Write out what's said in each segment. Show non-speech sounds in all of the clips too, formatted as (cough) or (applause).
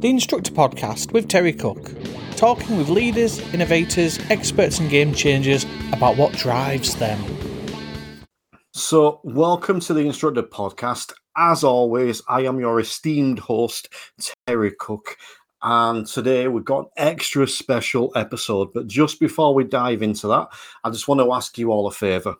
the Instructor Podcast with Terry Cook, talking with leaders, innovators, experts, and game changers about what drives them. So, welcome to the Instructor Podcast. As always, I am your esteemed host, Terry Cook. And today we've got an extra special episode. But just before we dive into that, I just want to ask you all a favor.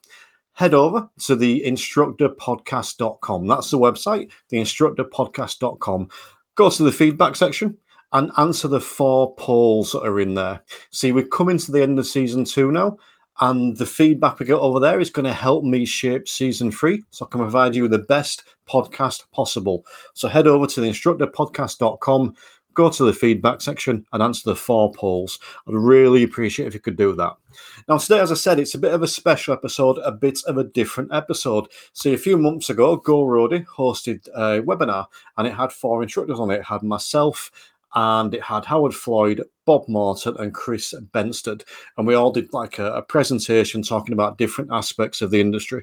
Head over to the instructorpodcast.com. That's the website, the instructorpodcast.com. Go to the feedback section and answer the four polls that are in there. See, we're coming to the end of season two now, and the feedback we get over there is going to help me shape season three so I can provide you with the best podcast possible. So head over to the instructorpodcast.com, go to the feedback section and answer the four polls. I'd really appreciate if you could do that. Now, today, as I said, it's a bit of a special episode, a bit of a different episode. See, a few months ago, Go Roadie hosted a webinar and it had four instructors on it. It had myself, and it had Howard Floyd, Bob Morton, and Chris Bensted. And we all did like a, a, presentation talking about different aspects of the industry.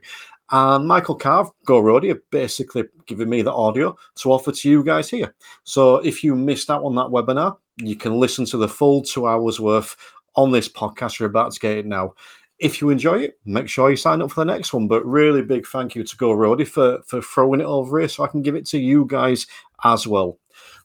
And Michael Carr, Go Roadie, basically giving me the audio to offer to you guys here. So if you missed out on that webinar, you can listen to the full two hours worth on this podcast. You're about to get it now. If you enjoy it, make sure you sign up for the next one. But really big thank you to Go Roadie for, for throwing it over here so I can give it to you guys as well.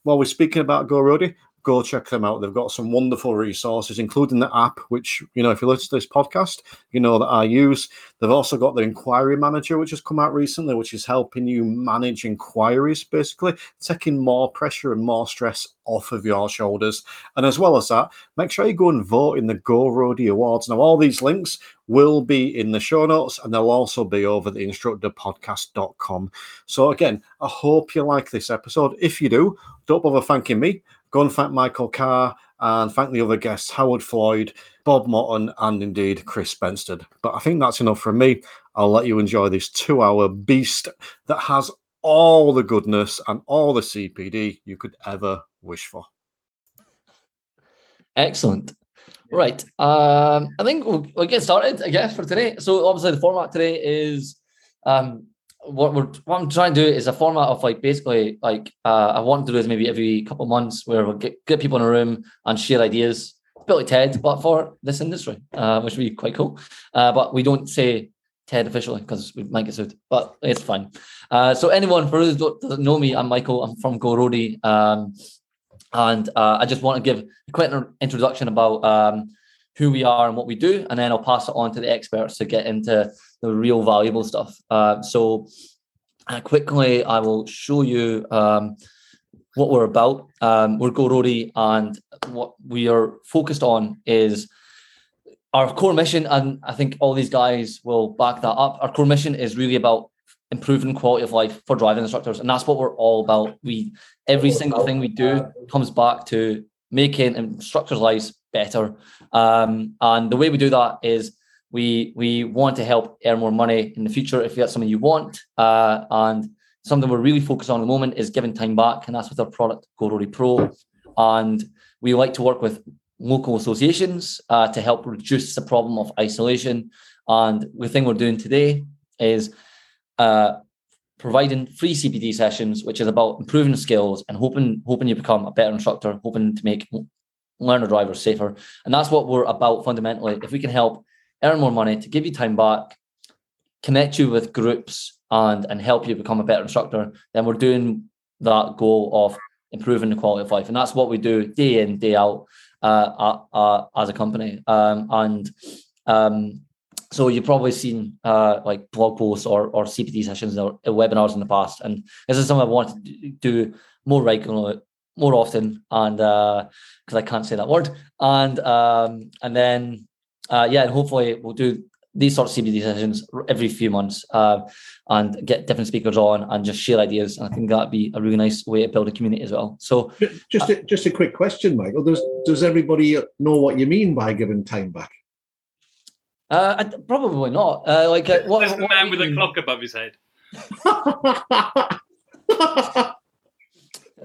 While we're speaking about Go Roadie, go check them out. They've got some wonderful resources, including the app, which, you know, if you listen to this podcast, you know that I use. They've also got the inquiry manager, which has come out recently, which is helping you manage inquiries, basically, taking more pressure and more stress off of your shoulders. And as well as that, make sure you go and vote in the Go Roadie Awards. Now, all these links will be in the show notes and they'll also be over the instructorpodcast.com. So, again, I hope you like this episode. If you do, don't bother thanking me Go and thank Michael Carr and thank the other guests, Howard Floyd, Bob Morton, and indeed Chris Bensted. But I think that's enough from me. I'll let you enjoy this two hour beast that has all the goodness and all the CPD you could ever wish for. Excellent. Right. Um, I think we'll, we'll, get started, I guess, for today. So, obviously, the format today is um, what we're what I'm trying to do is a format of like basically like uh, I want to do is maybe every couple of months where we'll get, get people in a room and share ideas. A bit like TED, but for this industry, uh, which would be quite cool. Uh, but we don't say TED officially because we might get sued, but it's fine. Uh, so anyone for those who doesn't know me, I'm Michael. I'm from Go Roadie, um, and uh, I just want to give a quick introduction about um, who we are and what we do, and then I'll pass it on to the experts to get into the real valuable stuff. Uh, so uh, quickly, I will show you um, what we're about. Um, we're Go Roadie, and what we are focused on is our core mission, and I think all these guys will back that up. Our core mission is really about improving quality of life for driving instructors, and that's what we're all about. We every single thing we do comes back to making instructors' lives better. Um, and the way we do that is we we want to help earn more money in the future if that's something you want. Uh, and something we're really focused on at the moment is giving time back, and that's with our product Go Pro. And we like to work with local associations uh, to help reduce the problem of isolation. And the thing we're doing today is uh, providing free CPD sessions, which is about improving skills and hoping hoping you become a better instructor, hoping to make learner drivers safer. And that's what we're about fundamentally. If we can help earn more money to give you time back, connect you with groups and and help you become a better instructor, then we're doing that goal of improving the quality of life. And that's what we do day in, day out uh, uh, uh, as a company. Um, and um, so you've probably seen uh, like blog posts or, or CPD sessions or webinars in the past. And this is something I want to do more regularly, more often, and because uh, I can't say that word. And um, and then uh, yeah, and hopefully we'll do these sorts of CPD sessions every few months uh, and get different speakers on and just share ideas. And I think that'd be a really nice way to build a community as well. So just a, just a quick question, Michael. Does does everybody know what you mean by giving time back? Uh, probably not. Uh, like uh, what, the man with a clock above his head. (laughs)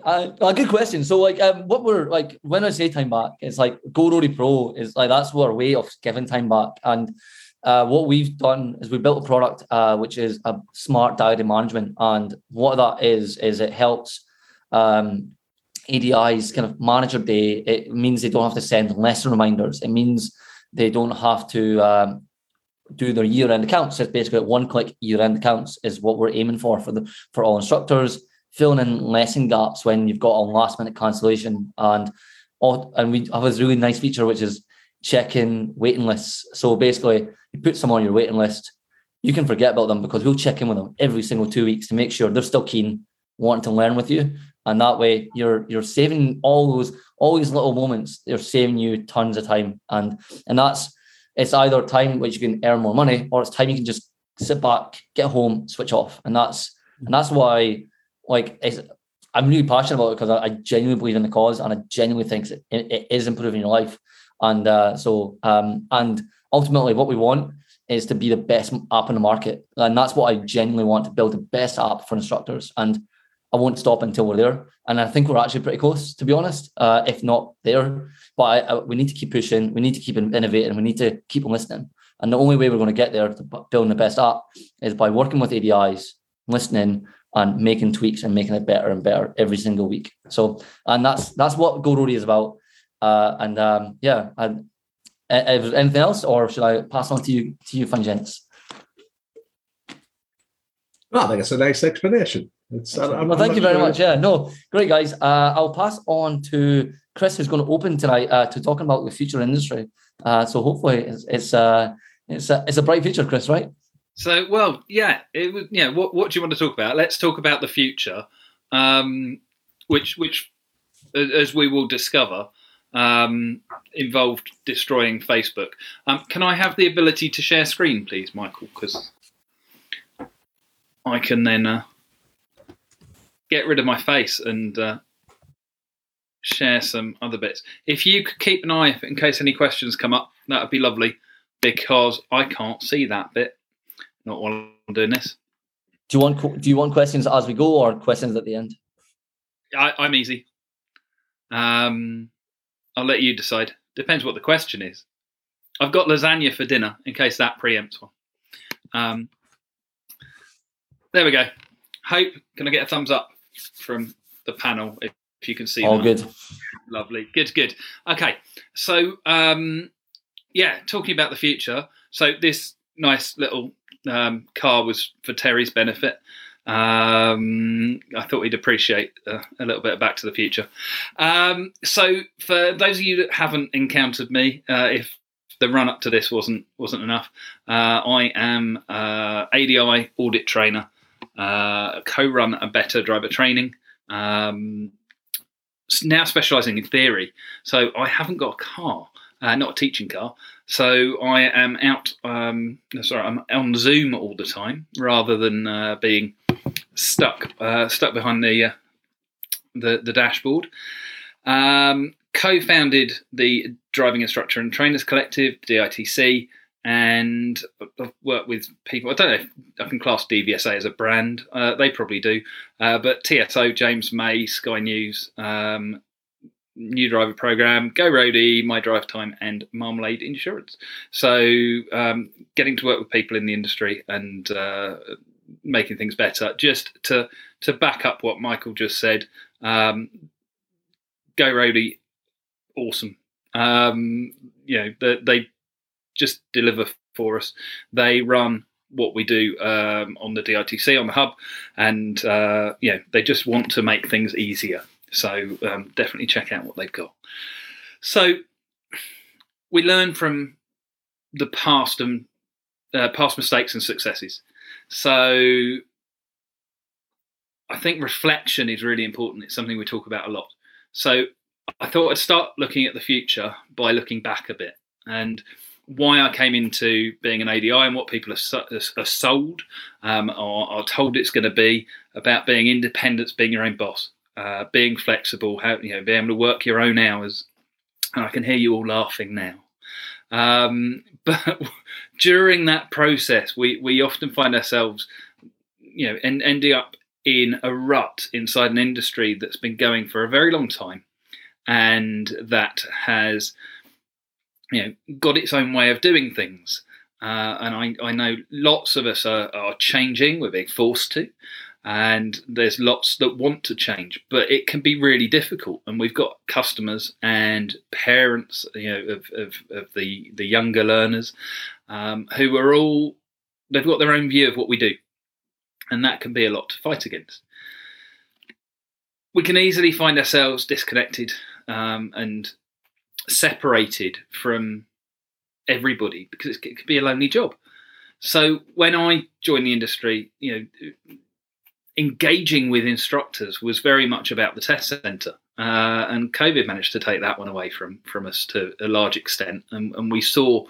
Uh, a good question. So, like, um, what we're like when I say time back, it's like Go Roadie Pro is like that's our way of giving time back. And uh, what we've done is we built a product uh, which is a smart diary management. And what that is is it helps um, ADIs kind of manage their day. It means they don't have to send lesson reminders. It means they don't have to um, do their year-end accounts. It's basically one-click year-end accounts is what we're aiming for for the for all instructors. Filling in lesson gaps when you've got a last-minute cancellation, and all, and we have this really nice feature which is checking waiting lists. So basically, you put someone on your waiting list, you can forget about them because we'll check in with them every single two weeks to make sure they're still keen, wanting to learn with you, and that way you're you're saving all those all these little moments. They're saving you tons of time, and and that's it's either time which you can earn more money, or it's time you can just sit back, get home, switch off, and that's and that's why like it's, I'm really passionate about it because I, I, genuinely believe in the cause and I genuinely think it, it is improving your life. And uh, so, um, and ultimately, what we want is to be the best app in the market, and that's what I genuinely want to build the best app for instructors. And I won't stop until we're there. And I think we're actually pretty close, to be honest, uh, if not there. But I, I, we need to keep pushing. We need to keep innovating. We need to keep listening. And the only way we're going to get there to building the best app is by working with ADIs, listening, and making tweaks and making it better and better every single week. So, and that's that's what Go Roadie is about. Uh, and um, yeah, and if anything else, or should I pass on to you to you, fun gents? Well, I think it's a nice explanation. It's, I'm, well, thank you very sure. much. Yeah, no, great guys. Uh, I'll pass on to Chris, who's going to open tonight uh, to talking about the future industry. Uh, so hopefully, it's it's, uh, it's a it's a bright future, Chris. Right? So, well, yeah, it was. Yeah, what what do you want to talk about? Let's talk about the future, um, which which, as we will discover, um, involved destroying Facebook. Um, can I have the ability to share screen, please, Michael? Because I can then uh, get rid of my face and uh, share some other bits. If you could keep an eye in case any questions come up, that would be lovely because I can't see that bit. Not while I'm doing this. Do you want Do you want questions as we go or questions at the end? I, I'm easy. Um, I'll let you decide. Depends what the question is. I've got lasagna for dinner in case that preempts one. Um, there we go. Hope, can I get a thumbs up from the panel if, you can see? All that? good. Lovely. Good, good. Okay. So, um, yeah, talking about the future. So, this nice little um, car was for Terry's benefit. Um, I thought he'd appreciate uh, a little bit of Back to the Future. Um, so, for those of you that haven't encountered me, uh, if the run up to this wasn't wasn't enough, uh, I am uh, ADI audit trainer, uh, co-run a better driver training. Um, now specialising in theory, so I haven't got a car, uh, not a teaching car. So I am out. Um, sorry, I'm on Zoom all the time rather than uh, being stuck uh, stuck behind the uh, the, the dashboard. Um, co-founded the Driving Instructor and Trainers Collective, DITC, and I've worked with people. I don't know if I can class DVSA as a brand. Uh, they probably do, uh, but TSO, James May, Sky News, um, new driver program, Go Roadie, My Drive Time, and Marmalade Insurance. So, um, getting to work with people in the industry and uh, making things better. Just to to back up what Michael just said, um, Go Roadie, awesome. Um, you know, they, they just deliver for us. They run what we do um, on the DITC on the hub, and uh, yeah, they just want to make things easier. So um, definitely check out what they've got. So we learn from the past and uh, past mistakes and successes. So I think reflection is really important. It's something we talk about a lot. So I thought I'd start looking at the future by looking back a bit and why I came into being an ADI and what people are, are sold um, or are told it's going to be about being independent, being your own boss uh, being flexible, how you know, being able to work your own hours. And I can hear you all laughing now. Um, (laughs) but during that process, we we often find ourselves, you know, en- ending up in a rut inside an industry that's been going for a very long time, and that has, you know, got its own way of doing things. Uh, and I, I know lots of us are, are changing. We're being forced to. and there's lots that want to change, but it can be really difficult. And we've got customers and parents, you know, of, of, of the the younger learners um, who are all they've got their own view of what we do, and that can be a lot to fight against. We can easily find ourselves disconnected um, and separated from everybody because it could be a lonely job. So when I joined the industry, you know, engaging with instructors was very much about the test centre. Uh, and COVID managed to take that one away from from us to a large extent, and, and we saw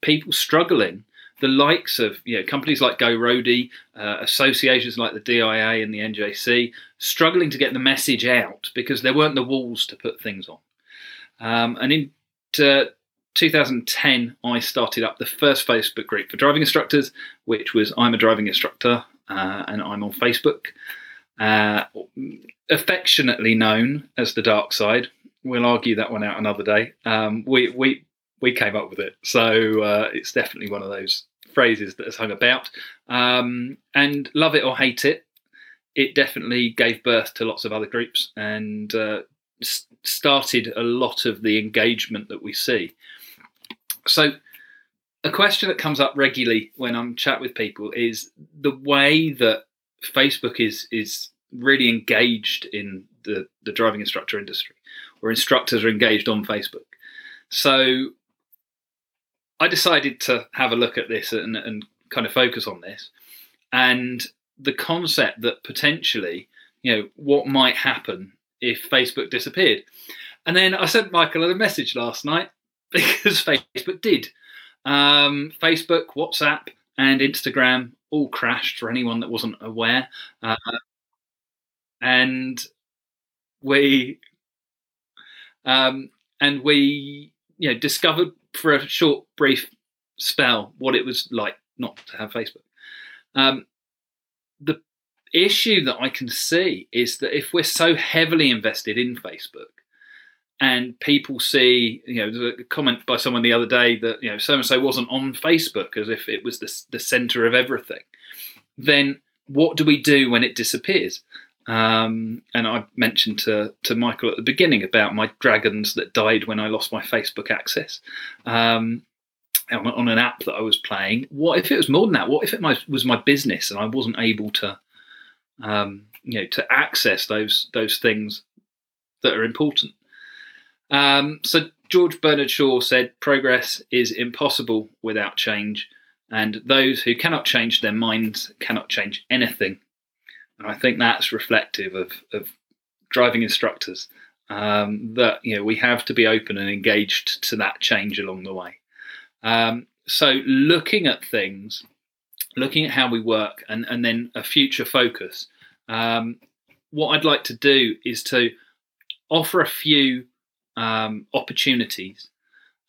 people struggling. The likes of you know companies like Go Roadie, uh, associations like the DIA and the NJC, struggling to get the message out because there weren't the walls to put things on. Um, and in 2010, I started up the first Facebook group for driving instructors, which was I'm a driving instructor, uh, and I'm on Facebook, uh, affectionately known as the Dark Side. We'll argue that one out another day. Um, we we we came up with it, so uh, it's definitely one of those phrases that has hung about. Um, and love it or hate it, it definitely gave birth to lots of other groups and uh, started a lot of the engagement that we see. So a question that comes up regularly when I'm chat with people is the way that Facebook is is really engaged in the, the driving instructor industry, or instructors are engaged on Facebook. So I decided to have a look at this and, and kind of focus on this, and the concept that potentially, you know, what might happen if Facebook disappeared. And then I sent Michael a message last night (laughs) because Facebook did. Um, Facebook, WhatsApp, and Instagram all crashed for anyone that wasn't aware. Uh, and we um, and we you know discovered for a short brief spell what it was like not to have Facebook. Um, issue that I can see is that if we're so heavily invested in Facebook, and people see, you know, there's a comment by someone the other day that you know so and so wasn't on Facebook as if it was the the center of everything. Then what do we do when it disappears? Um, and I mentioned to to Michael at the beginning about my dragons that died when I lost my Facebook access. Um, on, on an app that I was playing. What if it was more than that? What if it was my business and I wasn't able to, um, you know, to access those those things that are important? Um, so George Bernard Shaw said, "Progress is impossible without change, and those who cannot change their minds cannot change anything." And I think that's reflective of, of driving instructors. Um, that you know we have to be open and engaged to that change along the way. Um, so looking at things, looking at how we work, and and then a future focus. Um, what I'd like to do is to offer a few um, opportunities,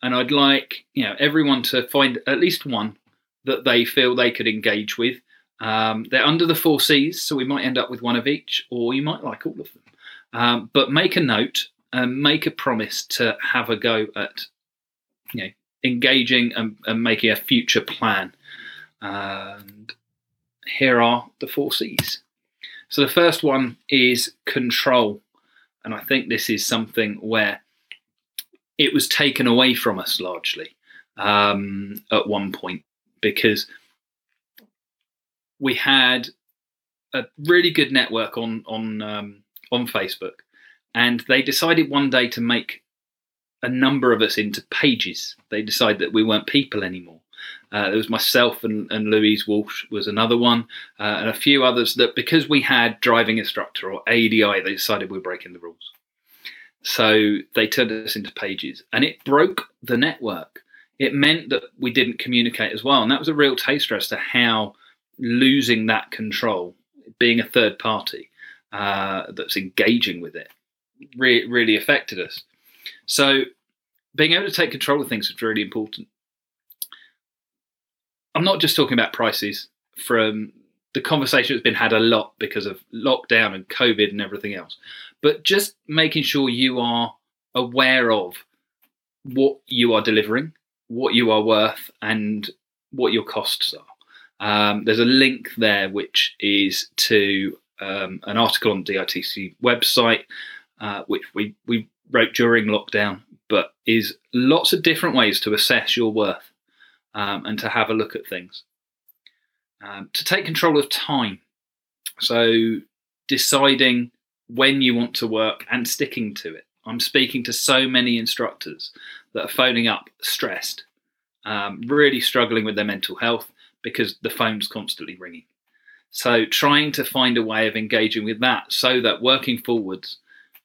and I'd like you know everyone to find at least one that they feel they could engage with. Um, they're under the four C's, so we might end up with one of each, or you might like all of them. Um, but make a note and make a promise to have a go at you know engaging and, and making a future plan. And here are the four C's. So the first one is control. And I think this is something where it was taken away from us largely um, at one point because we had a really good network on on um, on Facebook, and they decided one day to make a number of us into pages. They decided that we weren't people anymore. Uh, there was myself and, and Louise Walsh was another one, uh, and a few others that because we had driving instructor or ADI, they decided we were breaking the rules. So they turned us into pages and it broke the network. It meant that we didn't communicate as well. And that was a real taster as to how losing that control, being a third party uh, that's engaging with it, re- really affected us. So being able to take control of things is really important. I'm not just talking about prices from the conversation that's been had a lot because of lockdown and COVID and everything else but just making sure you are aware of what you are delivering, what you are worth, and what your costs are. Um, there's a link there which is to um, an article on the DITC website, uh, which we, we wrote during lockdown, but is lots of different ways to assess your worth um, and to have a look at things. Um, to take control of time. So deciding when you want to work and sticking to it. I'm speaking to so many instructors that are phoning up stressed, um, really struggling with their mental health because the phone's constantly ringing. So trying to find a way of engaging with that so that working forwards,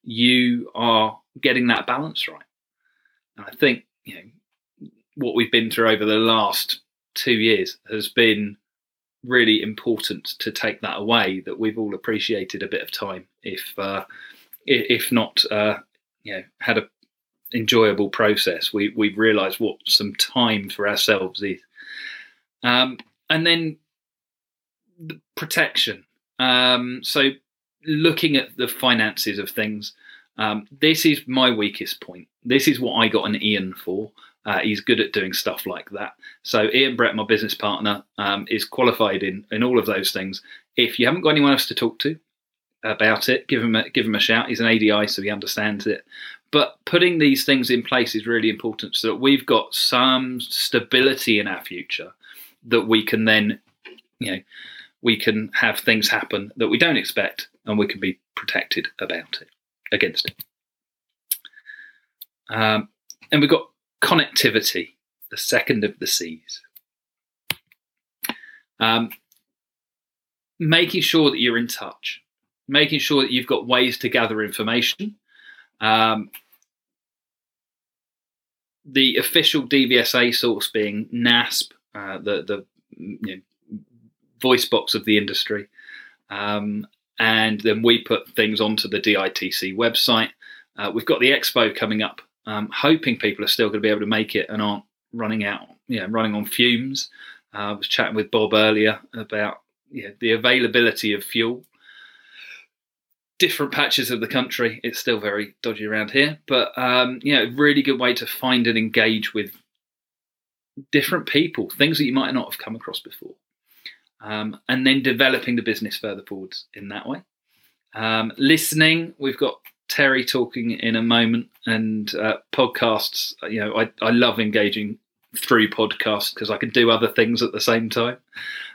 you are getting that balance right. And I think, you know, what we've been through over the last two years has been really important to take that away that we've all appreciated a bit of time if uh, if not uh, you know had a enjoyable process. We we've realized what some time for ourselves is. Um, and then the protection. Um, so looking at the finances of things um, this is my weakest point. This is what i got an ian for uh, he's good at doing stuff like that. So Ian Brett, my business partner, um, is qualified in in all of those things. If you haven't got anyone else to talk to about it, give him a, give him a shout. He's an ADI, so he understands it. But putting these things in place is really important, so that we've got some stability in our future that we can then, you know, we can have things happen that we don't expect, and we can be protected about it against it. Um, and we've got connectivity, the second of the C's. Um, making sure that you're in touch, making sure that you've got ways to gather information. Um, the official DVSA source being NASP, uh, the the you know, voice box of the industry, um, and then we put things onto the DITC website. Uh, we've got the expo coming up um, hoping people are still going to be able to make it and aren't running out, you know, running on fumes. Uh, I was chatting with Bob earlier about you know, the availability of fuel. Different patches of the country, it's still very dodgy around here, but um, you know, really good way to find and engage with different people, things that you might not have come across before, um, and then developing the business further forwards in that way. Um, listening, we've got Terry talking in a moment and uh, podcasts. You know, I, I love engaging through podcasts because I can do other things at the same time.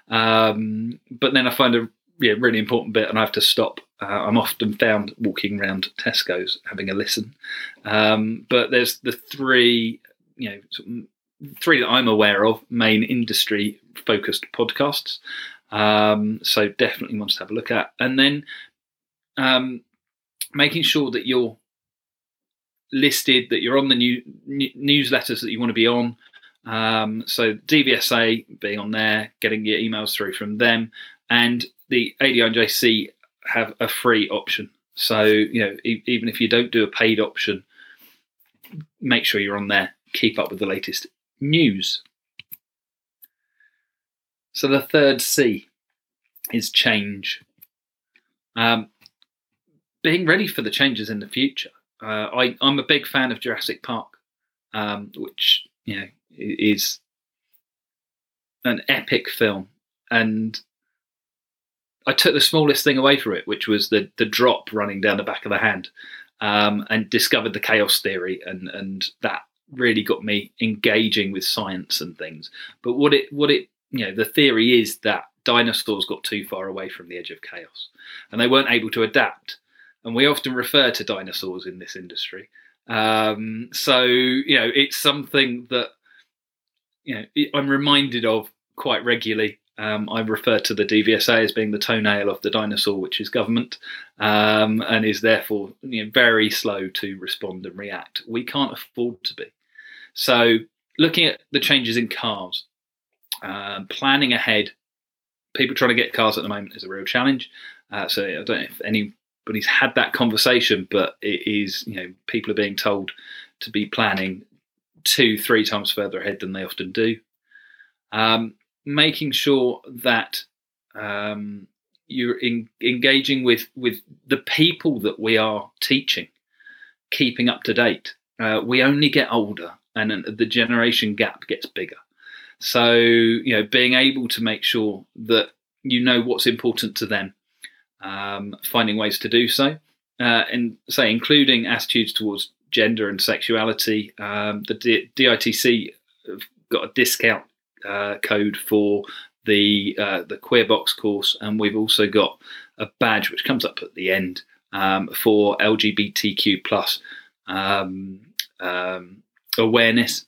Um, but then I find a yeah, really important bit and I have to stop. Uh, I'm often found walking around Tesco's having a listen. Um, but there's the three, you know, three that I'm aware of main industry focused podcasts. Um, so definitely wants to have a look at. And then um, making sure that you're listed, that you're on the new, new newsletters that you want to be on. Um, so DVSA being on there, getting your emails through from them, and the ADINJC have a free option. So you know, e- even if you don't do a paid option, make sure you're on there. Keep up with the latest news. So the third C is change. Um, being ready for the changes in the future. Uh, I, I'm a big fan of Jurassic Park, um, which you know is an epic film, and I took the smallest thing away from it, which was the the drop running down the back of the hand, um, and discovered the chaos theory, and and that really got me engaging with science and things. But what it what it you know the theory is that dinosaurs got too far away from the edge of chaos, and they weren't able to adapt and we often refer to dinosaurs in this industry. Um, so you know, it's something that you know I'm reminded of quite regularly. Um, I refer to the DVSA as being the toenail of the dinosaur, which is government, um, and is therefore you know, very slow to respond and react. We can't afford to be. So, looking at the changes in cars, um, planning ahead, people trying to get cars at the moment is a real challenge. Uh, so, I don't know if any but he's had that conversation. But it is, you know, people are being told to be planning two, three times further ahead than they often do. Um, making sure that um, you're in, engaging with with the people that we are teaching, keeping up to date. Uh, we only get older, and the generation gap gets bigger. So, you know, being able to make sure that you know what's important to them, um, finding ways to do so, uh, and say, including attitudes towards gender and sexuality. Um, the D- DITC have got a discount uh, code for the uh, the Queer Box course, and we've also got a badge which comes up at the end um, for LGBTQ plus um, um, awareness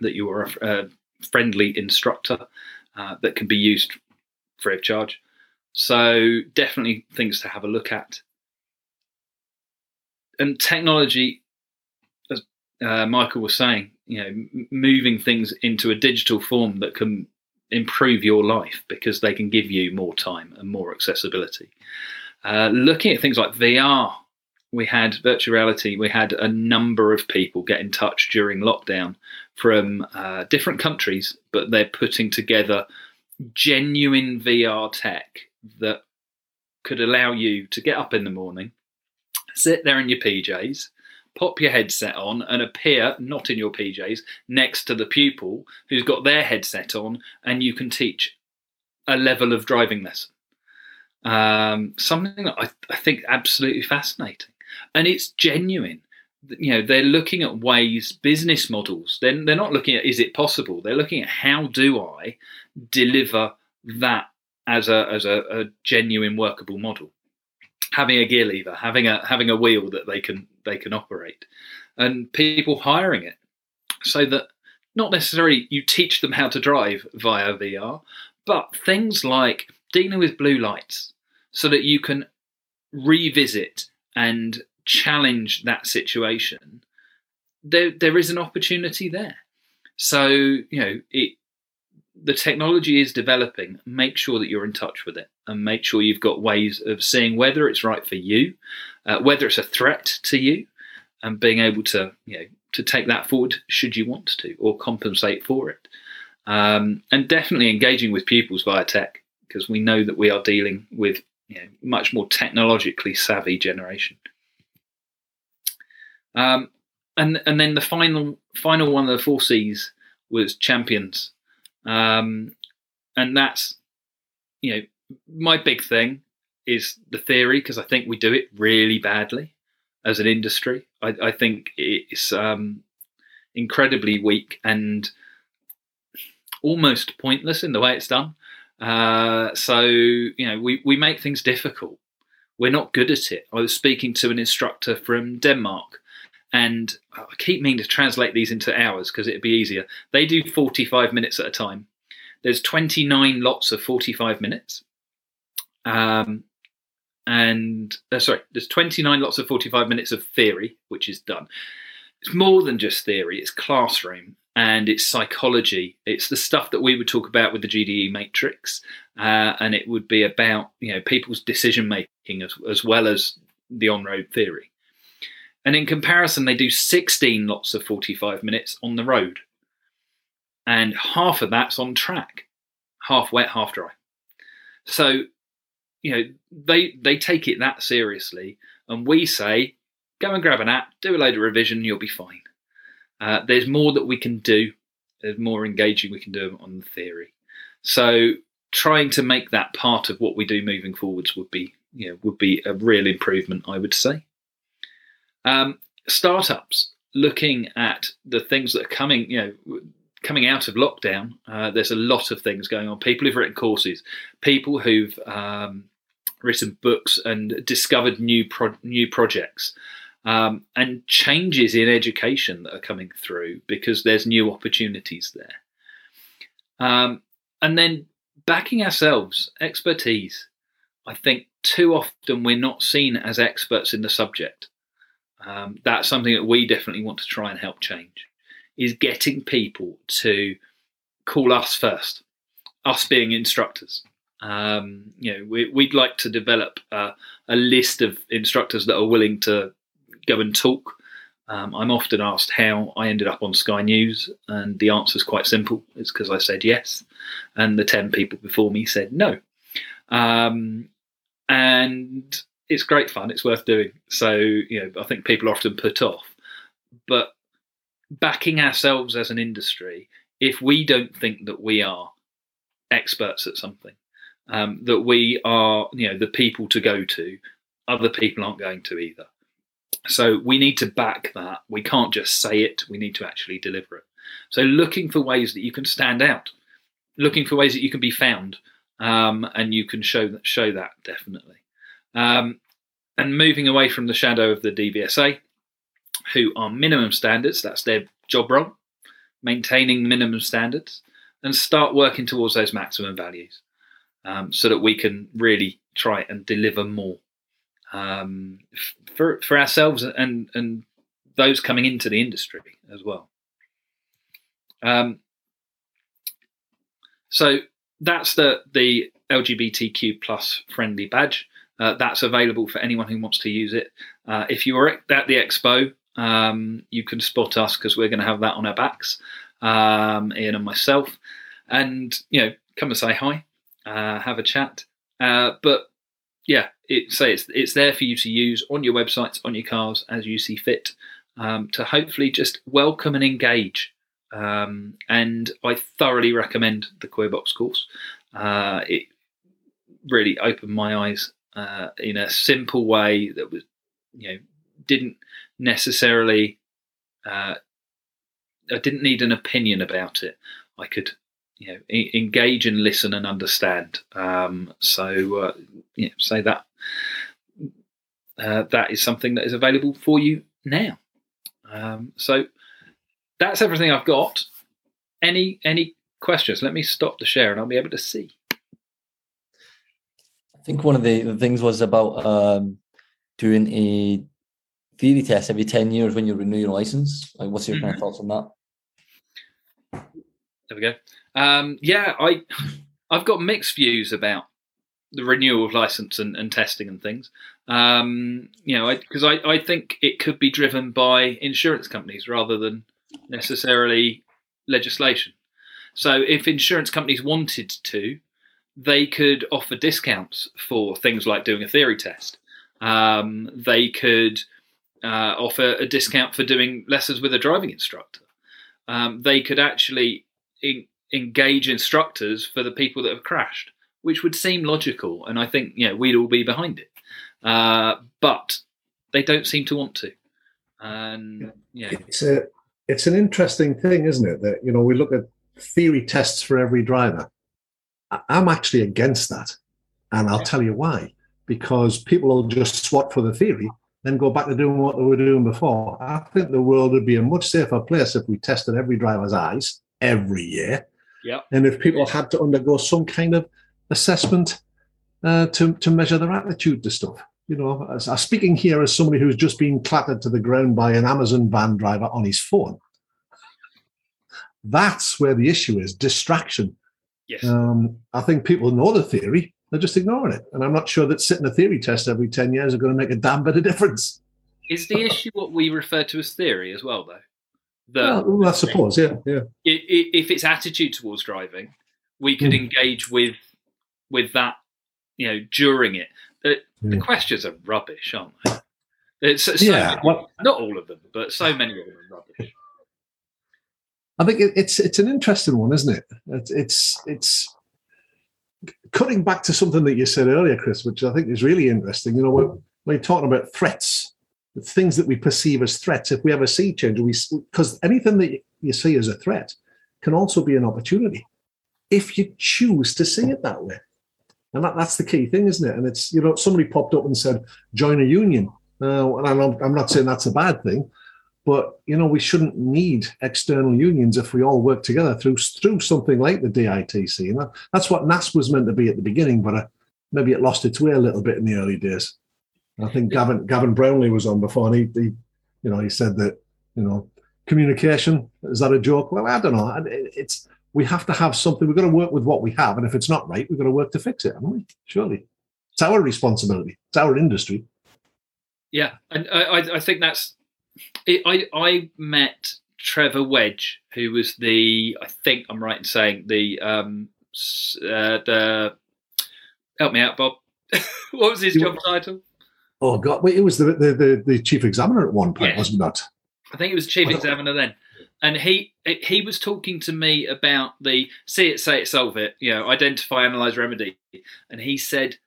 that you are a, a friendly instructor uh, that can be used free of charge. So definitely things to have a look at. And technology, as uh, Michael was saying, you know, m- moving things into a digital form that can improve your life because they can give you more time and more accessibility. Uh, looking at things like VR, we had virtual reality, we had a number of people get in touch during lockdown from uh, different countries, but they're putting together genuine VR tech that could allow you to get up in the morning, sit there in your PJs, pop your headset on, and appear not in your PJs next to the pupil who's got their headset on, and you can teach a level of driving lesson. Um, something that I, I think absolutely fascinating, and it's genuine. You know, they're looking at ways, business models. Then they're not looking at is it possible. They're looking at how do I deliver that as a as a, a genuine workable model having a gear lever, having a having a wheel that they can they can operate, and people hiring it, so that not necessarily you teach them how to drive via VR, but things like dealing with blue lights, so that you can revisit and challenge that situation. There there is an opportunity there. So you know it the technology is developing, make sure that you're in touch with it and make sure you've got ways of seeing whether it's right for you, uh, whether it's a threat to you, and being able to, you know, to take that forward should you want to or compensate for it. Um, and definitely engaging with pupils via tech because we know that we are dealing with you know, much more technologically savvy generation. Um, and and then the final final one of the four C's was champions. Um, and that's, you know, my big thing is the theory because I think we do it really badly as an industry. I, I think it's um, incredibly weak and almost pointless in the way it's done. Uh, so you know, we we make things difficult. We're not good at it. I was speaking to an instructor from Denmark, and I keep meaning to translate these into hours because it'd be easier. They do 45 minutes at a time. There's 29 lots of 45 minutes. Um, and uh, sorry, there's 29 lots of 45 minutes of theory, which is done. It's more than just theory, it's classroom and it's psychology. It's the stuff that we would talk about with the GDE matrix. Uh, and it would be about you know people's decision making as, as well as the on road theory. And in comparison, they do 16 lots of 45 minutes on the road. And half of that's on track, half wet, half dry. So, you know, they they take it that seriously. And we say, go and grab an app, do a load of revision, you'll be fine. Uh, there's more that we can do. There's more engaging we can do on the theory. So trying to make that part of what we do moving forwards would be, you know, would be a real improvement, I would say. Um, startups looking at the things that are coming, you know, coming out of lockdown. Uh, there's a lot of things going on. People who've written courses, people who've um, written books and discovered new pro- new projects. Um, and changes in education that are coming through because there's new opportunities there. Um, and then backing ourselves, expertise. I think too often we're not seen as experts in the subject. Um, that's something that we definitely want to try and help change. Is getting people to call us first, us being instructors. Um, you know, we, would like to develop uh, a list of instructors that are willing to go and talk. Um, I'm often asked how I ended up on Sky News, and the answer is quite simple. It's because I said yes, and the 10 people before me said no. Um, and it's great fun. It's worth doing. So you know, I think people are often put off, but backing ourselves as an industry if we don't think that we are experts at something, um, that we are, you know, the people to go to, other people aren't going to either. So we need to back that. We can't just say it. We need to actually deliver it. So looking for ways that you can stand out, looking for ways that you can be found, um, and you can show that show that definitely. Um, and moving away from the shadow of the DVSA, who are minimum standards. That's their job role, maintaining minimum standards, and start working towards those maximum values, um, so that we can really try and deliver more um, for for ourselves and and those coming into the industry as well. Um, so that's the the LGBTQ plus friendly badge. Uh, that's available for anyone who wants to use it. Uh, if you were at the expo, um, you can spot us because we're going to have that on our backs, um, Ian and myself, and you know, come and say hi, uh, have a chat. Uh, but yeah, it say it's it's there for you to use on your websites, on your cars as you see fit, um, to hopefully just welcome and engage. Um, and I thoroughly recommend the Queerbox course. Uh, it really opened my eyes uh, in a simple way that was, you know, didn't necessarily. Uh, I didn't need an opinion about it. I could, you know, e- engage and listen and understand. Um, so, uh, know, say that uh, that is something that is available for you now. Um, so that's everything I've got. Any any questions? Let me stop the share and I'll be able to see. I think one of the, the things was about um, doing a theory test every 10 years when you renew your license. Like, what's your mm-hmm. kind of thoughts on that? There we go. Um, yeah, I, (laughs) I've got mixed views about the renewal of license and, and testing and things. Um, you know, because I, I, I think it could be driven by insurance companies rather than necessarily legislation. So if insurance companies wanted to, they could offer discounts for things like doing a theory test. Um, they could uh, offer a discount for doing lessons with a driving instructor. Um, they could actually in- engage instructors for the people that have crashed, which would seem logical, and I think know we'd all be behind it. Uh, but they don't seem to want to, and yeah, it's a it's an interesting thing, isn't it? That you know we look at theory tests for every driver. I'm actually against that. And I'll tell you why. Because people will just swat for the theory, then go back to doing what they were doing before. I think the world would be a much safer place if we tested every driver's eyes every year. Yeah. And if people had to undergo some kind of assessment uh, to, to measure their attitude to stuff. You know, as, I'm speaking here as somebody who's just been clattered to the ground by an Amazon van driver on his phone. That's where the issue is distraction. Yes. Um, I think people know the theory, they're just ignoring it. And I'm not sure that sitting a theory test every 10 years are going to make a damn bit of difference. Is the issue what we refer to as theory as well, though? The, well, I suppose, yeah, yeah. If it's attitude towards driving, we could mm. engage with with that, you know, during it. The, the questions are rubbish, aren't they? It's so yeah, well, not all of them, but so many of them are rubbish. I think it's it's an interesting one, isn't it? It's it's, it's cutting back to something that you said earlier, Chris, which I think is really interesting. You know, when, when you're talking about threats, things that we perceive as threats, if we have a sea change, we because anything that you see as a threat can also be an opportunity if you choose to see it that way. And that, that's the key thing, isn't it? And it's, you know, somebody popped up and said, join a union. Uh, and I'm, I'm not saying that's a bad thing, but you know, we shouldn't need external unions if we all work together through through something like the DITC. And that's what NASP was meant to be at the beginning, but uh, maybe it lost its way a little bit in the early days. I think Gavin Gavin Brownlee was on before, and he, he, you know, he said that you know, communication is that a joke? Well, I don't know. It's we have to have something. We've got to work with what we have, and if it's not right, we've got to work to fix it, haven't we? Surely, it's our responsibility. It's our industry. Yeah, and I, I think that's it, I I met Trevor Wedge, who was the I think I'm right in saying the um uh, the help me out, Bob. (laughs) what was his job title? Oh God, wait, it was the, the the, the chief examiner at one point, yes. wasn't that? I think it was chief examiner then. and he he was talking to me about the see it, say it, solve it. You know, identify, analyze, remedy. And he said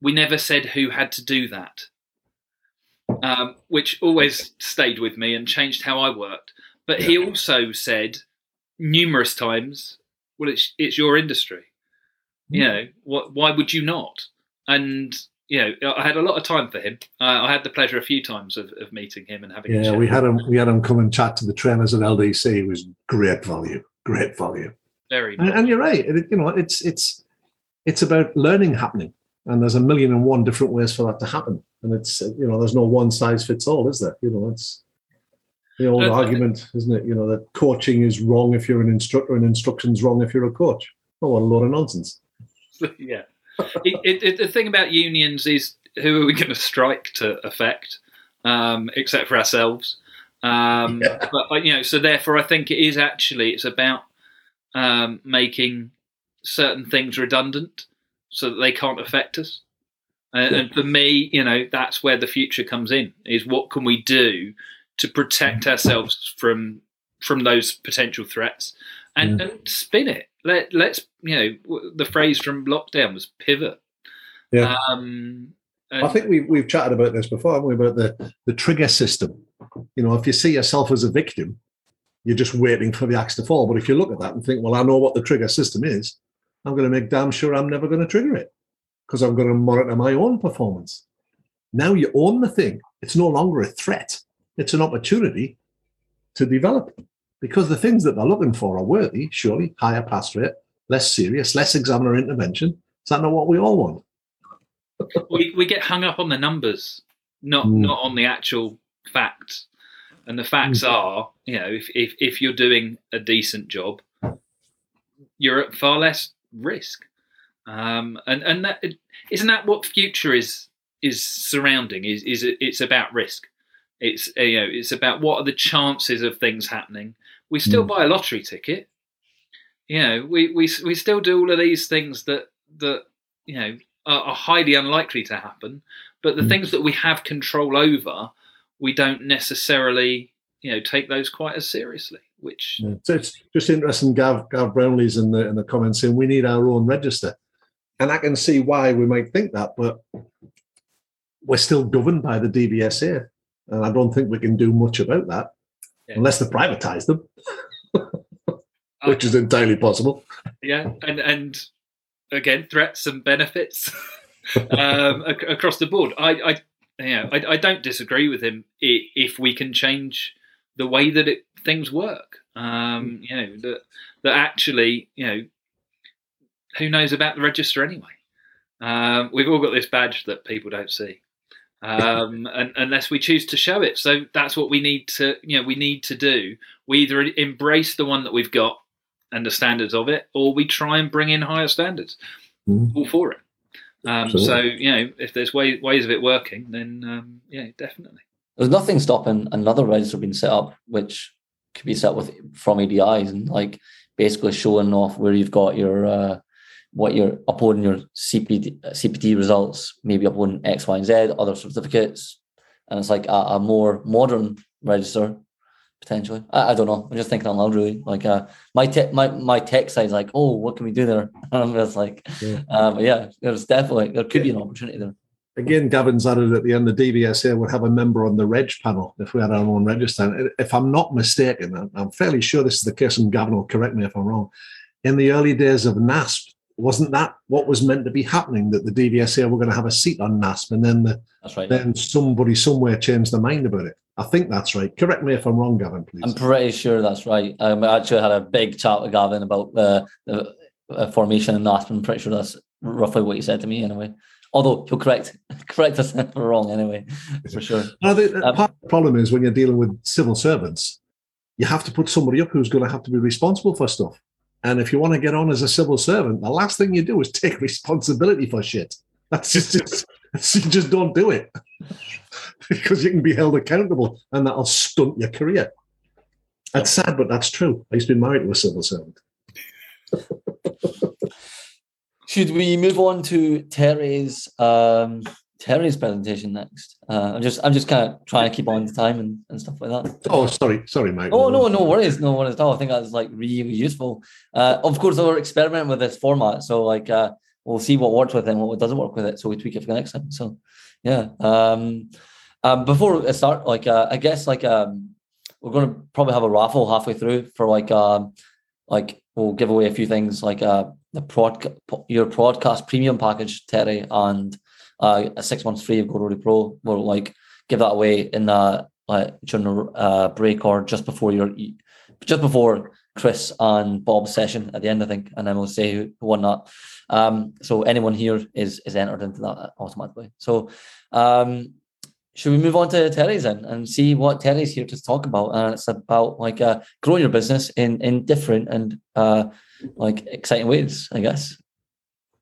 we never said who had to do that, um, which always stayed with me and changed how I worked. But he also said numerous times, "Well, it's it's your industry. You know, what? Why would you not?" And you know, I had a lot of time for him. Uh, I had the pleasure a few times of, of meeting him and having. a Yeah, chat. we had him. We had him come and chat to the trainers at LDC. It was great value, great value. very. And, and you're right. It, you know, it's it's it's about learning happening, and there's a million and one different ways for that to happen. And it's you know, there's no one size fits all, is there? You know, it's the old I- argument, isn't it? You know, that coaching is wrong if you're an instructor, and instruction's wrong if you're a coach. Oh, what a lot of nonsense! (laughs) yeah. it, it, it, the thing about unions is who are we going to strike to affect, um, except for ourselves. Um, Yeah. But uh, you know, so therefore, I think it is actually it's about um, making certain things redundant so that they can't affect us. And, and for me, you know, that's where the future comes in: is what can we do to protect ourselves from from those potential threats, and, and spin it. Let let's you know the phrase from lockdown was pivot. Yeah. Um, I think we've we've chatted about this before, haven't we? About the the trigger system. You know, if you see yourself as a victim, you're just waiting for the axe to fall. But if you look at that and think, well, I know what the trigger system is, I'm going to make damn sure I'm never going to trigger it because I'm going to monitor my own performance. Now you own the thing. It's no longer a threat. It's an opportunity to develop because the things that they're looking for are worthy, surely, higher pass rate, less serious, less examiner intervention. Is that not what we all want? (laughs) we, we get hung up on the numbers, not Mm. not on the actual facts. And the facts are, you know, if, if if you're doing a decent job, you're at far less risk. Um, and and that isn't that what future is is surrounding is is it, it's about risk. It's you know it's about what are the chances of things happening. We still Mm. buy a lottery ticket. You know, we, we we still do all of these things that that you know are, are highly unlikely to happen. But the Mm. things that we have control over, we don't necessarily you know take those quite as seriously. Which Yeah. So it's just interesting. Gav, Gav Brownlee's in the in the comments saying we need our own register, and I can see why we might think that, but we're still governed by the DVSA, and I don't think we can do much about that Yeah. unless they privatise them, (laughs) which is entirely possible. yeah, and and again threats and benefits (laughs) um, ac- across the board. I, I know, I, I don't disagree with him if we can change the way that it, things work. Um, you know that that actually, you know, who knows about the register anyway? Um, we've all got this badge that people don't see, um, (laughs) and, unless we choose to show it. So that's what we need to, you know, we need to do. We either embrace the one that we've got and the standards of it, or we try and bring in higher standards. Mhm. All for it. Um, so you know, if there's way, ways of it working, then um, yeah, definitely. There's nothing stopping another register being set up, which could be set up with from ADIs and like basically showing off where you've got your uh, what you're uploading your CPD, CPT results, maybe uploading X, Y, and Z, other certificates, and it's like a, a more modern register potentially. I, I don't know. I'm just thinking out loud, really. Like uh, my tech, my my tech side's like, oh, what can we do there? And (laughs) I'm just like, Yeah. um, yeah, there's definitely there could be an opportunity there. Again, Gavin's added at the end, the DVSA would have a member on the reg panel if we had our own register. And If I'm not mistaken, I'm- I'm fairly sure this is the case, and Gavin will correct me if I'm wrong. In the early days of NASP, wasn't that what was meant to be happening? That the DVSA were going to have a seat on NASP, and then the, That's right. then somebody somewhere changed their mind about it. I think that's right. Correct me if I'm wrong, Gavin, please. I'm pretty sure that's right. Um, I actually had a big chat with Gavin about the, the uh, formation and NASP. I'm pretty sure that's roughly what he said to me anyway. Although he'll correct (laughs) correct us if we're wrong anyway, for sure. No, the, Um, part of the problem is when you're dealing with civil servants, you have to put somebody up who's going to have to be responsible for stuff. And if you want to get on as a civil servant, the last thing you do is (laughs) take responsibility for shit. That's just, just (laughs) you just don't do it because you can be held accountable, and that'll stunt your career. That's sad, but that's true. I used to be married to a civil servant. Should we move on to Terry's um, Terry's presentation next. Uh, I'm just I'm just kind of trying to keep on the time and, and stuff like that. Oh, sorry, sorry, Mike. Oh no, no worries, no worries at all. I think that's like really useful. Uh, of course, we're experimenting with this format, so like uh, we'll see what works with it and what doesn't work with it, so we tweak it for the next time. So yeah. Um, um, before I start, like uh, I guess like um, we're going to probably have a raffle halfway through for like um, like we'll give away a few things like uh the prod your podcast premium package, Terry, and uh, a six months free of GoRoadie Pro. We'll like give that away in the like during uh, break or just before your just before Chris and Bob's session at the end, I think, and then we'll say who won that. Um, so anyone here is is entered into that automatically. So um, should we move on to Terry's then and see what Terry's here to talk about? And it's about like uh, growing your business in in different and uh, like exciting ways, I guess.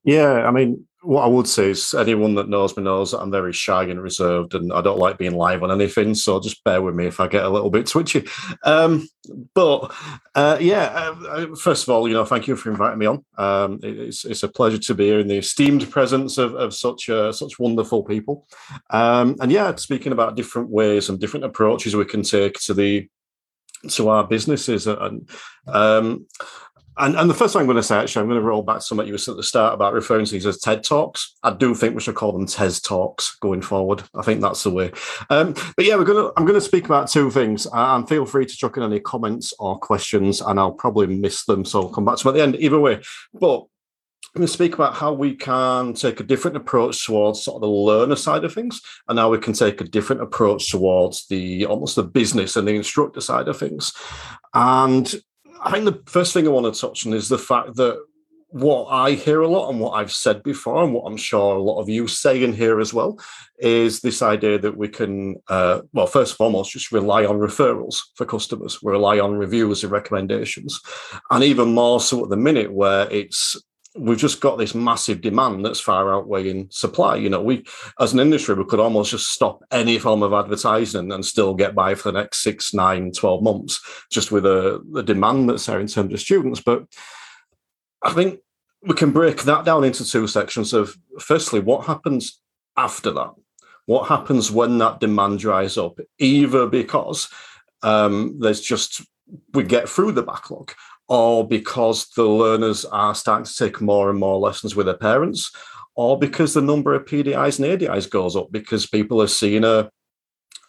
Yeah, I mean, what I would say is anyone that knows me knows that I'm very shy and reserved, and I don't like being live on anything. So just bear with me if I get a little bit twitchy. Um, but uh, yeah, uh, uh first of all, you know, thank you for inviting me on. Um, it's, it's a pleasure to be here in the esteemed presence of, of such uh, such wonderful people. Um, and yeah, speaking about different ways and different approaches we can take to the to our businesses and um, and, and the first thing I'm going to say, actually, I'm going to roll back to something you were at the start about referring to these as TED Talks. I do think we should call them TES Talks going forward. I think that's the way. Um, but yeah, we're going to. I'm going to speak about two things, and feel free to chuck in any comments or questions, and I'll probably miss them, so I'll come back to them at the end. Either way, but I'm going to speak about how we can take a different approach towards sort of the learner side of things, and how we can take a different approach towards the almost the business and the instructor side of things. And I think the first thing I want to touch on is the fact that what I hear a lot and what I've said before, and what I'm sure a lot of you say in here as well, is this idea that we can, uh, well, first and foremost, just rely on referrals for customers. We rely on reviews and recommendations. And even more so at the minute where it's we've just got this massive demand that's far outweighing supply. You know, we as an industry, we could almost just stop any form of advertising and still get by for the next six, nine, 12 months, just with the, the demand that's there in terms of students. But I think we can break that down into two sections of firstly, what happens after that? What happens when that demand dries up? Either because um, there's just we get through the backlog, or because the learners are starting to take more and more lessons with their parents, or because the number of PDIs and ADIs goes up because people are seeing a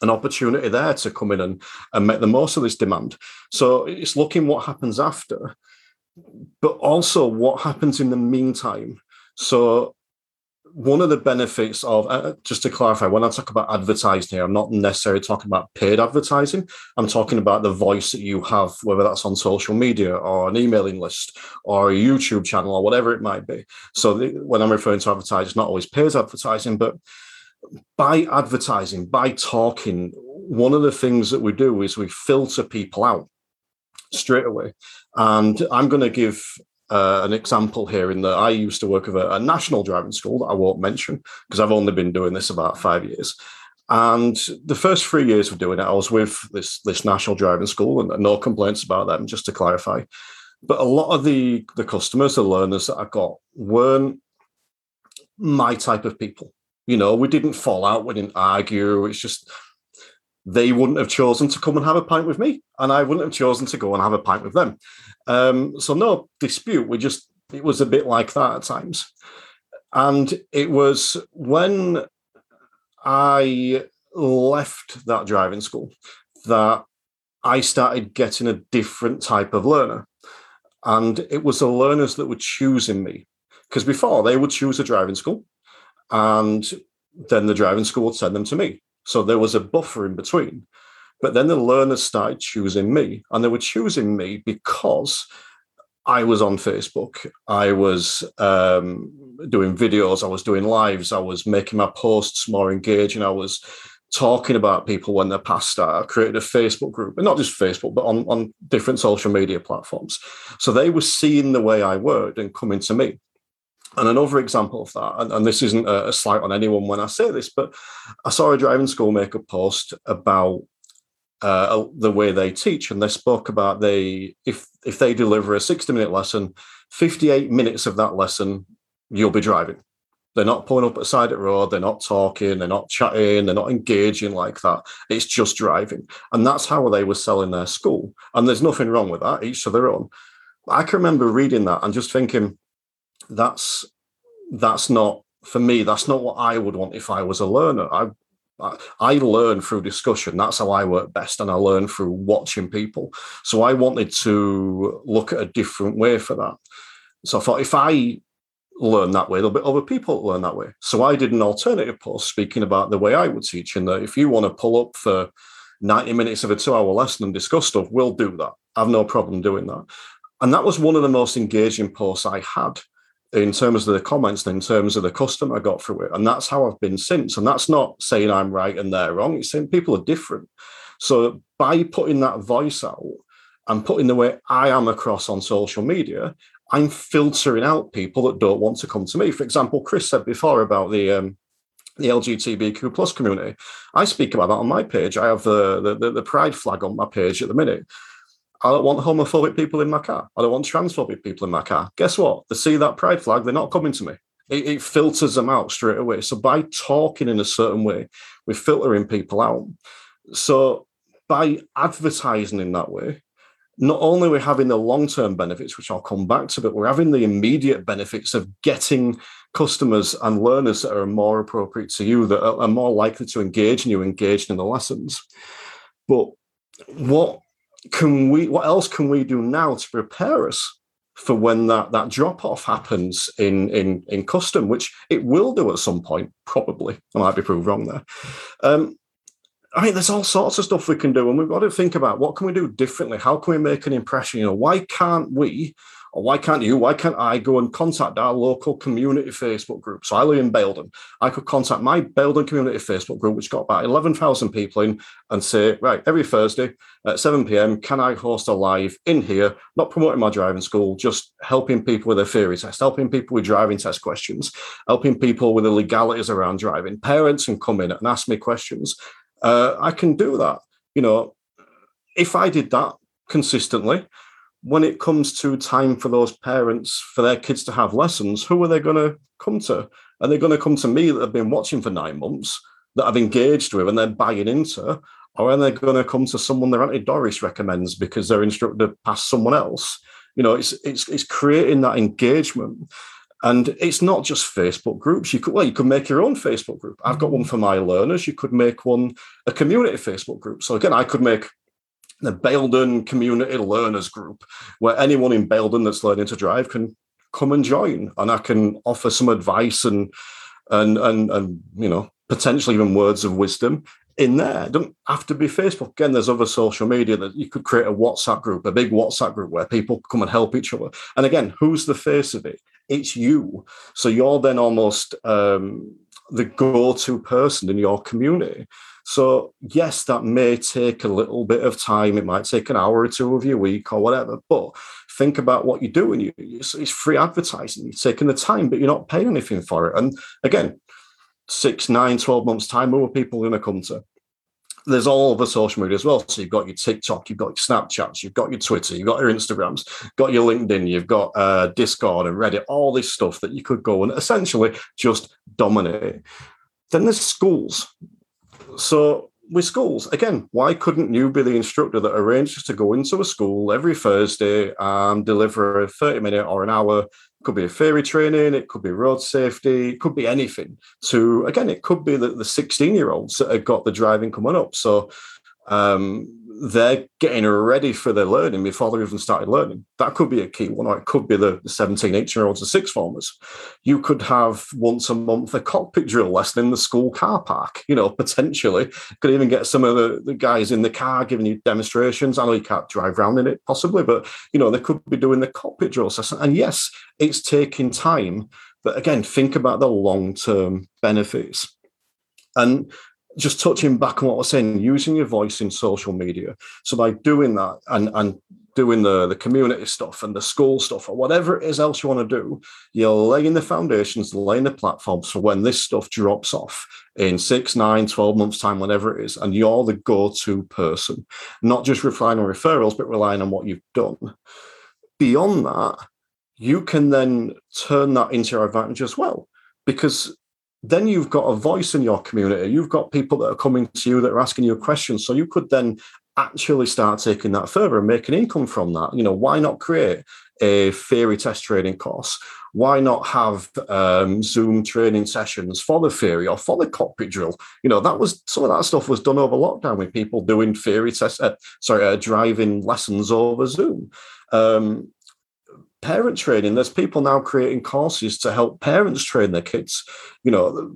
an opportunity there to come in and, and make the most of this demand. So it's looking what happens after, but also what happens in the meantime. So one of the benefits of uh, just to clarify when i talk about advertising here i'm not necessarily talking about paid advertising. I'm talking about the voice that you have whether that's on social media or an emailing list or a youtube channel or whatever it might be. So the, when i'm referring to advertising it's not always paid advertising but by advertising by talking one of the things that we do is we filter people out straight away. And i'm going to give uh, an example here in that I used to work with a, a national driving school that I won't mention because I've only been doing this about five years. And the first three years of doing it, I was with this this national driving school, and no complaints about them, just to clarify. But a lot of the the customers, the learners that I got, weren't my type of people. You know, we didn't fall out, we didn't argue. It's just they wouldn't have chosen to come and have a pint with me, and I wouldn't have chosen to go and have a pint with them. Um, so no dispute. We just it was a bit like that at times, and it was when I left that driving school that I started getting a different type of learner, and it was the learners that were choosing me because before they would choose a driving school, and then the driving school would send them to me. So there was a buffer in between. But then the learners started choosing me, and they were choosing me because I was on Facebook. I was um, doing videos. I was doing lives. I was making my posts more engaging. I was talking about people when they're past. I created a Facebook group, and not just Facebook, but on, on different social media platforms. So they were seeing the way I worked and coming to me. And another example of that, and, and this isn't a, a, slight on anyone when I say this, but I saw a driving school make a post about uh, the way they teach, and they spoke about they if if they deliver a sixty minute lesson, fifty eight minutes of that lesson you'll be driving. They're not pulling up at the side of the road. They're not talking. They're not chatting. They're not engaging like that. It's just driving. And that's how they were selling their school. And there's nothing wrong with that, each to their own. I can remember reading that and just thinking, that's that's not for me. That's not what I would want if I was a learner. I I learn through discussion. That's how I work best, and I learn through watching people. So I wanted to look at a different way for that. So I thought if I learn that way, there'll be other people learn that way. So I did an alternative post speaking about the way I would teach, and that if you want to pull up for 90 minutes of a two hour lesson and discuss stuff, we'll do that. I have no problem doing that. And that was one of the most engaging posts I had in terms of the comments and in terms of the custom I got through it. And that's how I've been since. And that's not saying I'm right and they're wrong. It's saying people are different. So by putting that voice out and putting the way I am across on social media, I'm filtering out people that don't want to come to me. For example, Chris said before about the um, the LGBTQ plus community. I speak about that on my page. I have the, the the pride flag on my page at the minute. I don't want homophobic people in my car. I don't want transphobic people in my car. Guess what? They see that pride flag, they're not coming to me. It, it filters them out straight away. So by talking in a certain way, we're filtering people out. So by advertising in that way, not only we're we having the long-term benefits, which I'll come back to, but we're having the immediate benefits of getting customers and learners that are more appropriate to you, that are more likely to engage in you, engaged in the lessons. But what can we what else can we do now to prepare us for when that that drop off happens in in in custom which it will do at some point probably i might be proved wrong there um, I mean, there's all sorts of stuff we can do, and we've got to think about what can we do differently. How can we make an impression? You know, why can't we or why can't you? Why can't I go and contact our local community Facebook group? So I live in Baildon. I could contact my Baildon community Facebook group, which got about 11,000 people in, and say, right, every Thursday at 7 p.m., can I host a live in here, not promoting my driving school, just helping people with their theory test, helping people with driving test questions, helping people with the legalities around driving. Parents can come in and ask me questions. Uh, I can do that. You know, if I did that consistently, when it comes to time for those parents for their kids to have lessons, who are they going to come to? Are they going to come to me that have been watching for nine months, that I've engaged with, and they're buying into? Or are they going to come to someone their Auntie Doris recommends because their instructor passed someone else? You know, it's it's it's creating that engagement. And it's not just Facebook groups. You could well, you could make your own Facebook group. I've got one mm. for my learners. You could make one a community Facebook group. So again, I could make the Baildon Community Learners Group, where anyone in Baildon that's learning to drive can come and join, and I can offer some advice and and and and you know potentially even words of wisdom in there. It doesn't have to be Facebook. Again, there's other social media that you could create a WhatsApp group, a big WhatsApp group where people come and help each other. And again, who's the face of it? It's you. So you're then almost um, the go-to person in your community. So, yes, that may take a little bit of time. It might take an hour or two of your week or whatever, but think about what you're doing. It's, it's free advertising. You're taking the time, but you're not paying anything for it. And again, six, nine, 12 months' time, people are going to come to. There's all the social media as well. So you've got your TikTok, you've got your Snapchats, you've got your Twitter, you've got your Instagrams, got your LinkedIn, you've got uh, Discord and Reddit, all this stuff that you could go and essentially just dominate. Then there's schools. So with schools, again, why couldn't you be the instructor that arranges to go into a school every Thursday and deliver a 30 minute or an hour? It could be a theory training, it could be road safety, it could be anything. To again, it could be the, the 16 year olds that have got the driving coming up. So um, they're getting ready for their learning before they even started learning. That could be a key one, or it could be the 17, 18 year olds, the six formers. You could have once a month a cockpit drill lesson in the school car park, you know, potentially. Could even get some of the, the guys in the car giving you demonstrations. I know you can't drive around in it possibly, but, you know, they could be doing the cockpit drill session. And yes, it's taking time. But again, think about the long term benefits. And just touching back on what I was saying, using your voice in social media. So by doing that and and doing the the community stuff and the school stuff or whatever it is else you want to do, you're laying the foundations, laying the platforms for when this stuff drops off in six, nine, 12 months time, whatever it is, and you're the go-to person, not just relying on referrals, but relying on what you've done. Beyond that, you can then turn that into your advantage as well because then you've got a voice in your community. You've got people that are coming to you that are asking you questions. So you could then actually start taking that further and make an income from that. You know, why not create a theory test training course? Why not have um, Zoom training sessions for the theory or for the cockpit drill? You know, that was some of that stuff was done over lockdown with people doing theory test, uh, sorry, uh, driving lessons over Zoom. Um, parent training. There's people now creating courses to help parents train their kids. You know,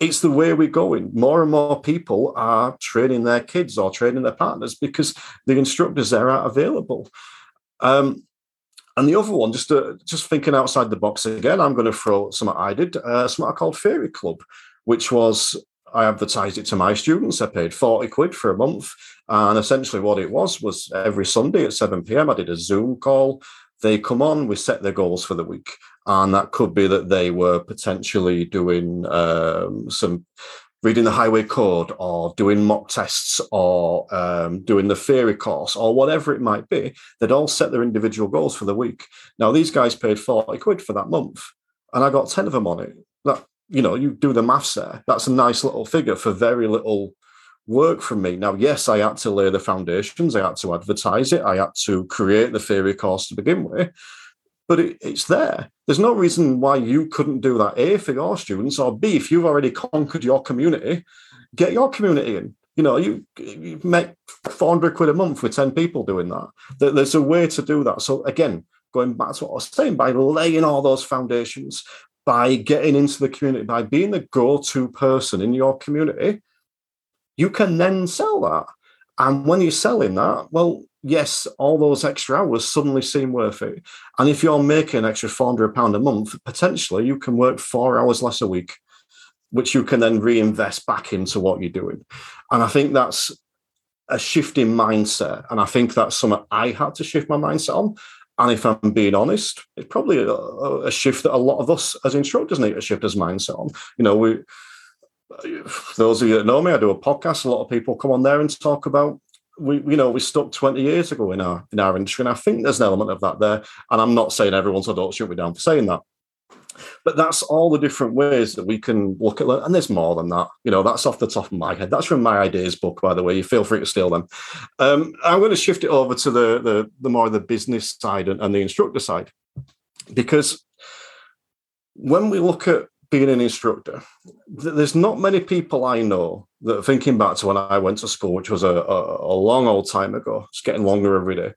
it's the way we're going. More and more people are training their kids or training their partners because the instructors there are available. Um, and the other one, just to, just thinking outside the box again, I'm going to throw something I did, uh, something I called Theory Club, which was I advertised it to my students. I paid 40 quid for a month. And essentially what it was was every Sunday at 7 p.m. I did a Zoom call they come on, we set their goals for the week. And that could be that they were potentially doing um, some reading the highway code or doing mock tests or um, doing the theory course or whatever it might be. They'd all set their individual goals for the week. Now, these guys paid 40 quid for that month, and I got 10 of them on it. That, you know, you do the maths there. That's a nice little figure for very little work from me. Now, yes, I had to lay the foundations, I had to advertise it, I had to create the theory course to begin with, but it, it's there. There's no reason why you couldn't do that, A, for your students, or B, if you've already conquered your community, get your community in. You know, you, you make 400 quid a month with 10 people doing that. There's a way to do that. So, again, going back to what I was saying, by laying all those foundations, by getting into the community, by being the go to person in your community, you can then sell that. And when you're selling that, well, yes, all those extra hours suddenly seem worth it. And if you're making an extra £400 a month, potentially you can work four hours less a week, which you can then reinvest back into what you're doing. And I think that's a shift in mindset. And I think that's something I had to shift my mindset on. And if I'm being honest, it's probably a, a shift that a lot of us as instructors need to shift as mindset on. You know, we those of you that know me, I do a podcast. A lot of people come on there and talk about we, you know, we stuck 20 years ago in our in our industry, and I think there's an element of that there. And I'm not saying everyone's adult shoot me down for saying that, but that's all the different ways that we can look at it. And there's more than that. You know, that's off the top of my head. That's from my ideas book, by the way. You feel free to steal them. Um, I'm going to shift it over to the the, the more the business side and, and the instructor side, because when we look at being an instructor, there's not many people I know that thinking back to when I went to school, which was a, a, a long old time ago. It's getting longer every day.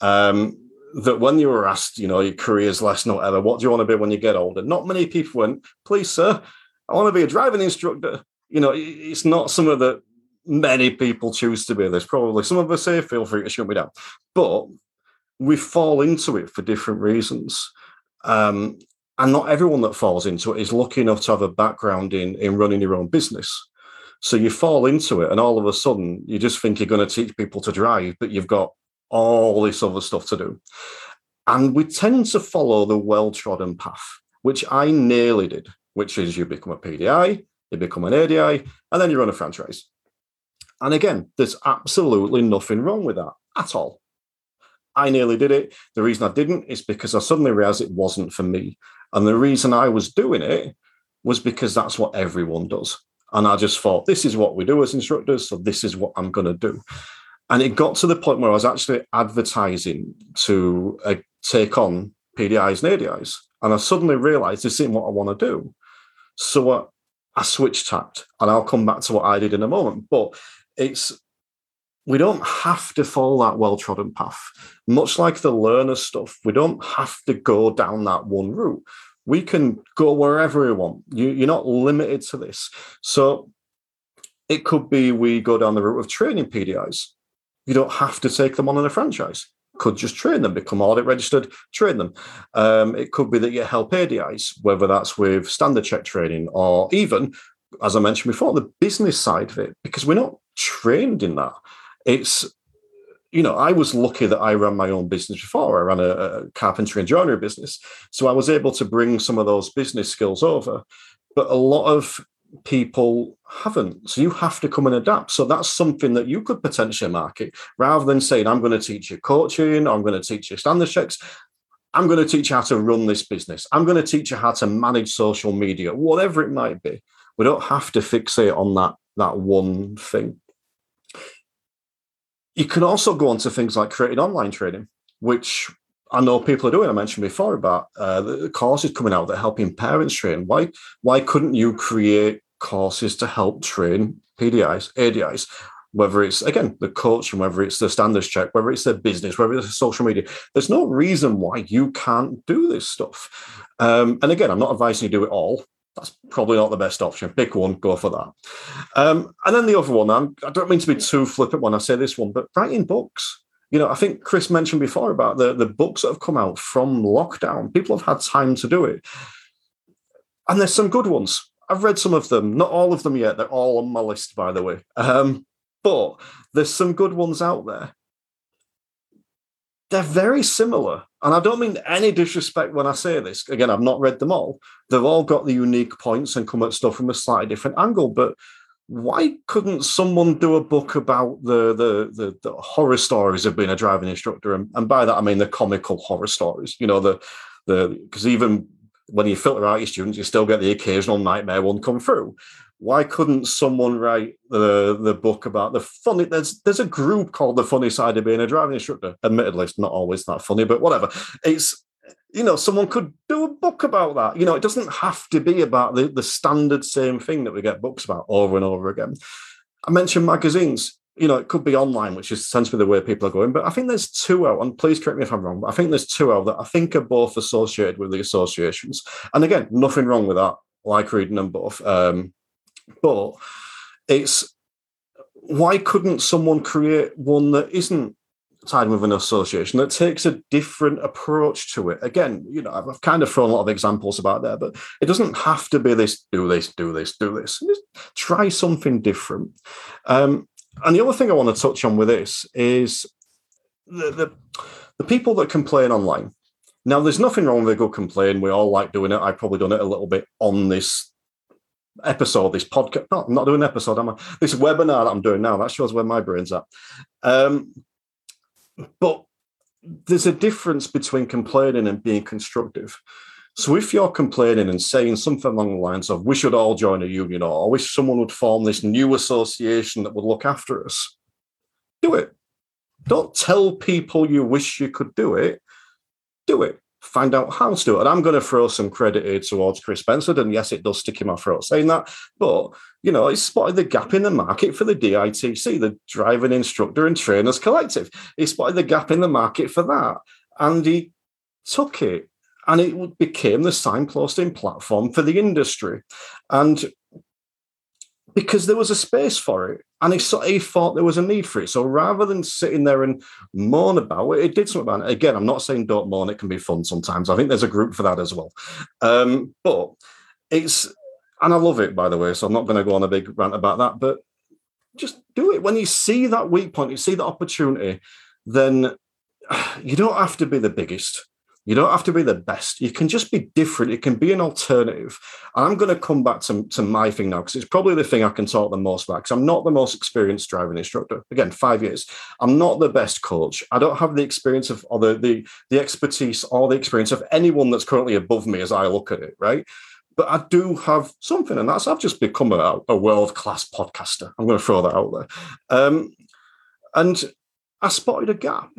Um, that when you were asked, you know, your career's less, not ever, what do you want to be when you get older? Not many people went, please, sir, I want to be a driving instructor. You know, it's not something that many people choose to be. There's probably some of us say, feel free to shut me down. But we fall into it for different reasons. Um, and not everyone that falls into it is lucky enough to have a background in in running your own business so you fall into it and all of a sudden you just think you're going to teach people to drive but you've got all this other stuff to do and we tend to follow the well-trodden path which i nearly did which is you become a pdi you become an adi and then you run a franchise and again there's absolutely nothing wrong with that at all I nearly did it. The reason I didn't is because I suddenly realized it wasn't for me. And the reason I was doing it was because that's what everyone does. And I just thought, this is what we do as instructors. So this is what I'm going to do. And it got to the point where I was actually advertising to uh, take on PDIs and ADIs. And I suddenly realized this isn't what I want to do. So uh, I switched tact. And I'll come back to what I did in a moment. But it's we don't have to follow that well trodden path. Much like the learner stuff, we don't have to go down that one route. We can go wherever we want. You, you're not limited to this. So it could be we go down the route of training PDIs. You don't have to take them on in a franchise. Could just train them, become audit registered, train them. Um, it could be that you help ADIs, whether that's with standard check training or even, as I mentioned before, the business side of it, because we're not trained in that it's you know, I was lucky that I ran my own business before. I ran a, a, carpentry and joinery business. So I was able to bring some of those business skills over. But a lot of people haven't. So you have to come and adapt. So that's something that you could potentially market rather than saying, I'm going to teach you coaching, I'm going to teach you standard checks. I'm going to teach you how to run this business. I'm going to teach you how to manage social media, whatever it might be. We don't have to fixate on that, that one thing. You can also go on to things like creating online training, which I know people are doing. I mentioned before about uh, the courses coming out that are helping parents train. Why why couldn't you create courses to help train PDIs, ADIs, whether it's again the coaching, whether it's the standards check, whether it's the business, whether it's social media. There's no reason why you can't do this stuff. Um, and again, I'm not advising you do it all. That's probably not the best option. Pick one, go for that. Um, and then the other one, I'm, I do not mean to be too flippant when I say this one, but writing books. You know, I think Chris mentioned before about the, the books that have come out from lockdown. People have had time to do it. And there's some good ones. I've read some of them, not all of them yet. They're all on my list, by the way. Um, but there's some good ones out there. They're very similar. And I don't mean any disrespect when I say this. Again, I've not read them all. They've all got the unique points and come at stuff from a slightly different angle. But why couldn't someone do a book about the the the, the horror stories of being a driving instructor? And, and by that I mean the comical horror stories. You know, the the because even when you filter out your students, you still get the occasional nightmare one come through. Why couldn't someone write the the book about the funny? There's there's a group called the funny side of being a driving instructor. Admittedly, it's not always that funny, but whatever. It's you know, someone could do a book about that. You know, it doesn't have to be about the, the standard same thing that we get books about over and over again. I mentioned magazines. You know, it could be online, which is essentially the way people are going. But I think there's two out, and please correct me if I'm wrong, but I think there's two out that I think are both associated with the associations. And again, nothing wrong with that. Like reading them both. Um, but it's why couldn't someone create one that isn't tied with an association that takes a different approach to it. Again, you know, I've kind of thrown a lot of examples about there, but it doesn't have to be this, do this, do this, do this. Just try something different. Um, and the other thing I want to touch on with this is the, the, the people that complain online. Now, there's nothing wrong with a good complain. We all like doing it. I've probably done it a little bit on this episode, this podcast. No, I'm not doing an episode, am I? This webinar that I'm doing now, that shows where my brain's at. Um, but there's a difference between complaining and being constructive. So if you're complaining and saying something along the lines of, we should all join a union or I wish someone would form this new association that would look after us, do it. Don't tell people you wish you could do it. Do it find out how to do it. And I'm going to throw some credit here towards Chris Bensted. And yes, it does stick in my throat saying that. But, you know, he spotted the gap in the market for the DITC, the Driving Instructor and Trainers Collective. He spotted the gap in the market for that. And he took it and it became the signposting platform for the industry. And because there was a space for it and he, he thought there was a need for it. So rather than sitting there and moan about it, it did something about it. Again, I'm not saying don't moan, it can be fun sometimes. I think there's a group for that as well. Um, but it's, and I love it, by the way, so I'm not going to go on a big rant about that, but just do it. When you see that weak point, you see the opportunity, then (sighs) you don't have to be the biggest. You don't have to be the best. You can just be different. It can be an alternative. And I'm going to come back to, to my thing now because it's probably the thing I can talk the most about because I'm not the most experienced driving instructor. Again, five years. I'm not the best coach. I don't have the experience of or the, the, the expertise or the experience of anyone that's currently above me as I look at it, right? But I do have something, and that's I've just become a, a world class podcaster. I'm going to throw that out there. Um, and I spotted a gap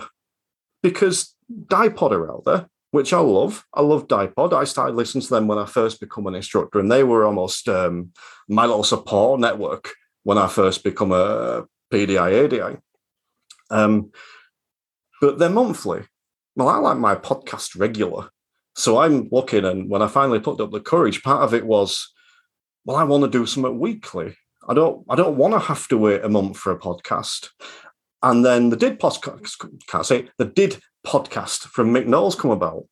because Dipod are out there which I love. I love Dipod. I started listening to them when I first become an instructor, and they were almost um, my little support network when I first become a PDI ADI. Um, but they're monthly. Well, I like my podcast regular. So I'm looking, and when I finally put up the courage, part of it was, well, I want to do something weekly. I don't, I don't want to have to wait a month for a podcast. And then the did podcast, can't say the did podcast from Mick Knowles come about.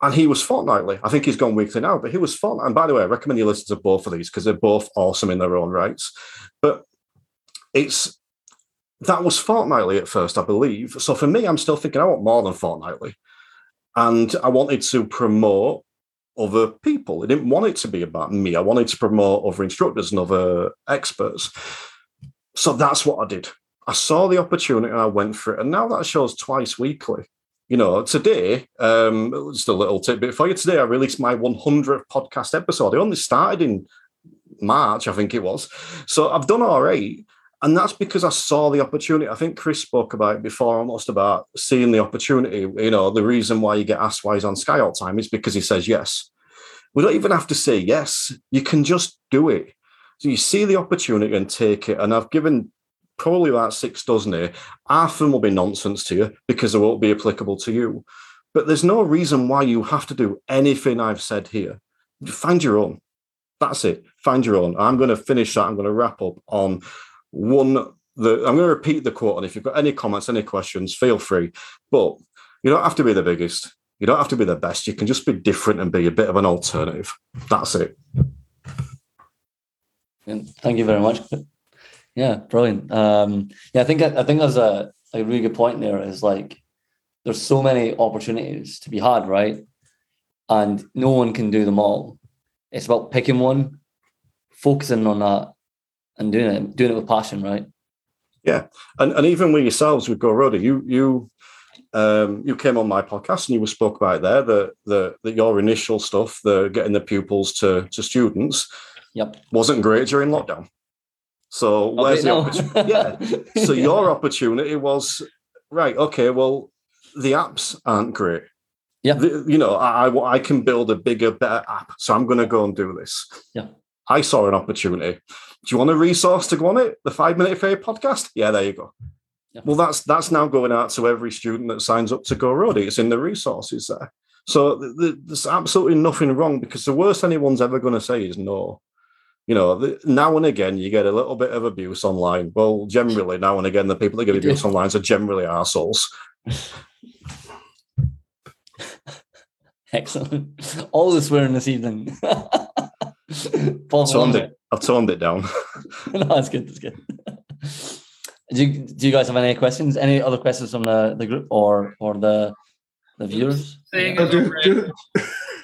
And he was fortnightly. I think he's gone weekly now, but he was fortnightly. And by the way, I recommend you listen to both of these because they're both awesome in their own rights. But it's that was fortnightly at first, I believe. So for me, I'm still thinking I want more than fortnightly. And I wanted to promote other people. I didn't want it to be about me. I wanted to promote other instructors and other experts. So that's what I did. I saw the opportunity and I went for it. And now that shows twice weekly. You know, today, um, just a little tidbit for you. Today, I released my 100th podcast episode. I only started in March, I think it was. So I've done all right. And that's because I saw the opportunity. I think Chris spoke about it before, almost about seeing the opportunity. You know, the reason why you get asked why he's on Sky all the time is because he says yes. We don't even have to say yes. You can just do it. So you see the opportunity and take it. And I've given probably about six dozen here. Half of them will be nonsense to you because they won't be applicable to you. But there's no reason why you have to do anything I've said here. Find your own. That's it. Find your own. I'm going to finish that. I'm going to wrap up on one. The I'm going to repeat the quote, and if you've got any comments, any questions, feel free. But you don't have to be the biggest. You don't have to be the best. You can just be different and be a bit of an alternative. That's it. Thank you very much. Yeah, brilliant. Um, yeah, I think I think there's a, a really good point there. Is like there's so many opportunities to be had, right? And no one can do them all. It's about picking one, focusing on that, and doing it, doing it with passion, right? Yeah, and and even with yourselves with GoRoadie, you you um, you came on my podcast and you were spoke about there the the, the your initial stuff, the getting the pupils to to students, yep, wasn't great during lockdown. So oh, where's the opportunity? (laughs) yeah. So your opportunity was right. Okay. Well, the apps aren't great. Yeah. The, you know, I I can build a bigger, better app. So I'm going to go and do this. Yeah. I saw an opportunity. Do you want a resource to go on it? The five minute fair podcast? Yeah, there you go. Yeah. Well, that's that's now going out to every student that signs up to GoRoadie. It's in the resources there. So there's absolutely nothing wrong because the worst anyone's ever going to say is no. You know, now and again you get a little bit of abuse online. Well, generally now and again the people that get abuse online are generally assholes. (laughs) Excellent. All the swearing this evening. (laughs) I've toned it. I've toned it down. (laughs) no, that's good. That's good. Do you, do you guys have any questions? Any other questions from the, the group or or the the viewers? Uh, just, just,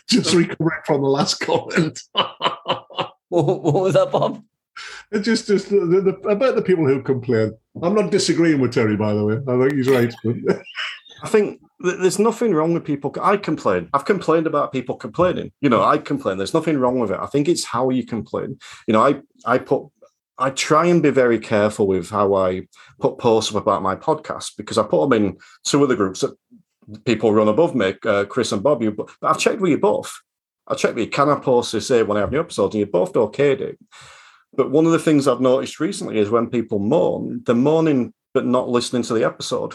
just recovering from the last comment. What, what, was that, Bob? It's just just the, the, about the people who complain. I'm not disagreeing with Terry, by the way. I think he's right. I think there's nothing wrong with people. I complain. I've complained about people complaining. You know, I complain. There's nothing wrong with it. I think it's how you complain. You know, I I put I try and be very careful with how I put posts up about my podcast because I put them in two of the groups that people run above me, uh, Chris and Bob. You, but I've checked with you both. I checked with you. Can I post this here when I have new episodes? And you both okayed it. But one of the things I've noticed recently is when people moan, they're moaning but not listening to the episode.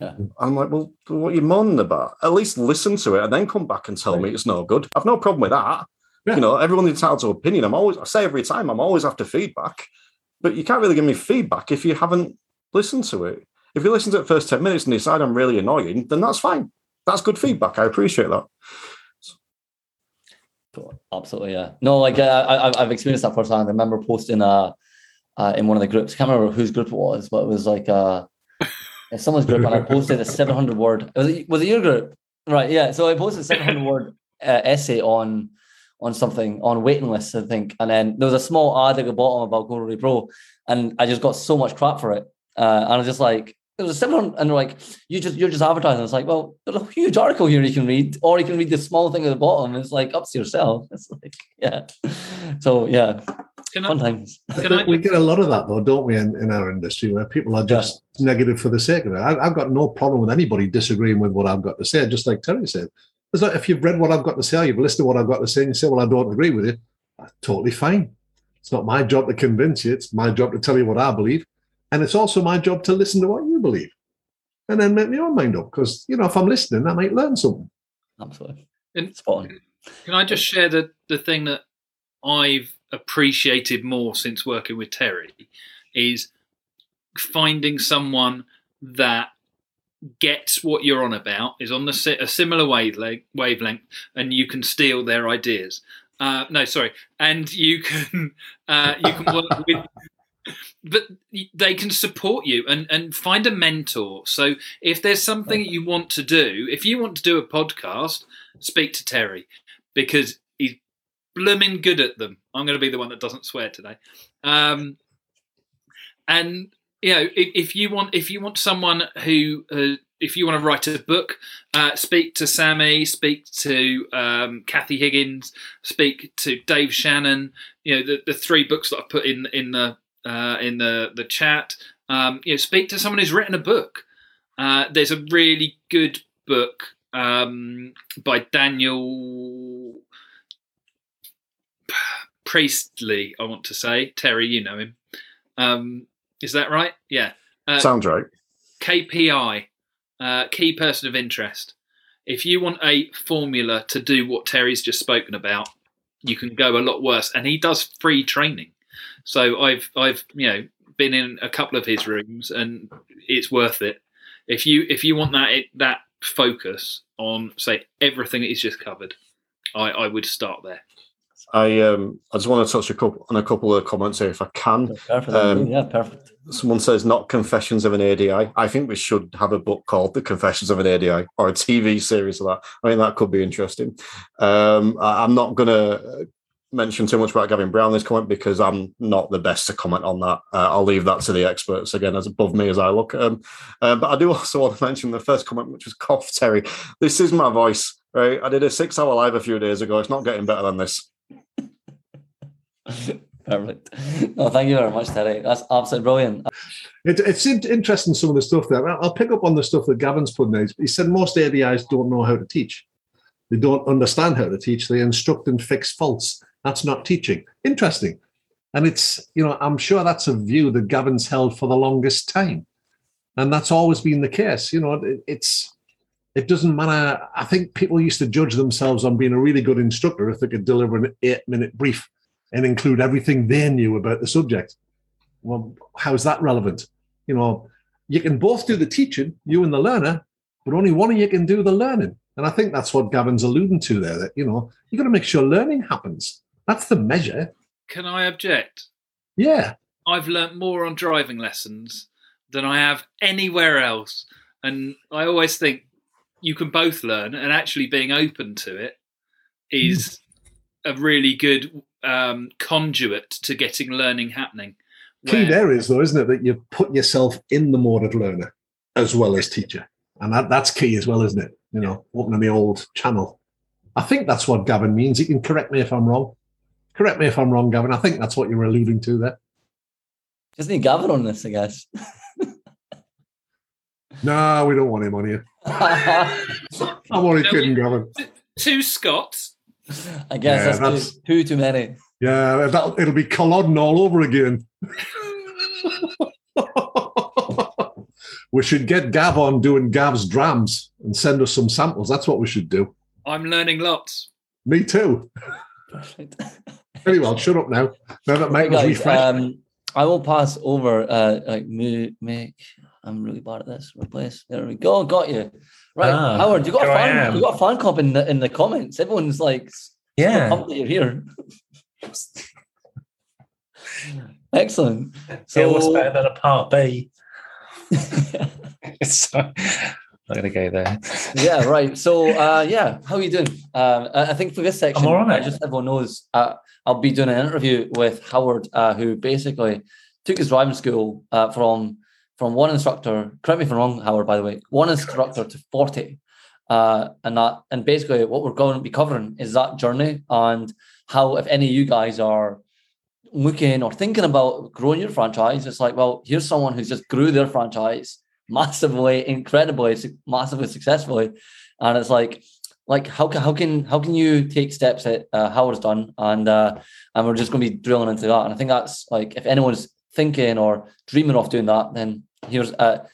Yeah. I'm like, well, what are you moaning about? At least listen to it and then come back and tell me it's no good. I've no problem with that. Yeah. You know, everyone's entitled to opinion. I'm always, I say every time, I'm always after feedback, but you can't really give me feedback if you haven't listened to it. If you listen to the first 10 minutes and decide I'm really annoying, then that's fine. That's good feedback. I appreciate that. Absolutely, yeah. No, like I, have experienced that firsthand. I remember posting uh, uh, in one of the groups. I can't remember whose group it was, but it was like uh, someone's group, and I posted a 700 word. Was it, was it your group? Right, yeah. So I posted a 700 word uh, essay on on something on waiting lists, I think. And then there was a small ad at the bottom about GoRoadie Pro, and I just got so much crap for it. Uh, and I was just like, it was a similar, and like you just you're just advertising. It's like, well, there's a huge article here you can read, or you can read the small thing at the bottom. It's like up to yourself. (laughs) It's like, yeah. So yeah, can fun I, times. (laughs) I, we get a lot of that though, don't we, in, in our industry, where people are just yeah. negative for the sake of it. I, have got no problem with anybody disagreeing with what I've got to say, just like Terry said. It's like if you've read what I've got to say, you've listened to what I've got to say, and you say, "Well, I don't agree with it." That's totally fine. It's not my job to convince you. It's my job to tell you what I believe, and it's also my job to listen to what you believe, and then make my own mind up. Because you know, if I'm listening, I might learn something. Absolutely. And Spot on. Can I just share the the thing that I've appreciated more since working with Terry is finding someone that gets what you're on about, is on the a similar wavelength, wavelength, and you can steal their ideas. Uh, no, sorry, and you can uh, you can work (laughs) with, but they can support you and and find a mentor. So if there's something you want to do, if you want to do a podcast, speak to Terry because he's blooming good at them. I'm going to be the one that doesn't swear today. Um, and you know, if, if, you want if you want someone who uh, if you want to write a book, uh, speak to Sammy, speak to um, Kathy Higgins, speak to Dave Shannon. You know the, the three books that I put in in the uh, in the the chat. Um, you know, speak to someone who's written a book. Uh, there's a really good book um, by Daniel Priestley. I want to say Terry, you know him. Um, is that right? Yeah. Uh, Sounds right. KPI, uh, key person of interest. If you want a formula to do what Terry's just spoken about, you can go a lot worse. And he does free training. So I've I've you know been in a couple of his rooms, and it's worth it. If you if you want that that focus on say everything that he's just covered, I, I would start there. I um I just want to touch a couple on a couple of comments here if I can. Perfect. Um, yeah, perfect. Someone says not Confessions of an ADI. I think we should have a book called The Confessions of an ADI or a TV series of that. I mean that could be interesting. Um, I, I'm not going to mention too much about Gavin Brownley's comment because I'm not the best to comment on that. Uh, I'll leave that to the experts again, as above me as I look at them. Uh, but I do also (laughs) want to mention the first comment, which was cough, Terry. This is my voice, right? I did a six-hour live a few days ago. It's not getting better than this. (laughs) Perfect. No, thank you very much, Terry. That's absolutely brilliant. It, it's in- interesting some of the stuff there. I'll pick up on the stuff that Gavin's put in. He said most ADIs don't know how to teach. They don't understand how to teach. They instruct and fix faults. That's not teaching. Interesting. And it's, you know, I'm sure that's a view that Gavin's held for the longest time. And that's always been the case. You know, it, it's, it doesn't matter. I think people used to judge themselves on being a really good instructor if they could deliver an eight minute brief and include everything they knew about the subject. Well, how's that relevant? You know, you can both do the teaching, you and the learner, but only one of you can do the learning. And I think that's what Gavin's alluding to there. That you know, you've got to make sure learning happens. That's the measure. Can I object? Yeah, I've learnt more on driving lessons than I have anywhere else. And I always think you can both learn, and actually being open to it is a really good um, conduit to getting learning happening. key there is though, isn't it, that you put yourself in the mode of learner as well as teacher, and that, that's key as well, isn't it? You know, opening the old channel. I think that's what Gavin means. You can correct me if I'm wrong. Correct me if I'm wrong, Gavin. I think that's what you were alluding to there. Just need Gavin on this, I guess. (laughs) No, we don't want him on here. (laughs) I'm only No, kidding, we- Gavin. Two Scots. I guess Yeah, that's, that's- Too, too too many. Yeah, that, it'll be Culloden all over again. we should get Gav on doing Gav's drams and send us some samples. That's what we should do. I'm learning lots. Me too. Perfect. (laughs) Very well, shut up now. Now that Mike was Guys, refreshed. um, I will pass over. Uh, like mo- make. I'm really bad at this. Replace. There we go. Got you. Right, Ah, Howard. You got a fan. am. You got a fan club in the in the comments. Everyone's like, Yeah. pumped that you're here. (laughs) Excellent. So So what's better than a part B? (laughs) (laughs) so, I'm not going to go there. yeah, right. So uh, yeah, how are you doing? Um, I I think for this section, I'm all right. uh, just everyone knows, uh, I'll be doing an interview with Howard, uh, who basically took his driving school uh, from from one instructor. Correct me if I'm wrong, Howard. By the way, one instructor to forty, uh, and that and basically what we're going to be covering is that journey and how, if any of you guys are looking or thinking about growing your franchise, it's like, well, here's someone who's just grew their franchise massively, incredibly, massively successfully, and it's like, like how can how can how can you take steps that uh, Howard's done, and uh, and we're just going to be drilling into that, and I think that's like if anyone's thinking or dreaming of doing that, then here's uh,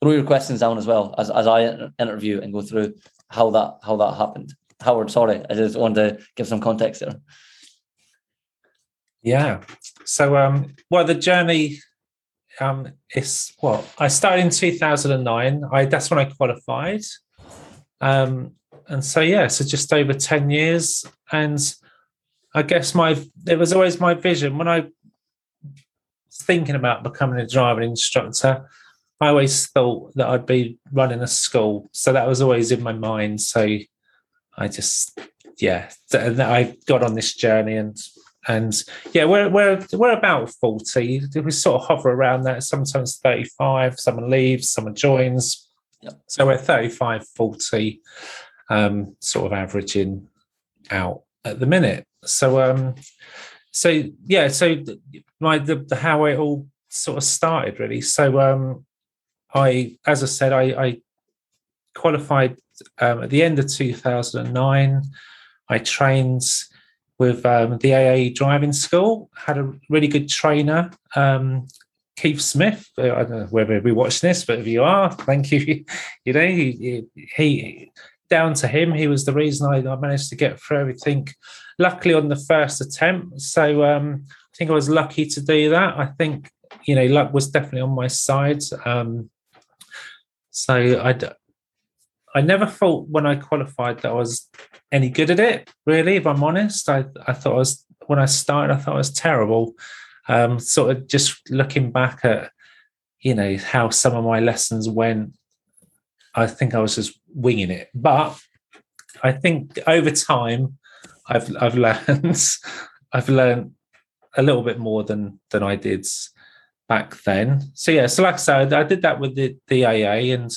throw your questions down as well as as I interview and go through how that how that happened. Howard, sorry, I just wanted to give some context there. Yeah. So, um, well, the journey um, is what I started in 2009. I that's when I qualified. Um, and so, yeah, so just over 10 years. And I guess my, it was always my vision when I was thinking about becoming a driving instructor. I always thought that I'd be running a school. So that was always in my mind. So I just, yeah, I got on this journey and and yeah, we're we're we're about forty. We sort of hover around that. Sometimes thirty-five. Someone leaves, someone joins. So we're 35, 40, um, sort of averaging out at the minute. So, um, so yeah, so my the, the how it all sort of started really. So, um, I, as I said, I, I qualified um, at the end of 2009. I trained with um, the AA driving school, had a really good trainer, um, Keith Smith. I don't know whether we watch this, but if you are, thank you. (laughs) you know, he, he down to him, he was the reason I, I, managed to get through everything. Luckily, on the first attempt, so um, I think I was lucky to do that. I think you know luck was definitely on my side. Um, so I, I never thought when I qualified that I was any good at it. Really, if I'm honest, I I thought I was when I started. I thought I was terrible. Um, sort of just looking back at you know how some of my lessons went. I think I was just winging it, but I think over time, I've I've (laughs) learned I've learned a little bit more than than I did back then. So yeah, so like I said, I did that with the, the AA and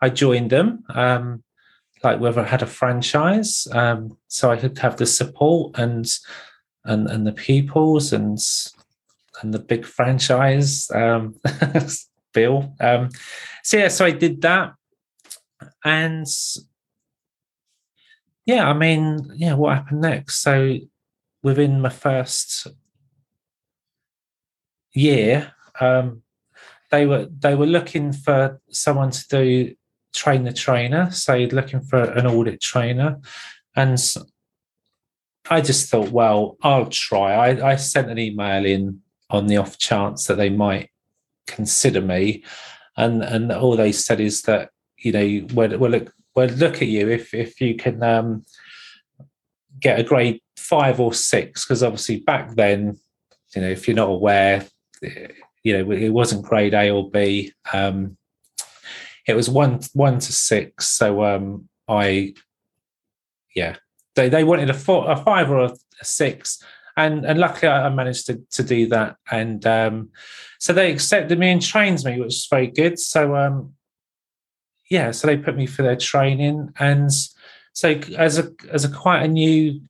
I joined them. Um, like whether I had a franchise, um, so I could have the support and and and the pupils and and the big franchise um, (laughs) bill. Um, so yeah, so I did that, and yeah, I mean, yeah, what happened next? So within my first year, um, they were they were looking for someone to do train the trainer, so looking for an ORDIT trainer, and I just thought, well, I'll try. I, I sent an email in on the off chance that they might consider me, and and all they said is that you know we'll, we'll look we'll look at you if if you can um, get a grade five or six because obviously back then you know if you're not aware you know, it wasn't grade A or B. Um, it was one one to six. So um, I, yeah, they they wanted a four, a five or a, a six, and and luckily I, managed to to do that, and um, so they accepted me and trained me, which was very good. So um, yeah, so they put me for their training, and so as a as a quite a new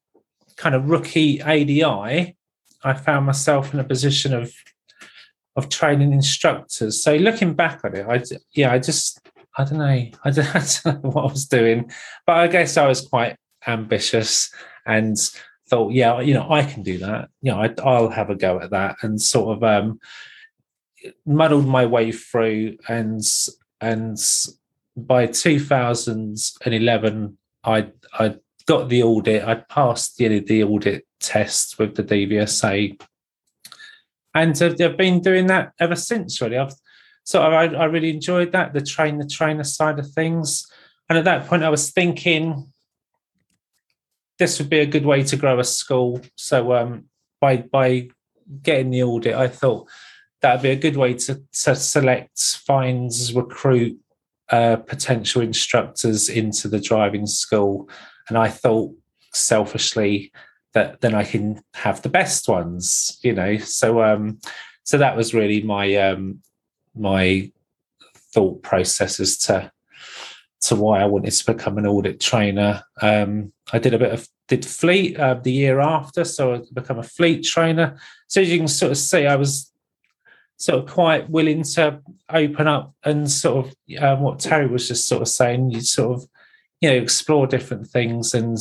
kind of rookie ADI, I found myself in a position of of training instructors. So looking back at it, I yeah, I just I don't know, I don't, (laughs) I don't know what I was doing, but I guess I was quite ambitious and thought, yeah, you know, I can do that. You know, I, will have a go at that, and sort of um, muddled my way through, and and by 2011, I I got the ORDIT. I passed the the ORDIT test with the DVSA and I've been doing that ever since. Really, I've of I, I really enjoyed that the train the trainer side of things, and at that point I was thinking this would be a good way to grow a school. So um, by by getting the ORDIT, I thought that'd be a good way to, to select, find, recruit uh, potential instructors into the driving school. And I thought selfishly that then I can have the best ones, you know. So um so that was really my um my thought process as to to why I wanted to become an ORDIT trainer. Um I did a bit of did fleet uh, the year after, so I become a fleet trainer. So as you can sort of see, I was sort of quite willing to open up and sort of um, what Terry was just sort of saying, you sort of you know explore different things and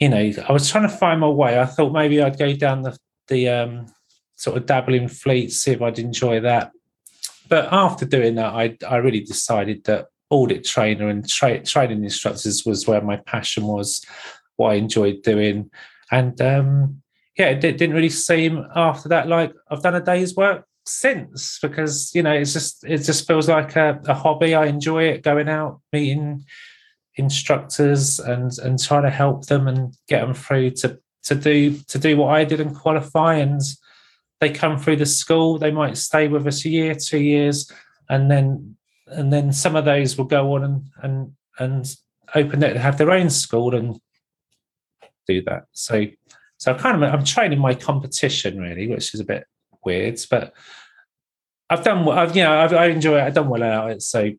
you know, I was trying to find my way. I thought maybe I'd go down the the um, sort of dabbling fleet, see if I'd enjoy that. But after doing that, I I really decided that ORDIT trainer and tra- training instructors was where my passion was, what I enjoyed doing, and um, yeah, it didn't really seem after that like I've done a day's work since because you know it's just it just feels like a, a hobby. I enjoy it going out meeting instructors and and trying to help them and get them through to to do to do what I did and qualify and they come through the school they might stay with us a year two years and then and then some of those will go on and and and open it and have their own school and do that so so kind of I'm training my competition really which is a bit weird but I've done I've you know I've, I enjoy it I've done well out it so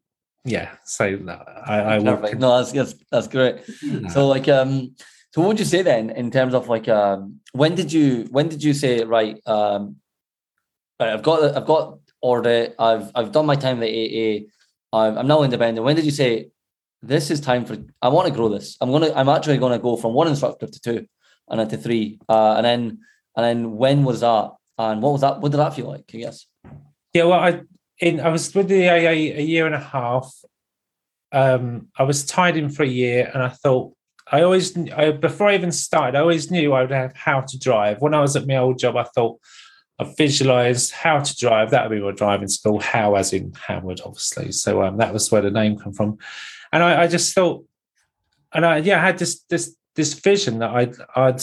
yeah, so I, I will. Perfect. No, that's that's, that's great. So like um so what would you say then in terms of like um when did you when did you say right um right, I've got I've got order I've I've done my time at AA I'm, I'm now independent when did you say this is time for I want to grow this I'm gonna I'm actually gonna go from one instructor to two and then to three uh and then and then when was that and what was that what did that feel like I guess Yeah, well, I in I was with the AA a year and a half. Um, I was tied in for a year, and I thought I always I, before I even started, I always knew I would have how to drive. When I was at my old job, I thought I visualized how to drive. That would be my driving school. How, as in Hamwood, obviously. So um, that was where the name come from, and I, I just thought, and I yeah, I had this this this vision that I'd I'd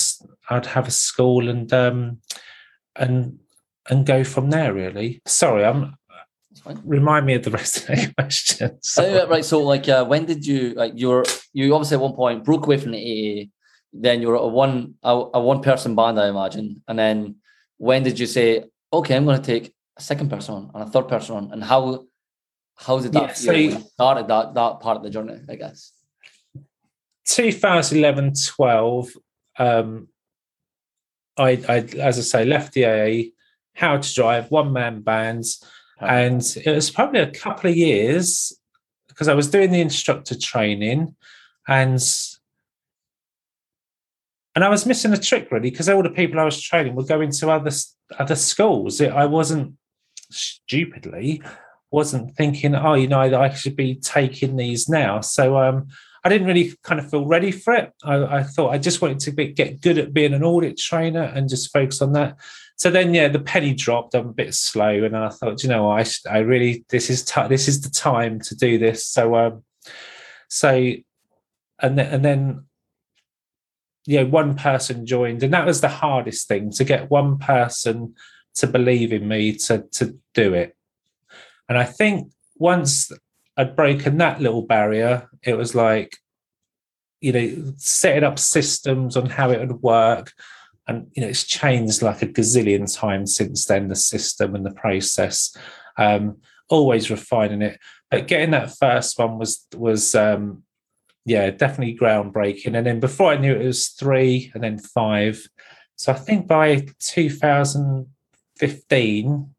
I'd have a school and um and and go from there. Really. Sorry, I'm. Remind me of the rest of the (laughs) question. So, right. So, like, uh, when did you like? you're you obviously at one point broke away from the AA. Then you're a one a, a one person band, I imagine. And then when did you say, okay, I'm going to take a second person on and a third person on? And how how did that Yeah, feel so you- you started that that part of the journey? I guess. 2011 12 um I, I as i say left the aa how to drive one man bands. And it was probably a couple of years because i was doing the instructor training and and i was missing a trick really because all the people i was training were going to other other schools. I wasn't stupidly wasn't thinking oh you know i should be taking these now. So um I didn't really kind of feel ready for it. I, I thought I just wanted to be, get good at being an ORDIT trainer and just focus on that. So then, yeah, the penny dropped. I'm a bit slow, and I thought, you know, I I really this is ti this is the time to do this. So, um, so, and then and then, yeah, one person joined, and that was the hardest thing to get one person to believe in me to to do it. And I think once I'd broken that little barrier, it was like, you know, setting up systems on how it would work. And, you know, it's changed like a gazillion times since then, the system and the process, um, always refining it. But getting that first one was, was, um, yeah, definitely groundbreaking. And then before I knew it, it was three and then five. So I think by 2015,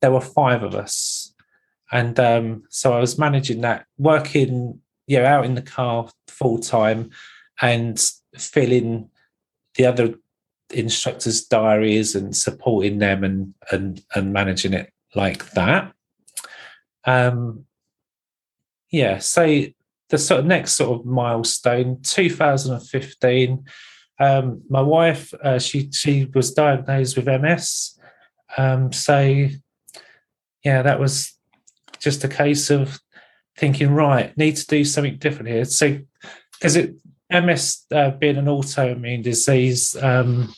there were five of us and um, so I was managing that, working, yeah, out in the car full time, and filling the other instructors' diaries and supporting them and and and managing it like that. Um, yeah, so the sort of next sort of milestone, 2015. Um, my wife, uh, she she was diagnosed with MS. Um, so yeah, that was just a case of thinking, right, need to do something different here. So, because it MS uh, being an autoimmune disease, um,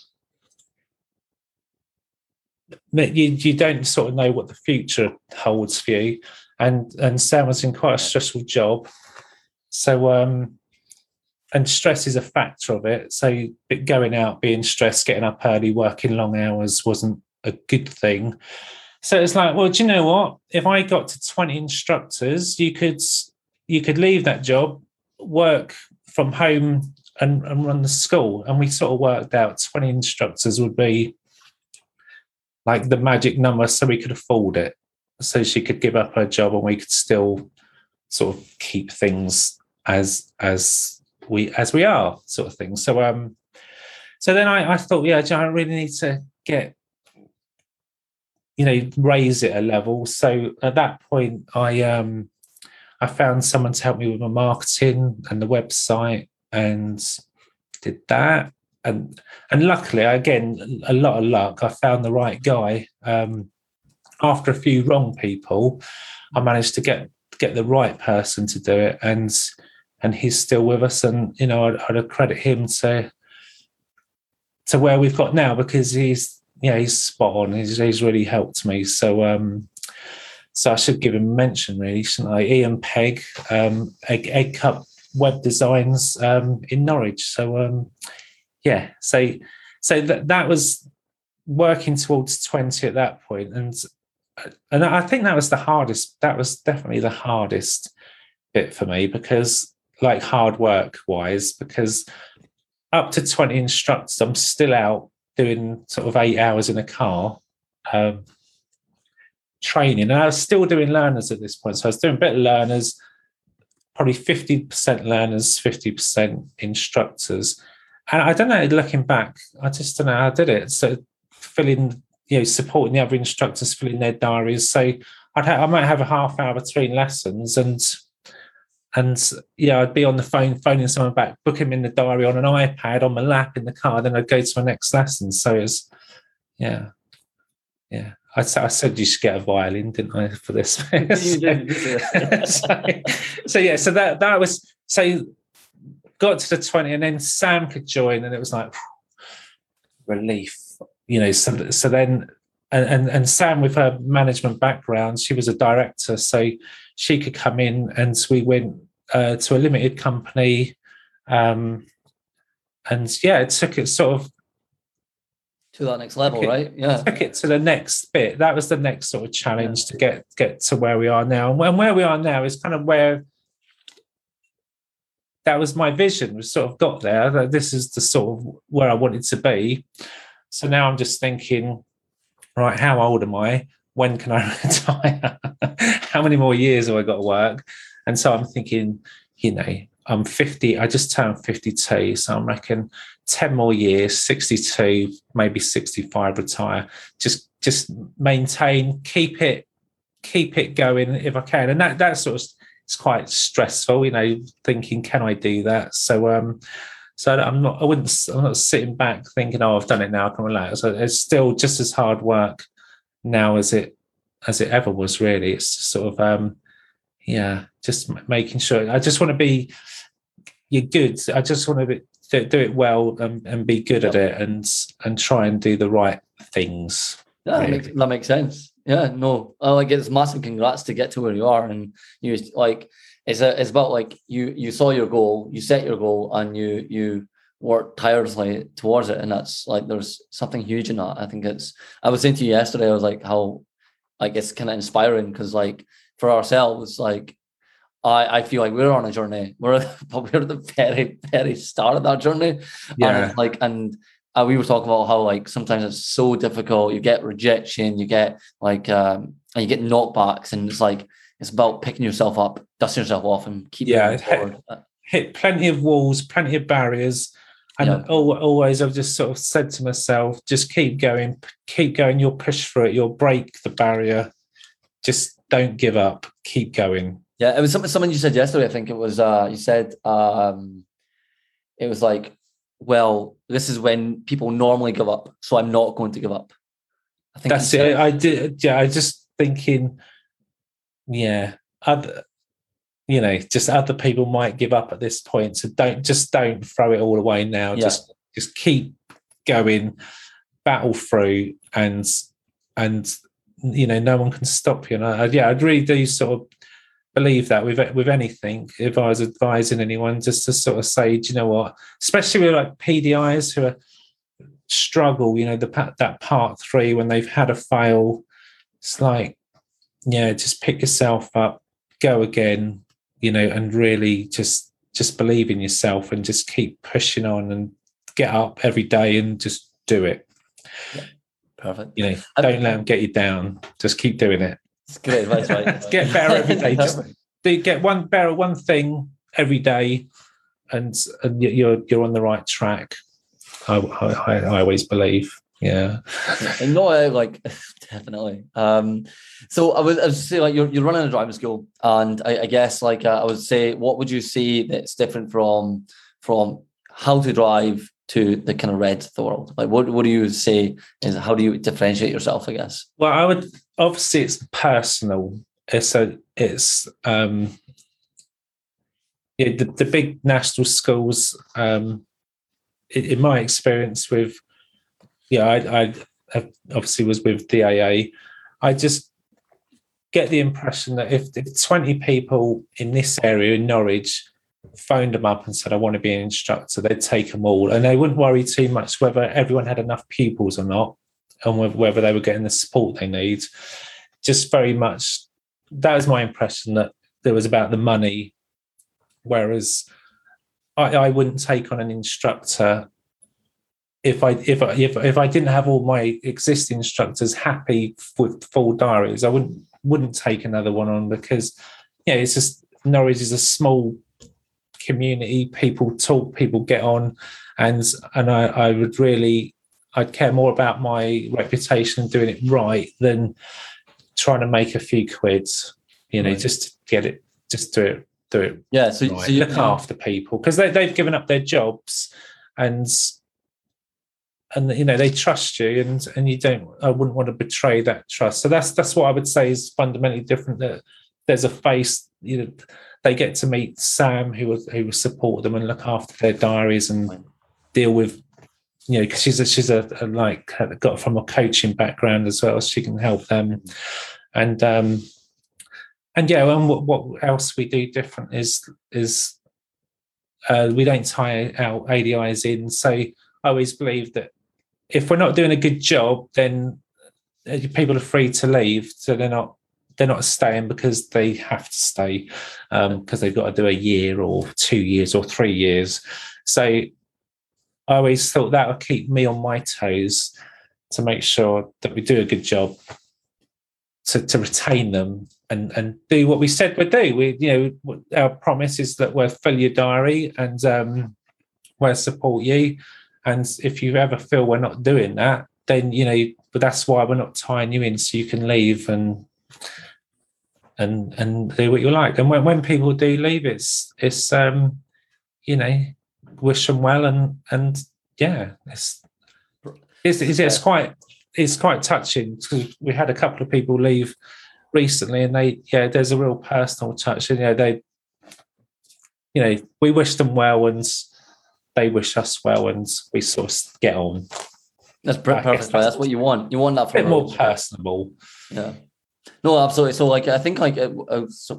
you you don't sort of know what the future holds for you, and and Sam was in quite a stressful job, so um, and stress is a factor of it. So going out, being stressed, getting up early, working long hours wasn't a good thing. So it's like, well, do you know what? If I got to 20 instructors, you could you could leave that job, work from home and, and run the school. And we sort of worked out 20 instructors would be like the magic number so we could afford it. So she could give up her job and we could still sort of keep things as as we as we are, sort of thing. So um so then I, I thought, yeah, I really need to get you know raise it a level. So at that point i um i found someone to help me with my marketing and the website and did that. And and luckily again a lot of luck i found the right guy. Um after a few wrong people i managed to get get the right person to do it and and he's still with us. And you know i'd, I'd credit him to to where we've got now because he's yeah, he's spot on. He's, he's really helped me. So, um, so I should give him mention, really, shouldn't I? Ian Pegg, um, Egg, Egg Cup Web Designs um, in Norwich. So, um, yeah, so so that that was working towards twenty at that point, and and I think that was the hardest. That was definitely the hardest bit for me because, like, hard work wise, because up to 20 instructors, I'm still out doing sort of eight hours in a car um, training. And I was still doing learners at this point. So I was doing a bit of learners, probably 50% learners, 50% instructors. And I don't know, looking back, I just don't know how I did it. So filling, you know, supporting the other instructors, filling their diaries. So I'd ha- I might have a half hour between lessons and and yeah, I'd be on the phone, phoning someone back, book him in the diary on an iPad on my lap in the car. Then I'd go to my next lesson. So it's yeah, yeah. I, I said you should get a violin, didn't I, for this? (laughs) so, (laughs) so, so, yeah, so that that was so got to the twenty, and then Sam could join, and it was like relief, you know. So so then. And, and and Sam, with her management background, she was a director, so she could come in, and we went uh, to a limited company, um, and yeah, it took it sort of to that next level, it, right? Yeah, took it to the next bit. That was the next sort of challenge yeah. to get get to where we are now. And where we are now is kind of where that was my vision. We sort of got there. That this is the sort of where I wanted to be. So now I'm just thinking, right, how old am I? When can I (laughs) retire? how many more years have I got to work? And so I'm thinking, you know, I'm 50, I just turned 52. So I'm reckon 10 more years, 62, maybe 65 retire. Just just maintain, keep it, keep it going if I can. And that that sort of it's quite stressful, you know, thinking, can I do that? So um so I'm not I wouldn't I'm not sitting back thinking, oh, I've done it now, I can relax. So it's still just as hard work now as it as it ever was really. It's sort of um yeah, just making sure I just want to be you're good. I just want to be do, do it well and, and be good at it and and try and do the right things. Yeah, that makes, that makes sense. Yeah, no, I like it's massive congrats to get to where you are, and you like it's a, it's about like you you saw your goal, you set your goal, and you you work tirelessly towards it, and that's like there's something huge in that. I think it's. I was saying to you yesterday, I was like how like it's kind of inspiring because like for ourselves, like I, I feel like we're on a journey. We're probably (laughs) at the very, very start of that journey. Yeah. And like, and uh, we were talking about how like sometimes it's so difficult. You get rejection, you get like, um, and you get knockbacks, and it's like it's about picking yourself up, dusting yourself off, and keep yeah, hit, hit, plenty of walls, plenty of barriers. And yeah. always, I've just sort of said to myself, just keep going, keep going. You'll push through it. You'll break the barrier. Just don't give up. Keep going yeah, it was something someone you said yesterday. I think it was uh you said um it was like, well, this is when people normally give up, so I'm not going to give up. I think that's it. I did yeah, I just thinking, yeah, other you know, just other people might give up at this point. So don't just don't throw it all away now. Yeah. Just just keep going, battle through and and you know, no one can stop you. And I, yeah, I'd really do sort of believe that with with anything. If I was advising anyone, just to sort of say, do you know what? Especially with like PDIs who are struggle, you know, the that part three when they've had a fail, it's like, yeah, just pick yourself up, go again, you know, and really just just believe in yourself and just keep pushing on and get up every day and just do it. Yeah. Perfect. You know, don't let them get you down. Just keep doing it. It's great advice, right? (laughs) get better every day. Just do (laughs) get one better one thing every day, and and you're you're on the right track. I I, I always believe. Yeah. And no, uh, like (laughs) definitely. Um, so I would, I would say like you're, you're running a driving school, and I, I guess like uh, I would say, what would you say that's different from from how to drive to the kind of red world? Like, what what do you say is how do you differentiate yourself? I guess. Well, I would obviously it's personal. It's a it's um yeah the, the big national schools um in, in my experience with yeah I, I obviously was with DAA. I just get the impression that if, if 20 people in this area in Norwich phoned them up and said, I want to be an instructor, they'd take them all. And they wouldn't worry too much whether everyone had enough pupils or not and whether they were getting the support they need. just very much that was my impression that there was about the money, whereas I, I wouldn't take on an instructor if I if I if, if I didn't have all my existing instructors happy with full diaries, I wouldn't wouldn't take another one on because yeah, it's just Norwich is a small community. People talk, people get on, and and I, I would really I'd care more about my reputation and doing it right than trying to make a few quids. You know, Right. just get it, just do it, do it Yeah. So, right. so you look after people because they, they've given up their jobs and and you know they trust you and and you don't i wouldn't want to betray that trust so that's that's what i would say is fundamentally different that there's a face you know they get to meet sam who will who will support them and look after their diaries and deal with you know because she's a she's a, a like got from a coaching background as well so she can help them. And um and yeah and what, what else we do different is is uh, we don't tie our adis in. So i always believe that if we're not doing a good job then uh, people are free to leave so they're not they're not staying because they have to stay because they've got to do a year or two years or three years so i always thought that would keep me on my toes to make sure that we do a good job to, to retain them and and do what we said we'd do. We you know our promise is that we'll fill your diary and um, we'll support you. And if you ever feel we're not doing that, then you know, but that's why we're not tying you in, so you can leave and and and do what you like. And when when people do leave, it's it's um, you know, wish them well and and yeah, it's it's it's, it's quite it's quite touching because we had a couple of people leave recently and they yeah there's a real personal touch and you know they you know we wish them well and they wish us well and we sort of get on That's per- I guess perfect. that's- That's what you want. You want that for a bit more personable Yeah. No, absolutely. So, like, I think, like,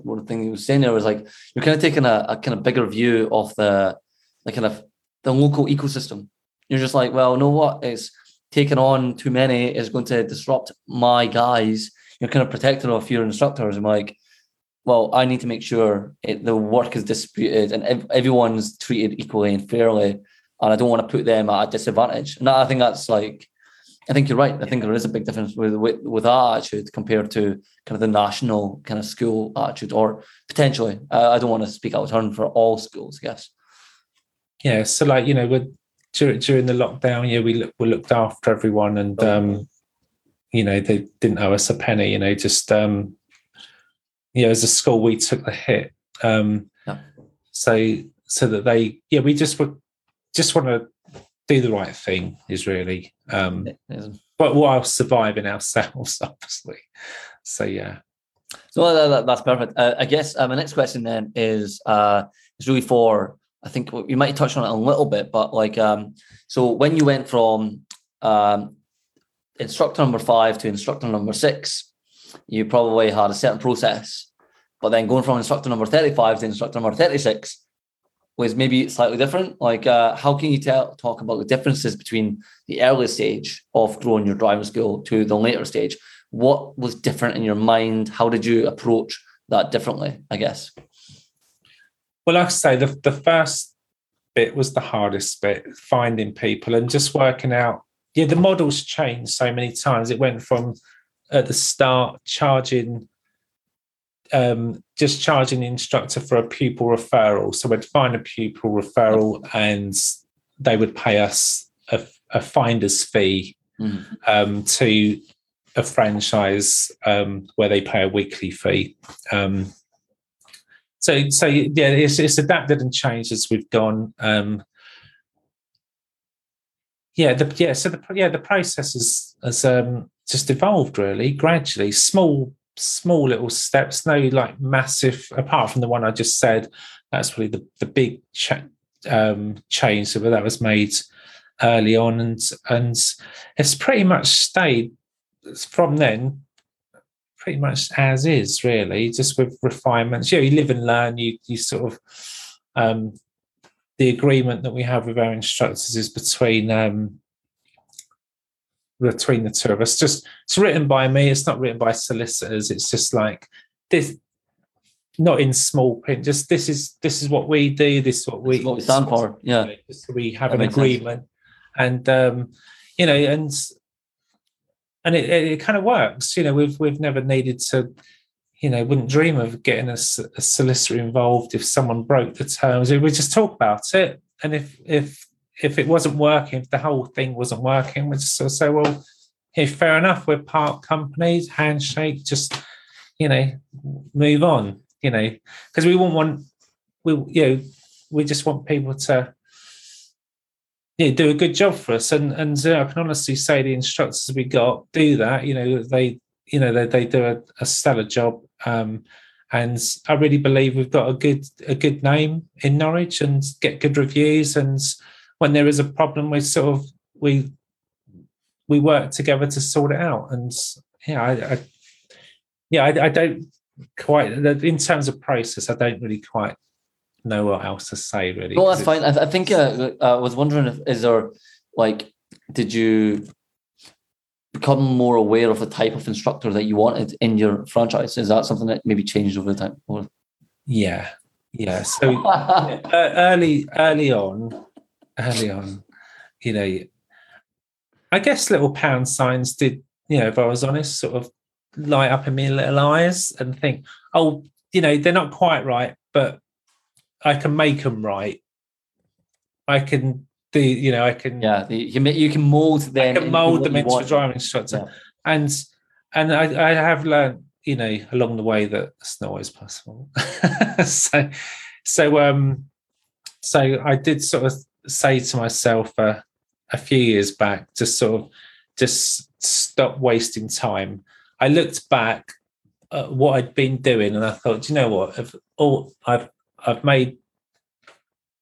one thing you were saying there was like you're kind of taking a, a kind of bigger view of the, the kind of the local ecosystem. You're just like, well, know what? It's taking on too many is going to disrupt my guys. You're kind of protective of your instructors. I'm like, well, I need to make sure it, the work is disputed and ev- everyone's treated equally and fairly, and I don't want to put them at a disadvantage. And I think that's like I think you're right. I think there is a big difference with with, with our attitude compared to kind of the national kind of school attitude, or potentially. Uh, I don't want to speak out of turn for all schools, I guess. yeah so like you know we're during, during the lockdown yeah we look, we looked after everyone and um you know they didn't owe us a penny you know just um you know as a school we took the hit um Yeah. so so that they yeah we just would just want to do the right thing is really um but while surviving ourselves (laughs) obviously. So yeah. So that, that- that's perfect. Uh, I guess uh, my next question then is uh, is really for I think you might touch on it a little bit, but like um, so when you went from um, instructor number five to instructor number six, you probably had a certain process, but then going from instructor number thirty five to instructor number thirty six was maybe slightly different. Like, uh, how can you tell talk about the differences between the early stage of growing your driving school to the later stage? What was different in your mind? How did you approach that differently? I guess. Well, like I say, the, the first bit was the hardest bit, finding people and just working out. Yeah, the model's changed so many times. It went from at the start charging, um, just charging the instructor for a pupil referral. So we'd find a pupil referral and they would pay us a, a finder's fee Mhm. um, to a franchise um, where they pay a weekly fee. Um, so, so yeah, it's, it's adapted and changed as we've gone. Um, yeah, the, yeah. So the yeah the process has, has um, just evolved really gradually, small small little steps. No like massive. Apart from the one I just said, that's really the the big cha- um, change that that was made early on, and and it's pretty much stayed from then pretty much as is really just with refinements yeah you live and learn you you sort of um the agreement that we have with our instructors is between um between the two of us. Just it's written by me. It's not written by solicitors. It's just like this, not in small print. Just this is this is what we do. This is what we, what we stand for, yeah. Just so we have That an makes sense. agreement, and um, you know, and and it, it, it kind of works. You know, we've we've never needed to. You know, wouldn't dream of getting a solicitor involved if someone broke the terms. We just talk about it, and if if if it wasn't working, if the whole thing wasn't working, we just sort of say, well, hey, fair enough, we're part companies, handshake, just you know, move on. You know, because we won't want we you know we just want people to yeah do a good job for us, and and uh, I can honestly say the instructors we got do that. You know, they you know they they do a, a stellar job. Um, and I really believe we've got a good a good name in Norwich and get good reviews. And when there is a problem, we sort of we we work together to sort it out. And yeah, I, I yeah, I, I don't quite in terms of process. I don't really quite know what else to say. Really, Well, that's fine. I, I think uh, I was wondering if is there like did you become more aware of the type of instructor that you wanted in your franchise? Is that something that maybe changed over the time? Or... Yeah, yeah. So (laughs) uh, early, early on, early on, you know, I guess little pound signs did, you know, if I was honest, sort of light up in me little eyes and think, oh, you know, they're not quite right, but I can make them right. I can do, you know, I can, yeah, you, you can mold I them. can mold them into a driving instructor Yeah. and and I, I have learned you know along the way that it's not always possible (laughs) so so um so i did sort of say to myself uh, a few years back just sort of just stop wasting time. I looked back at what i'd been doing and i thought "Do you know what? I've, all i've i've made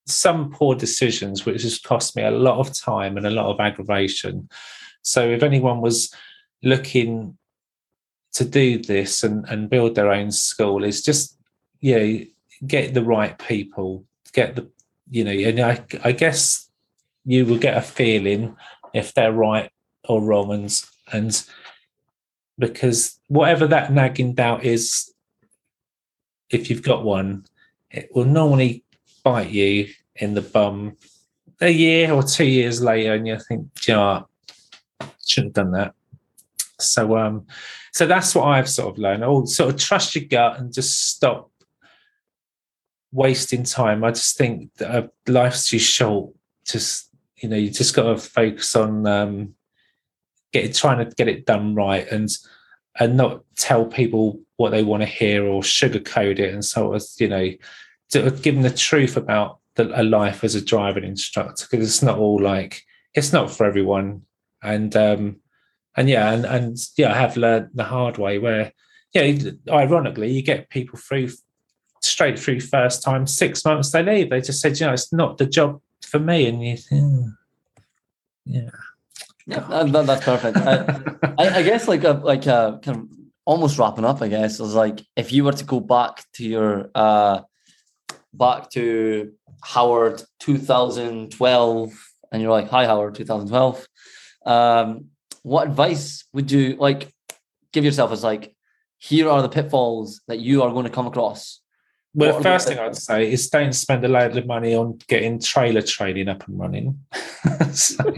some poor decisions which has cost me a lot of time and a lot of aggravation. So if anyone was looking to do this and, and build their own school is just you know get the right people get the you know and I, I guess you will get a feeling if they're right or wrong and and because whatever that nagging doubt is if you've got one it will normally bite you in the bum a year or two years later and you think "Do you know shouldn't have done that so um so that's what I've sort of learned. Oh, sort of trust your gut and just stop wasting time. I just think that uh, life's too short. Just you know, you just got to focus on um, get trying to get it done right and and not tell people what they want to hear or sugarcoat it and sort of you know to give them the truth about the, a life as a driving instructor because it's not all like it's not for everyone and um and yeah, and, and yeah, I have learned the hard way where, yeah, ironically, you get people through straight through first time, six months they leave. They just said, you know, it's not the job for me. And you think, "Hmm, yeah. Yeah, that- that- that's perfect. I, I, I guess like a, like a kind of almost wrapping up. I guess is like if you were to go back to your uh back to Howard 2012, and you're like, "Hi, Howard, 2012." Um, what advice would you like give yourself as like, here are the pitfalls that you are going to come across? Well, What the first thing I'd say is don't spend a load of money on getting trailer training up and running. (laughs) So-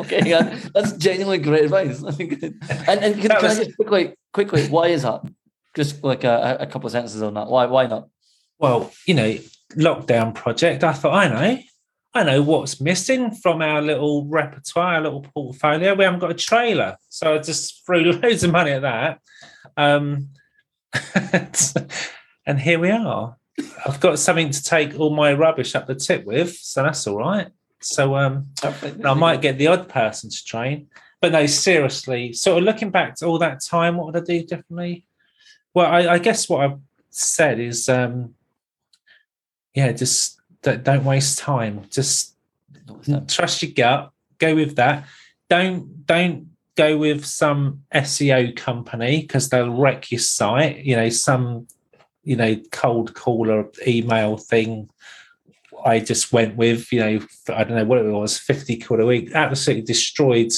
Okay, yeah, that's genuinely great advice. And, and can, can was- I just quickly, quickly, why is that? Just like a, a couple of sentences on that. Why, why not? well, you know, lockdown project. I thought, I know, I know what's missing from our little repertoire, our little portfolio. We haven't got a trailer, so I just threw (laughs) loads of money at that. Um, (laughs) and here we are. I've got something to take all my rubbish up the tip with, so that's all right. So um, I might get the odd person to train. But no, seriously, sort of looking back to all that time, what would I do differently? Well, I, I guess what I've said is, um, yeah, just don't, don't waste time. Just trust your gut. Go with that. Don't don't go with some SEO company because they'll wreck your site. You know, some you know cold caller email thing. I just went with you know I don't know what it was fifty quid a week. Absolutely destroyed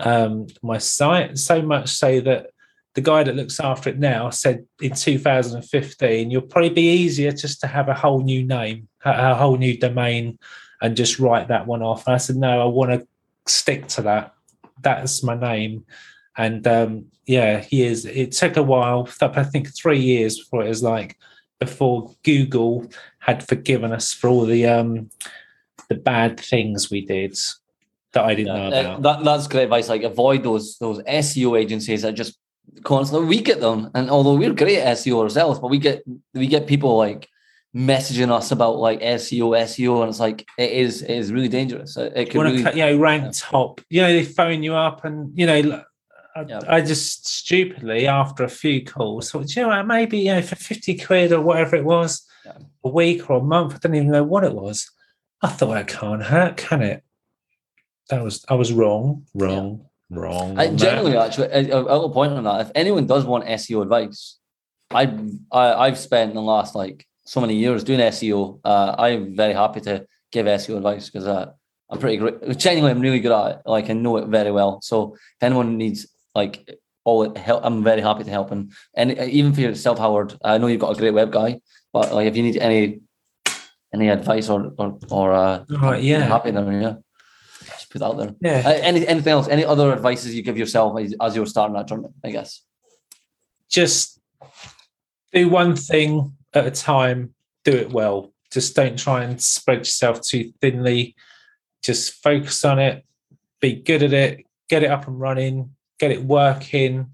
um, my site. So much so that the guy that looks after it now said in 2015, you'll probably be easier just to have a whole new name, a, a whole new domain, and just write that one off. And I said, no, I want to stick to that. That's my name. And um, yeah, he is. It took a while. I think three years before it was like before Google had forgiven us for all the um, the bad things we did that I didn't Yeah, know about. that, that's great advice. Like avoid those those SEO agencies that just constantly we get them, and although we're great at SEO ourselves, but we get we get people like messaging us about like SEO, SEO, and it's like it is it is really dangerous. It, it could really, you know rank yeah. top you know they phone you up and you know I, Yeah. I just stupidly after a few calls thought "Do you know what, maybe you know for 50 quid or whatever it was Yeah. a week or a month I didn't even know what it was I thought that can't hurt can it that was I was wrong wrong wrong I, on that. generally, actually, a, a little point on that. If anyone does want SEO advice, I, I I've spent the last like so many years doing SEO. Uh, I'm very happy to give SEO advice because uh, I'm pretty great. Genuinely, I'm really good at it. Like I know it very well. So if anyone needs like all it help, I'm very happy to help. And and even for yourself, Howard, I know you've got a great web guy, but like if you need any any advice or or or uh, Right, yeah. happy then yeah. Just put that out there. yeah Uh, any anything else? Any other advices you give yourself as, as you're starting that journey? I guess. just do one thing at a time, do it well. Just don't try and spread yourself too thinly. Just focus on it, be good at it, get it up and running, get it working,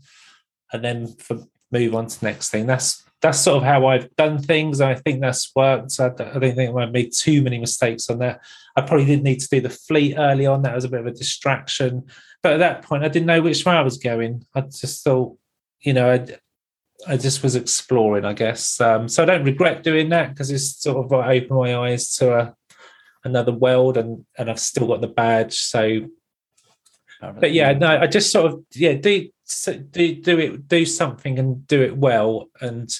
and then for, move on to next thing. That's that's sort of how I've done things. I think that's worked. I don't, I don't think I made too many mistakes on that. I probably didn't need to do the fleet early on. That was a bit of a distraction. But at that point, I didn't know which way I was going. I just thought, you know, I, I just was exploring, I guess. Um, so I don't regret doing that because it's sort of opened my eyes to a, another world, and and I've still got the badge. So, but yeah, no, I just sort of yeah do do do it do something and do it well, and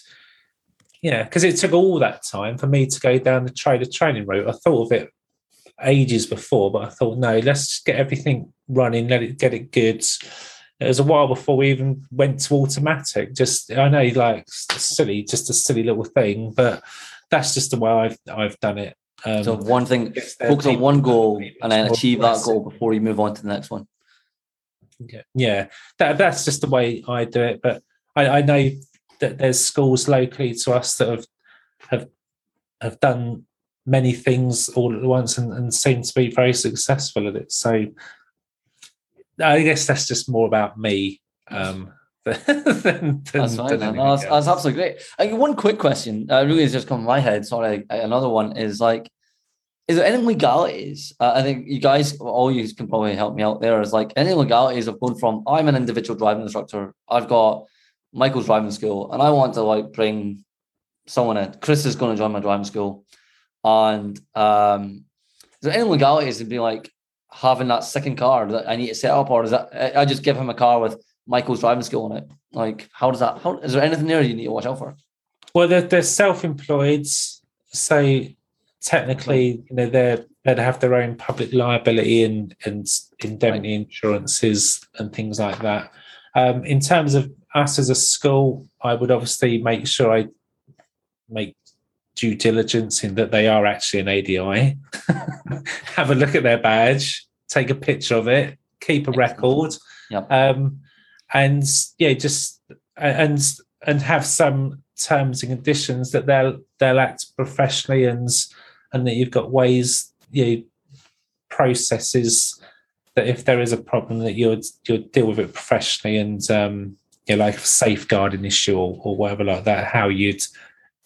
yeah, because it took all that time for me to go down the trainer training route. I thought of it ages before, but I thought no, let's just get everything running, let it get it good. It was a while before we even went to automatic. Just I know, like silly, just a silly little thing, but that's just the way I've I've done it. Um, So one thing, guess there are focus on one goal and then achieve that goal before you move on to the next one. Yeah, yeah. That that's just the way I do it. But I, I know that there's schools locally to us that have have have done many things all at once and, and seem to be very successful at it. So I guess that's just more about me. Um, (laughs) than, than, That's fine. than man. No, that's, that's absolutely great. Uh, one quick question, uh, really has just come to my head. Sorry, another one is like, is there any legalities? Uh, I think you guys, all you can probably help me out there. Is like any legalities of going from I'm an individual driving instructor. I've got Michael's driving school, and I want to like bring someone in. Chris is going to join my driving school, and um, is there any legalities to be like having that second car that I need to set up, or is that I just give him a car with Michael's driving school on it? Like, how does that? How is there anything there you need to watch out for? Well, they're, they're self-employed, so technically, you know, they're they'd have their own public liability and and indemnity insurances and things like that. Um, in terms of us as a school, I would obviously make sure I make due diligence in that they are actually an ADI. (laughs) have a look at their badge, take a picture of it, keep a record Yep. um, and yeah, just and and have some terms and conditions that they'll they'll act professionally and and that you've got ways you know, processes that if there is a problem that you'll you'll deal with it professionally and um you know, like a safeguarding issue or, or whatever like that how you'd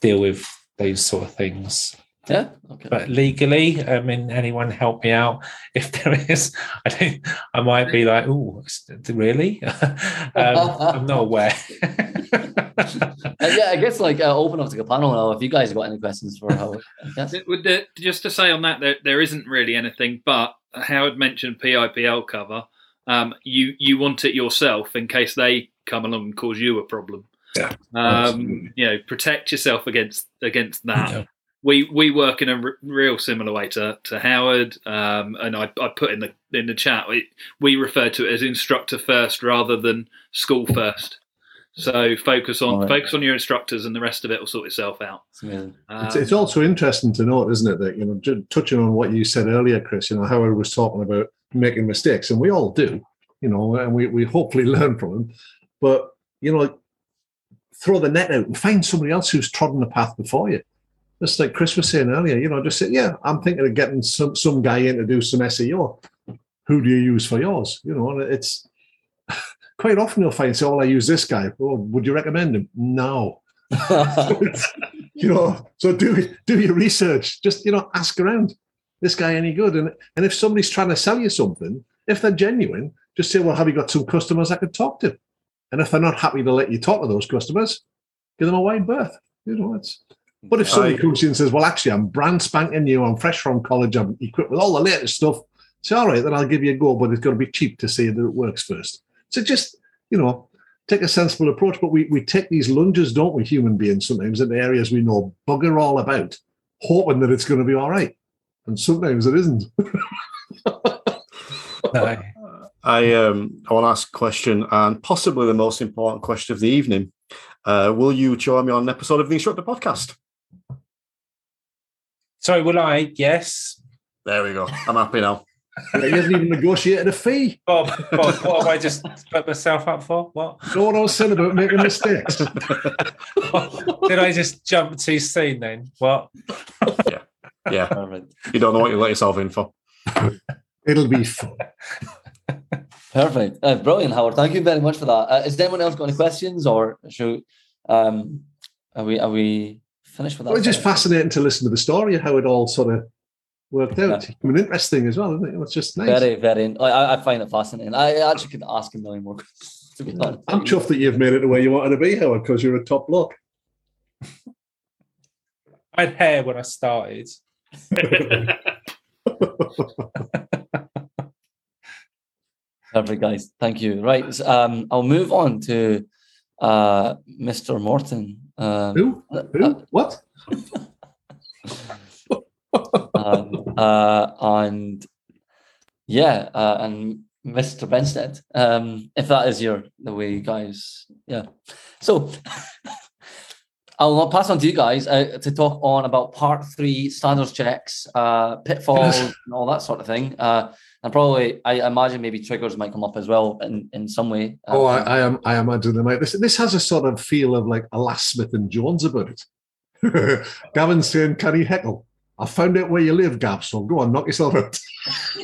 deal with those sort of things Yeah. Okay. but legally, I mean, anyone help me out (laughs) if there is. I don't. I might be like, oh, really? (laughs) um, I'm not aware. (laughs) Uh, yeah, I guess like uh, open up to the panel now. If you guys have got any questions for Howard, yes. Just to say on that, there, there isn't really anything, but Howard mentioned PIPL cover. Um, you you want it yourself in case they come along and cause you a problem. Yeah, Um, you know, protect yourself against against that. Yeah. we we work in a r- real similar way to to Howard, um, and I, I put in the in the chat we, we refer to it as instructor first rather than school first. So focus on Right. focus on your instructors, and the rest of it will sort itself out. It's amazing. It's, Um, it's also interesting to note, isn't it, that you know, ju- touching on what you said earlier, Chris. You know, Howard was talking about making mistakes, and we all do. You know, and we we hopefully (laughs) learn from them. But you know, throw the net out and find somebody else who's trodden the path before you. Just like Chris was saying earlier, you know, just say, yeah, I'm thinking of getting some some guy in to do some SEO. Who do you use for yours? You know, and it's (laughs) quite often you'll find, say, oh, I use this guy. Oh, would you recommend him? No. (laughs) You know so do do your research. Just you know ask around. This guy any good? And and if somebody's trying to sell you something if they're genuine just say well have you got some customers i could talk to? And if they're not happy to let you talk to those customers give them a wide berth. You know it's but if somebody comes to you and says well actually i'm brand spanking new. I'm fresh from college. I'm equipped with all the latest stuff. Say all right then i'll give you a go but it's got to be cheap to see that it works first so just you know take a sensible approach, but we, we take these lunges, don't we, human beings, sometimes into areas we know bugger all about, hoping that it's going to be all right. And sometimes it isn't. (laughs) No. I um I want to ask a question, and possibly the most important question of the evening. Uh, will you join me on an episode of the Instructor Podcast? Sorry, will I? Yes. There we go. I'm happy now. He hasn't even negotiated a fee. Bob, Bob, what have I just put myself up for? What? You know what I was saying about making mistakes? (laughs) Did I just jump too soon then? What? Yeah, Perfect. you don't know what you let yourself in for. It'll be fun. Perfect. Uh, brilliant, Howard. Thank you very much for that. Uh, has anyone else got any questions, or should um, are we are we finished with that? Well, it's just fascinating to listen to the story of how it all sort of worked out. I mean, interesting as well, isn't it? It's just nice. Very, very. I- I, I find it fascinating. I actually could ask a million more (laughs) questions. To be honest, I'm chuffed that you've made it the way you wanted to be, Howard, because you're a top bloke. (laughs) I had hair when I started. (laughs) Perfect, guys. Thank you. Right. so, Um, I'll move on to uh, Mr. Morton. Um, Who? Who? What? Um, uh, and yeah, uh, and Mr. Bensted, um, if that is your the way you guys, yeah. So (laughs) I'll pass on to you guys uh, to talk on about part three standards checks, uh, pitfalls, (laughs) and all that sort of thing. Uh, and probably, I imagine maybe triggers might come up as well in, in some way. Oh, I, I am. I imagine they might. This this has a sort of feel of like Alas Smith and Jones about it. (laughs) Gavin saying, "Can he heckle?" I found out where you live, Gav. So go on, knock yourself out.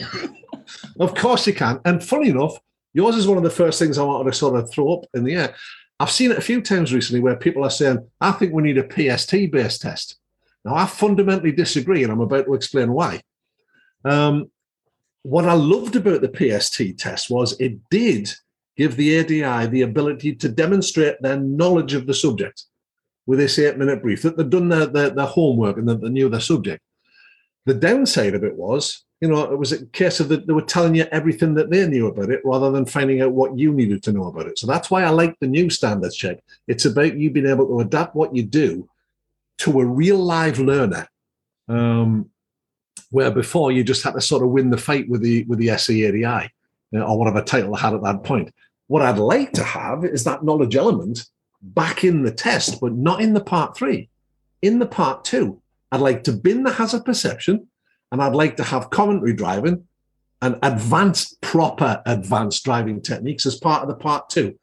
(laughs) of course you can. And funny enough, yours is one of the first things I wanted to sort of throw up in the air. I've seen it a few times recently where people are saying, "I think we need a PST based test." Now, I fundamentally disagree, and I'm about to explain why. Um, what I loved about the PST test was it did give the ADI the ability to demonstrate their knowledge of the subject with this eight minute brief, that they'd done their, their, their homework and that they knew their subject. The downside of it was, you know, it was a case of that they were telling you everything that they knew about it rather than finding out what you needed to know about it. So that's why I like the new standards check. It's about you being able to adapt what you do to a real live learner. Um, where before you just had to sort of win the fight with the with the SEADI or whatever title I had at that point. What I'd like to have is that knowledge element back in the test, but not in the part three. In the part two, I'd like to bin the hazard perception, and I'd like to have commentary driving and advanced, proper advanced driving techniques as part of the part two.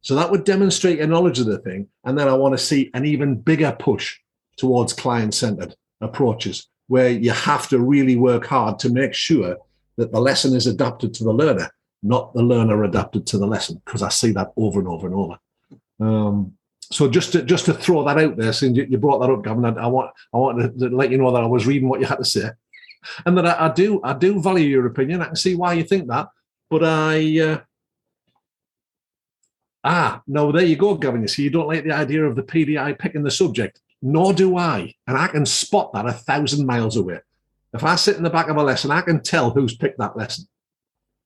So that would demonstrate your knowledge of the thing. And then I want to see an even bigger push towards client centered approaches where you have to really work hard to make sure that the lesson is adapted to the learner, not the learner adapted to the lesson, because I see that over and over and over. Um, so just to just to throw that out there, since you, brought that up, Gavin, I, I want I want to, to let you know that I was reading what you had to say, and that I, I do I do value your opinion. I can see why you think that, but I uh, ah no, there you go, Gavin. You see, you don't like the idea of the PDI picking the subject nor do I. And I can spot that a thousand miles away. If I sit in the back of a lesson, I can tell who's picked that lesson.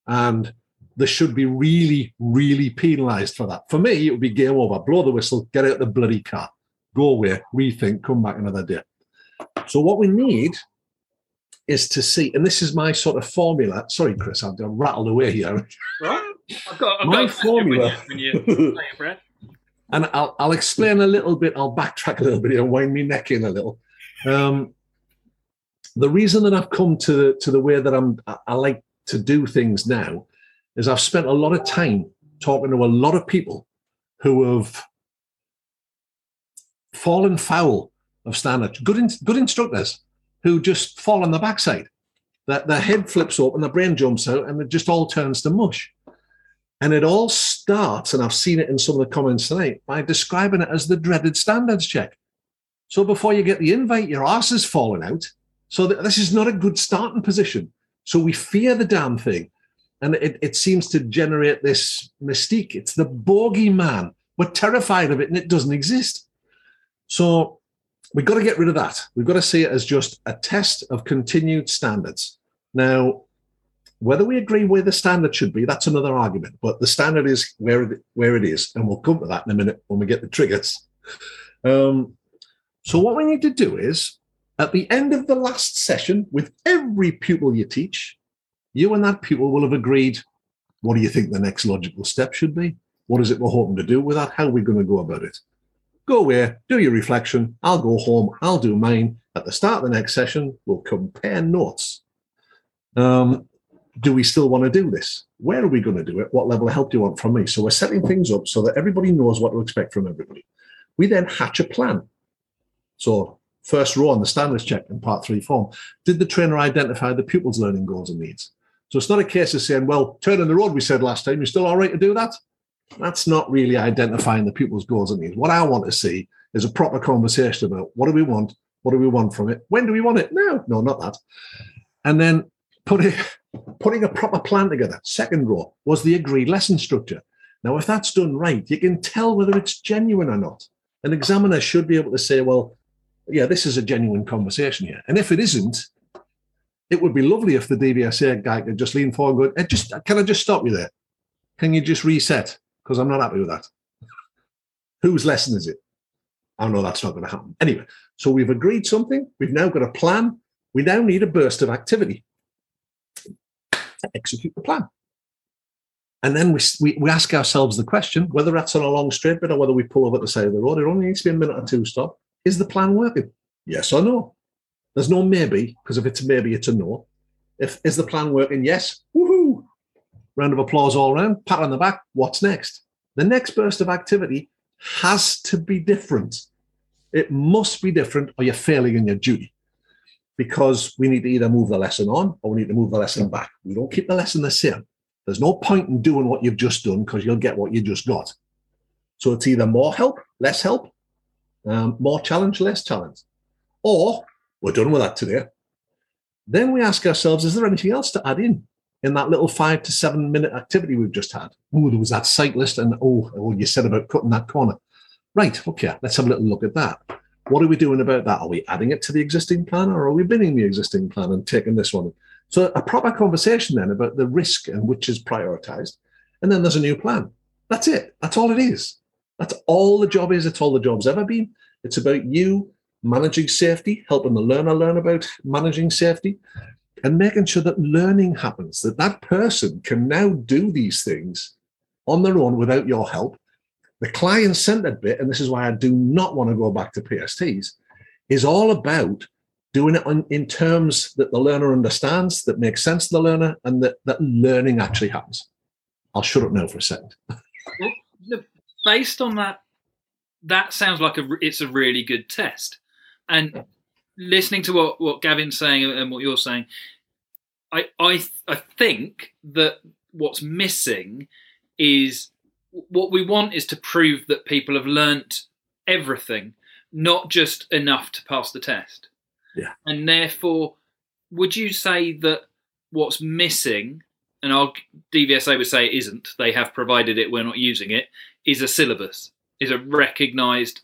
And they should be really, really penalized for that. For me, it would be game over. Blow the whistle, get out the bloody car, go away, rethink, come back another day. So what we need is to see, and this is my sort of formula. Sorry, Chris, I've rattled away here. Right? I've got, I've My formula. When you, when you it, and I'll, I'll explain a little bit. I'll backtrack a little bit and wind me neck in a little. Um, the reason that I've come to to the way that I'm I, I like to do things now is I've spent a lot of time talking to a lot of people who have fallen foul of standards. Good in, good instructors who just fall on the backside. That their head flips open, their brain jumps out, and it just all turns to mush. And it all starts, and I've seen it in some of the comments tonight, by describing it as the dreaded standards check. So before you get the invite, your arse is falling out. So th- this is not a good starting position. So we fear the damn thing. And it, it seems to generate this mystique. It's the bogeyman. We're terrified of it and it doesn't exist. So we've got to get rid of that. We've got to see it as just a test of continued standards. Now, whether we agree where the standard should be, that's another argument. But the standard is where it, where it is, and we'll come to that in a minute when we get the triggers. Um, so what we need to do is, at the end of the last session, with every pupil you teach, you and that pupil will have agreed. What do you think the next logical step should be? What is it we're hoping to do with that? How are we going to go about it? Go away, do your reflection. I'll go home. I'll do mine. At the start of the next session, we'll compare notes. Um, do we still want to do this? Where are we going to do it? What level of help do you want from me? So we're setting things up so that everybody knows what to expect from everybody. We then hatch a plan. So first row on the standards check in part three form. Did the trainer identify the pupil's learning goals and needs? So it's not a case of saying, well, turn in the road, we said last time, you're still all right to do that? That's not really identifying the pupil's goals and needs. What I want to see is a proper conversation about what do we want? What do we want from it? When do we want it? No, no, not that. And then put it, putting a proper plan together. Second row was the agreed lesson structure. Now, if that's done right, you can tell whether it's genuine or not. An examiner should be able to say, well, yeah, this is a genuine conversation here. And if it isn't, it would be lovely if the DVSA guy could just lean forward and go, "Eh, just can I just stop you there? Can you just reset? Because I'm not happy with that. (laughs) Whose lesson is it? I know that's not going to happen. Anyway, so we've agreed something. We've now got a plan. We now need a burst of activity to execute the plan. And then we, we, we ask ourselves the question whether that's on a long straight bit or whether we pull over at the side of the road. It only needs to be a minute or two stop. Is the plan working? Yes or no? There's no maybe, because if it's maybe, it's a no. If is the plan working? Yes. Woohoo! Round of applause all around. Pat on the back. What's next? The next burst of activity has to be different. It must be different, or you're failing in your duty. Because we need to either move the lesson on or we need to move the lesson back. We don't keep the lesson the same. There's no point in doing what you've just done because you'll get what you just got. So it's either more help, less help, um, more challenge, less challenge, or we're done with that today. Then we ask ourselves, is there anything else to add in in that little five to seven minute activity we've just had? Oh, there was that cyclist, and oh, oh, you said about cutting that corner. Right, okay, let's have a little look at that. What are we doing about that? Are we adding it to the existing plan or are we binning the existing plan and taking this one? So a proper conversation then about the risk and which is prioritized. And then there's a new plan. That's it. That's all it is. That's all the job is. It's all the job's ever been. It's about you managing safety, helping the learner learn about managing safety, and making sure that learning happens, that that person can now do these things on their own without your help. The client centered bit, and this is why I do not want to go back to PSTs, is all about doing it on, in terms that the learner understands, that makes sense to the learner, and that, that learning actually happens. I'll shut up now for a second. Based on that, that sounds like a it's a really good test. And listening to what what Gavin's saying and what you're saying, I I I think that what's missing is what we want is to prove that people have learnt everything, not just enough to pass the test. Yeah. And therefore, would you say that what's missing, and our DVSA would say it isn't, they have provided it, we're not using it, is a syllabus, is a recognised,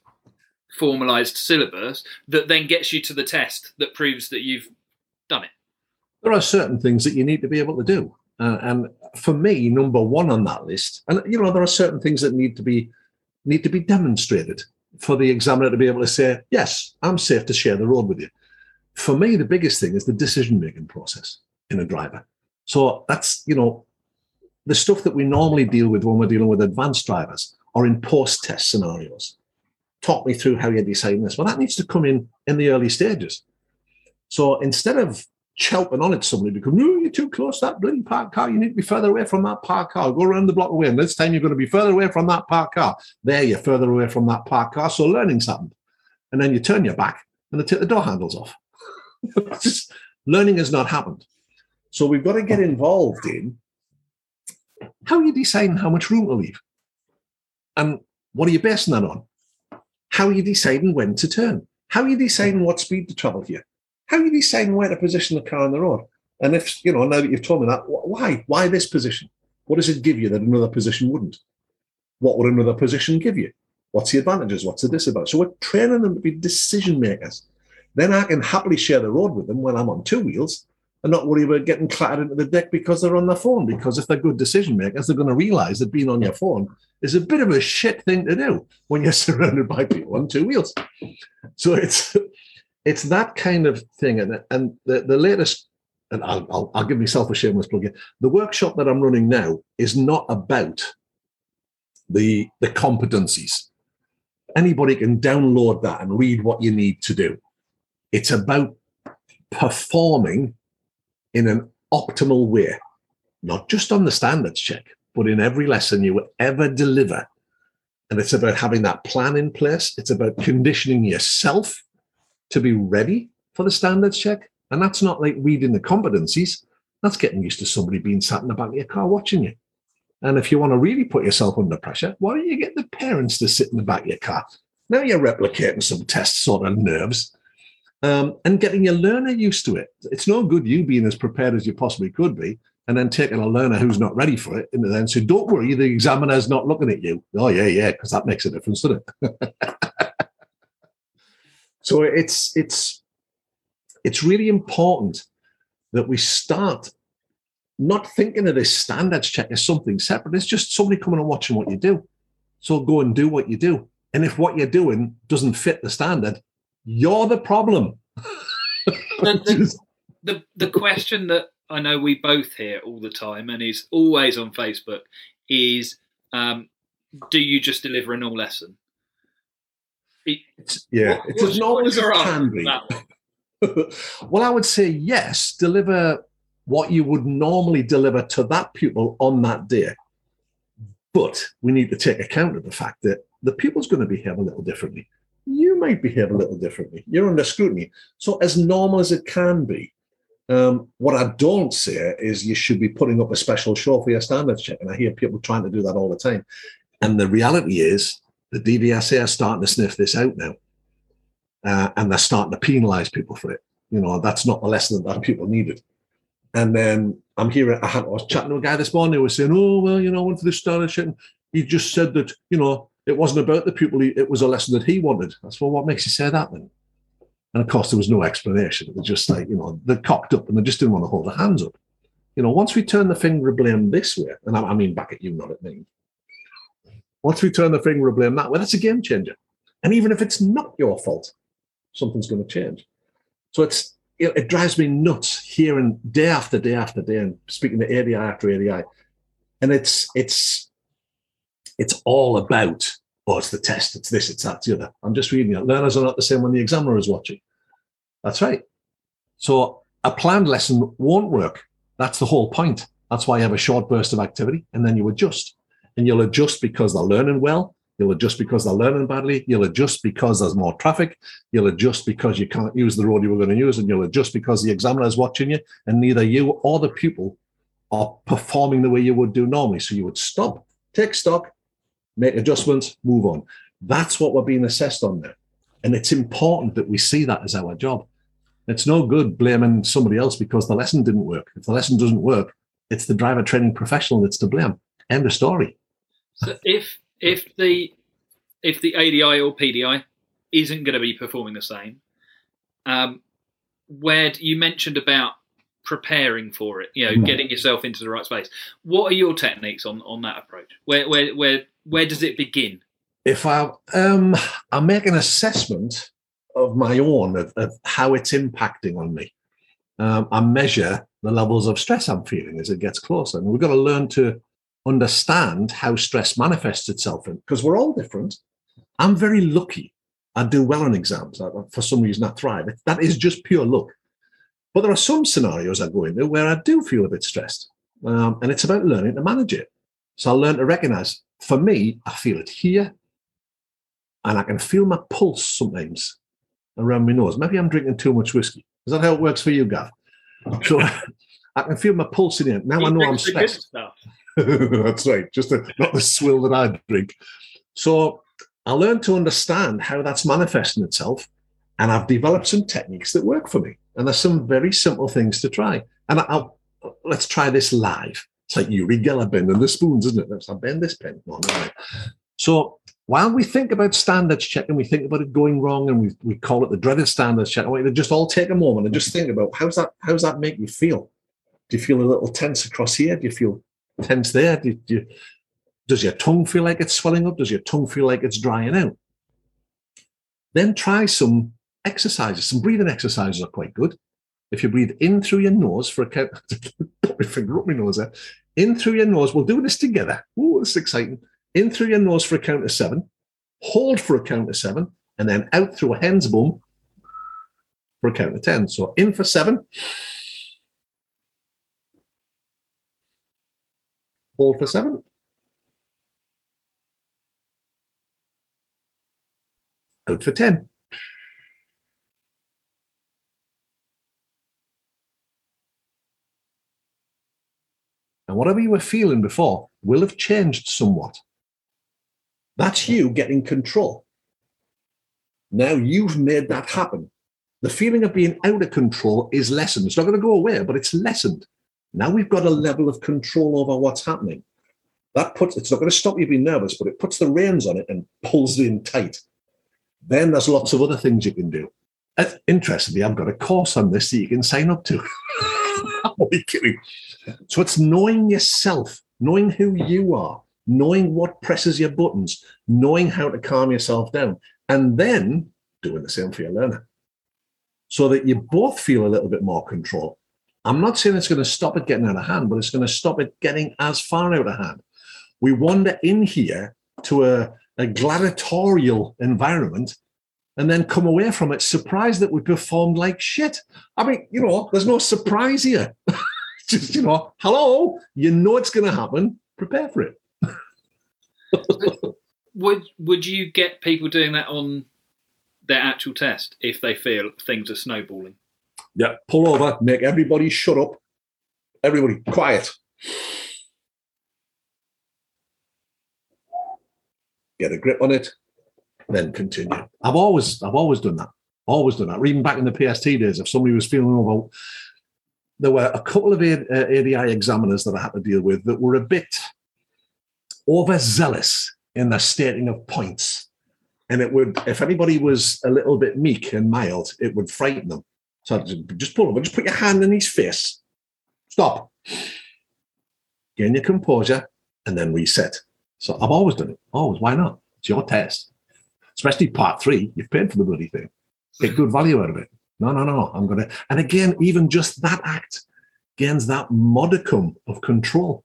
formalised syllabus that then gets you to the test that proves that you've done it. there are certain things that you need to be able to do. Uh, and for me, number one on that list, and you know, there are certain things that need to be need to be demonstrated for the examiner to be able to say, yes, I'm safe to share the road with you. for me, the biggest thing is the decision making process in a driver. So that's, you know, the stuff that we normally deal with when we're dealing with advanced drivers or in post test scenarios. Talk me through how you're deciding this. Well, that needs to come in in the early stages. So instead of chelping on at somebody because no, you're too close to that bloody parked car. You need to be further away from that parked car. Go around the block away. And this time you're going to be further away from that parked car. There, you're further away from that parked car. So learning's happened. And then you turn your back and they take the door handles off. (laughs) Learning has not happened. So we've got to get involved in how you deciding how much room to leave? And what are you basing that on? How are you deciding when to turn? How are you deciding what speed to travel here? How are you deciding where to position the car on the road? And if, you know, now that you've told me that, why? Why this position? What does it give you that another position wouldn't? What would another position give you? What's the advantages? What's the disadvantages? So we're training them to be decision makers. Then I can happily share the road with them when I'm on two wheels and not worry about getting clattered into the deck because they're on their phone. Because if they're good decision makers, they're going to realize that being on your phone is a bit of a shit thing to do when you're (laughs) surrounded by people on two wheels. So it's (laughs) it's that kind of thing. And and the, the latest, and I'll, I'll, I'll give myself a shameless plug here. The workshop that I'm running now is not about the the competencies. Anybody can download that and read what you need to do. It's about performing in an optimal way, not just on the standards check, but in every lesson you ever deliver. And it's about having that plan in place. It's about conditioning yourself to be ready for the standards check. And that's not like reading the competencies. That's getting used to somebody being sat in the back of your car watching you. And if you want to really put yourself under pressure, why don't you get the parents to sit in the back of your car? Now you're replicating some test sort of nerves um, and getting your learner used to it. It's no good you being as prepared as you possibly could be and then taking a learner who's not ready for it into then so don't worry, the examiner's not looking at you. Oh, yeah, yeah, because that makes a difference, doesn't it? (laughs) so it's it's it's really important that we start not thinking of this standards check as something separate. It's just somebody coming and watching what you do. So go and do what you do. And if what you're doing doesn't fit the standard, you're the problem. the, (laughs) the, the, the question that I know we both hear all the time and is always on Facebook is um, do you just deliver a null lesson? It, yeah, what, it's as normal as it can be. (laughs) well, I would say yes, deliver what you would normally deliver to that pupil on that day. But we need to take account of the fact that the pupil's going to behave a little differently you might behave a little differently. You're under scrutiny. So, as normal as it can be, um, what I don't say is you should be putting up a special show for your standards check. And I hear people trying to do that all the time. And the reality is the DVSA are starting to sniff this out now. Uh, and they're starting to penalize people for it. You know, that's not the lesson that people needed. And then I'm here, I, had, I was chatting to a guy this morning who was saying, oh, well, you know, I went for the standards check. And he just said that, you know, it wasn't about the pupil. It was a lesson that he wanted. That's well, what makes you say that then? And of course, there was no explanation. It was just like, you know, they cocked up and they just didn't want to hold their hands up. You know, once we turn the finger of blame this way, and I, I mean back at you, not at me. Once we turn the finger of blame that way, that's a game changer. And even if it's not your fault, something's going to change. So it's it, it drives me nuts hearing day after day after day and speaking to ADI after ADI. And it's it's it's all about, oh, it's the test, it's this, it's that, it's the other. I'm just reading it. Learners are not the same when the examiner is watching. That's right. So a planned lesson won't work. That's the whole point. That's why you have a short burst of activity and then you adjust. And you'll adjust because they're learning well. You'll adjust because they're learning badly. You'll adjust because there's more traffic. You'll adjust because you can't use the road you were going to use. And you'll adjust because the examiner is watching you. And neither you or the pupil are performing the way you would do normally. So you would stop, take stock, make adjustments, move on. That's what we're being assessed on there. And it's important that we see that as our job. It's no good blaming somebody else because the lesson didn't work. If the lesson doesn't work, it's the driver training professional that's to blame. End of story. So if if the if the ADI or PDI isn't going to be performing the same, um, where you mentioned about preparing for it, you know, no. getting yourself into the right space. What are your techniques on on that approach? Where where where where does it begin? If I um I make an assessment of my own of, of how it's impacting on me. Um, I measure the levels of stress I'm feeling as it gets closer. And we've got to learn to understand how stress manifests itself because we're all different. I'm very lucky. I do well on exams. I, for some reason, I thrive. That is just pure luck. But there are some scenarios I go into where I do feel a bit stressed. Um, and it's about learning to manage it. So I learn to recognize for me, I feel it here and I can feel my pulse sometimes around my nose. Maybe I'm drinking too much whiskey. Is that how it works for you, Gav? (laughs) So (laughs) I can feel my pulse in it. Now he I know I'm stressed. (laughs) That's right. Just not the swill that I drink. So I learned to understand how that's manifesting itself. And I've developed some techniques that work for me. And there's some very simple things to try. And I'll, let's try this live. It's like Uri Geller bending the spoons, isn't it? Let's bend this pen. So while we think about standards check and we think about it going wrong and we, we call it the dreaded standards check, I want you to just all take a moment and just think about how's that how's that make you feel? Do you feel a little tense across here? Do you feel tense there? Do you, does your tongue feel like it's swelling up? Does your tongue feel like it's drying out? Then try some exercises. Some breathing exercises are quite good. If you breathe in through your nose for a count, (laughs) finger up my nose there. In through your nose. We'll do this together. Oh, this is exciting. In through your nose for a count of seven. Hold for a count of seven, and then out through a hen's bum for a count of ten. So in for seven. Hold for seven. Out for 10. And whatever you were feeling before will have changed somewhat. That's you getting control. Now you've made that happen. The feeling of being out of control is lessened. It's not going to go away, but it's lessened. Now we've got a level of control over what's happening. That puts it's not going to stop you being nervous, but it puts the reins on it and pulls it in tight. Then there's lots of other things you can do. Uh, interestingly, I've got a course on this that you can sign up to. (laughs) (laughs) I'm kidding. So it's knowing yourself, knowing who you are, knowing what presses your buttons, knowing how to calm yourself down, and then doing the same for your learner so that you both feel a little bit more control. I'm not saying it's going to stop it getting out of hand, but it's going to stop it getting as far out of hand. We wander in here to a, a gladiatorial environment and then come away from it surprised that we performed like shit. I mean, you know, there's no surprise here. (laughs) Just, you know, hello, you know it's going to happen. Prepare for it. (laughs) would would you get people doing that on their actual test if they feel things are snowballing? Yeah, pull over, make everybody shut up. Everybody quiet. Get a grip on it, then continue. I've always I've always done that. Always done that. Even back in the PST days, if somebody was feeling over, there were a couple of ADI uh, examiners that I had to deal with that were a bit overzealous in their stating of points. And it would, if anybody was a little bit meek and mild, it would frighten them. So just pull over, just put your hand in his face. Stop. Gain your composure and then reset. So I've always done it. Always. Why not? It's your test. Especially part three. You've paid for the bloody thing. Get good value out of it. No, no, no. I'm gonna and again, even just that act gains that modicum of control.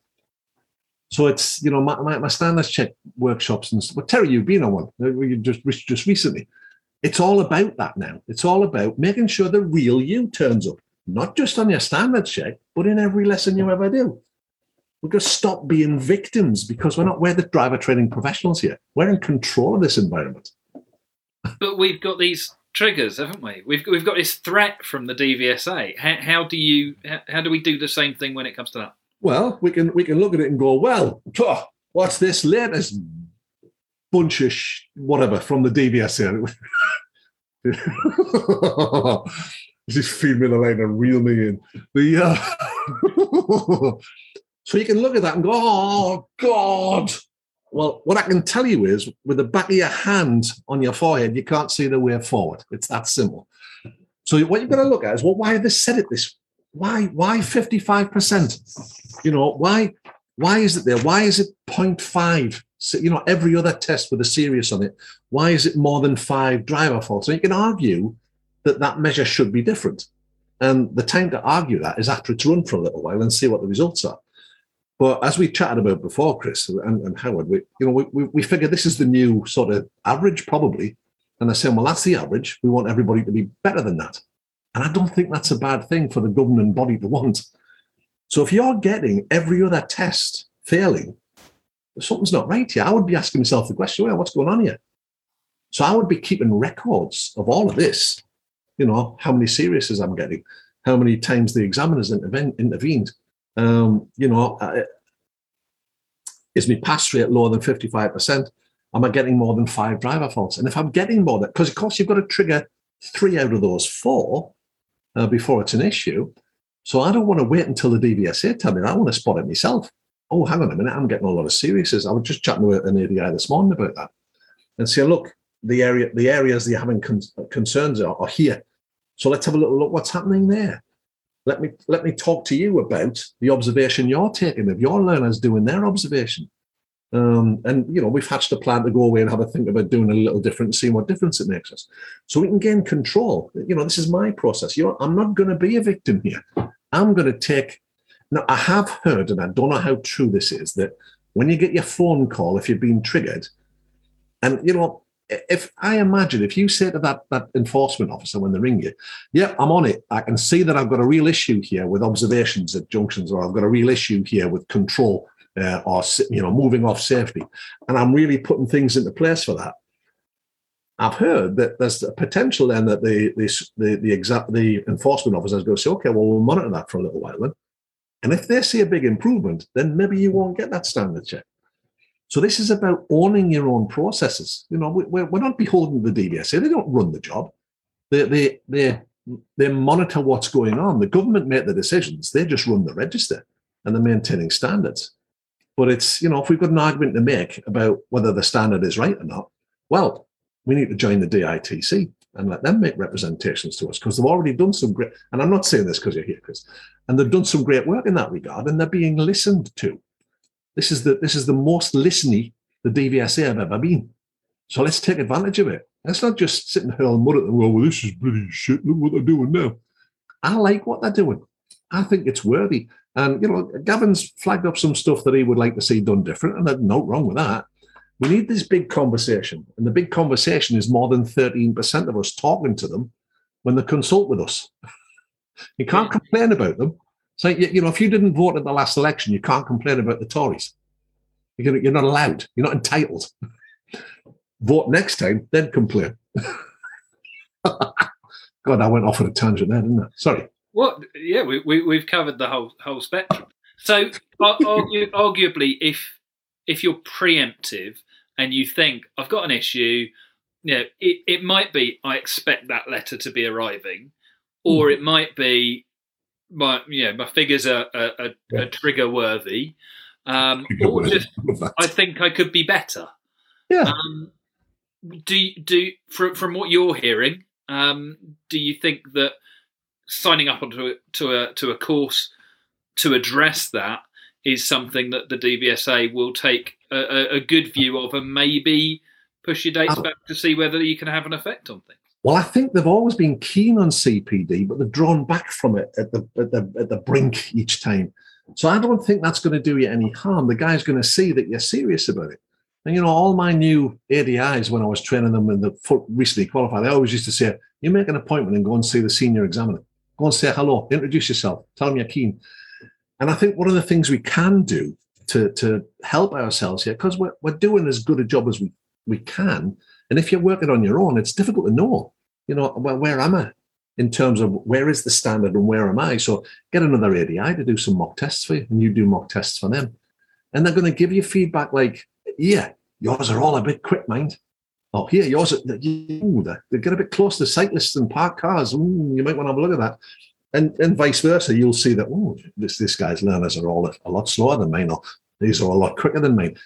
So it's you know my, my, my standards check workshops and stuff. But Terry, you've been on one uh, you just just recently. It's all about that now. It's all about making sure the real you turns up, not just on your standards check, but in every lesson you ever do. We've got to stop being victims because we're not we're the driver training professionals here. We're in control of this environment. But we've got these triggers, haven't we? We've we've got this threat from the DVSA. How, how do you how, how do we do the same thing when it comes to that? Well, we can we can look at it and go, well, what's this latest bunch of sh- whatever from the DVSA? Just (laughs) feed me the line and reel me in. The uh, (laughs) so you can look at that and go, oh God. Well, what I can tell you is, with the back of your hand on your forehead, you can't see the way forward. It's that simple. So what you've got to look at is, well, why have they said it this? Why? Why fifty-five percent? You know, why? Why is it there? Why is it 0.5 So, you know, every other test with a serious on it, why is it more than five driver faults? And you can argue that that measure should be different. And the time to argue that is after it's run for a little while and see what the results are. But as we chatted about before, Chris and, and Howard, we, you know, we, we, we figure this is the new sort of average probably. And they're saying, well, that's the average. We want everybody to be better than that. And I don't think that's a bad thing for the governing body to want. So if you're getting every other test failing, something's not right here. I would be asking myself the question, well, what's going on here? So I would be keeping records of all of this. You know, how many seriouses I'm getting, how many times the examiners intervened. Um, you know, is my pass rate lower than 55%? Am I getting more than five driver faults? And if I'm getting more than, because of course you've got to trigger three out of those four uh, before it's an issue. So I don't want to wait until the DVSA tell me that. I want to spot it myself oh, hang on a minute, I'm getting a lot of seriouses. I was just chatting with an ADI this morning about that and say, look, the area, the areas that you're having con- concerns are, are here. So let's have a little look what's happening there. Let me let me talk to you about the observation you're taking of your learners doing their observation. Um, and you know, we've hatched a plan to go away and have a think about doing a little different, seeing what difference it makes us. So we can gain control. You know, this is my process. You're, I'm not going to be a victim here. I'm going to take now, I have heard, and I don't know how true this is, that when you get your phone call, if you've been triggered, and you know, if I imagine if you say to that that enforcement officer when they ring you, "Yep, I'm on it. I can see that I've got a real issue here with observations at junctions, or I've got a real issue here with control, uh, or you know, moving off safety, and I'm really putting things into place for that." I've heard that there's a potential then that the the the the, exact, the enforcement officers go say, "Okay, well, we'll monitor that for a little while then." And if they see a big improvement, then maybe you won't get that standard check. So this is about owning your own processes. You know, we're, we're not beholden to the DVSA. They don't run the job. They, they, they, they monitor what's going on. The government make the decisions. They just run the register and they're maintaining standards. But it's, you know, if we've got an argument to make about whether the standard is right or not, well, we need to join the DITC and let them make representations to us because they've already done some great. And I'm not saying this because you're here, Chris. And they've done some great work in that regard, and they're being listened to. This is the this is the most listening the DVSA have ever been. So let's take advantage of it. Let's not just sit and hurl mud at them. Well, well, this is bloody shit. Look what they're doing now. I like what they're doing. I think it's worthy. And you know, Gavin's flagged up some stuff that he would like to see done different, and there's no wrong with that. We need this big conversation. And the big conversation is more than 13% of us talking to them when they consult with us. (laughs) you can't complain about them. So, you know, if you didn't vote at the last election, you can't complain about the Tories. You're not allowed. You're not entitled. (laughs) vote next time, then complain. (laughs) God, I went off on a tangent there, didn't I? Sorry. Well, yeah, we, we, we've covered the whole whole spectrum. So, argue, arguably, if if you're preemptive and you think I've got an issue, you know, it, it might be I expect that letter to be arriving, or mm. it might be my know my figures are, are, are, yeah. are trigger worthy, um, or just I think I could be better. Yeah. Um, do do from from what you're hearing, um, do you think that signing up onto a, to a to a course to address that is something that the DVSA will take a, a good view of and maybe push your dates back to see whether you can have an effect on things. Well, I think they've always been keen on CPD, but they've drawn back from it at the, at the, at the brink each time. So I don't think that's going to do you any harm. The guy's going to see that you're serious about it. And you know, all my new ADIs when I was training them in the recently qualified, I always used to say, "You make an appointment and go and see the senior examiner. Go and say hello, introduce yourself, tell them you're keen." And I think one of the things we can do to, to help ourselves here, because we're, we're doing as good a job as we, we can. And if you're working on your own, it's difficult to know, you know, well, where am I in terms of where is the standard and where am I? So get another ADI to do some mock tests for you and you do mock tests for them. And they're going to give you feedback like, yeah, yours are all a bit quick, mind. Oh, here, yours are, ooh, they get a bit close to cyclists and parked cars. Ooh, you might want to have a look at that and and vice versa. You'll see that oh, this this guy's learners are all a, a, lot slower than mine, or these are a lot quicker than mine.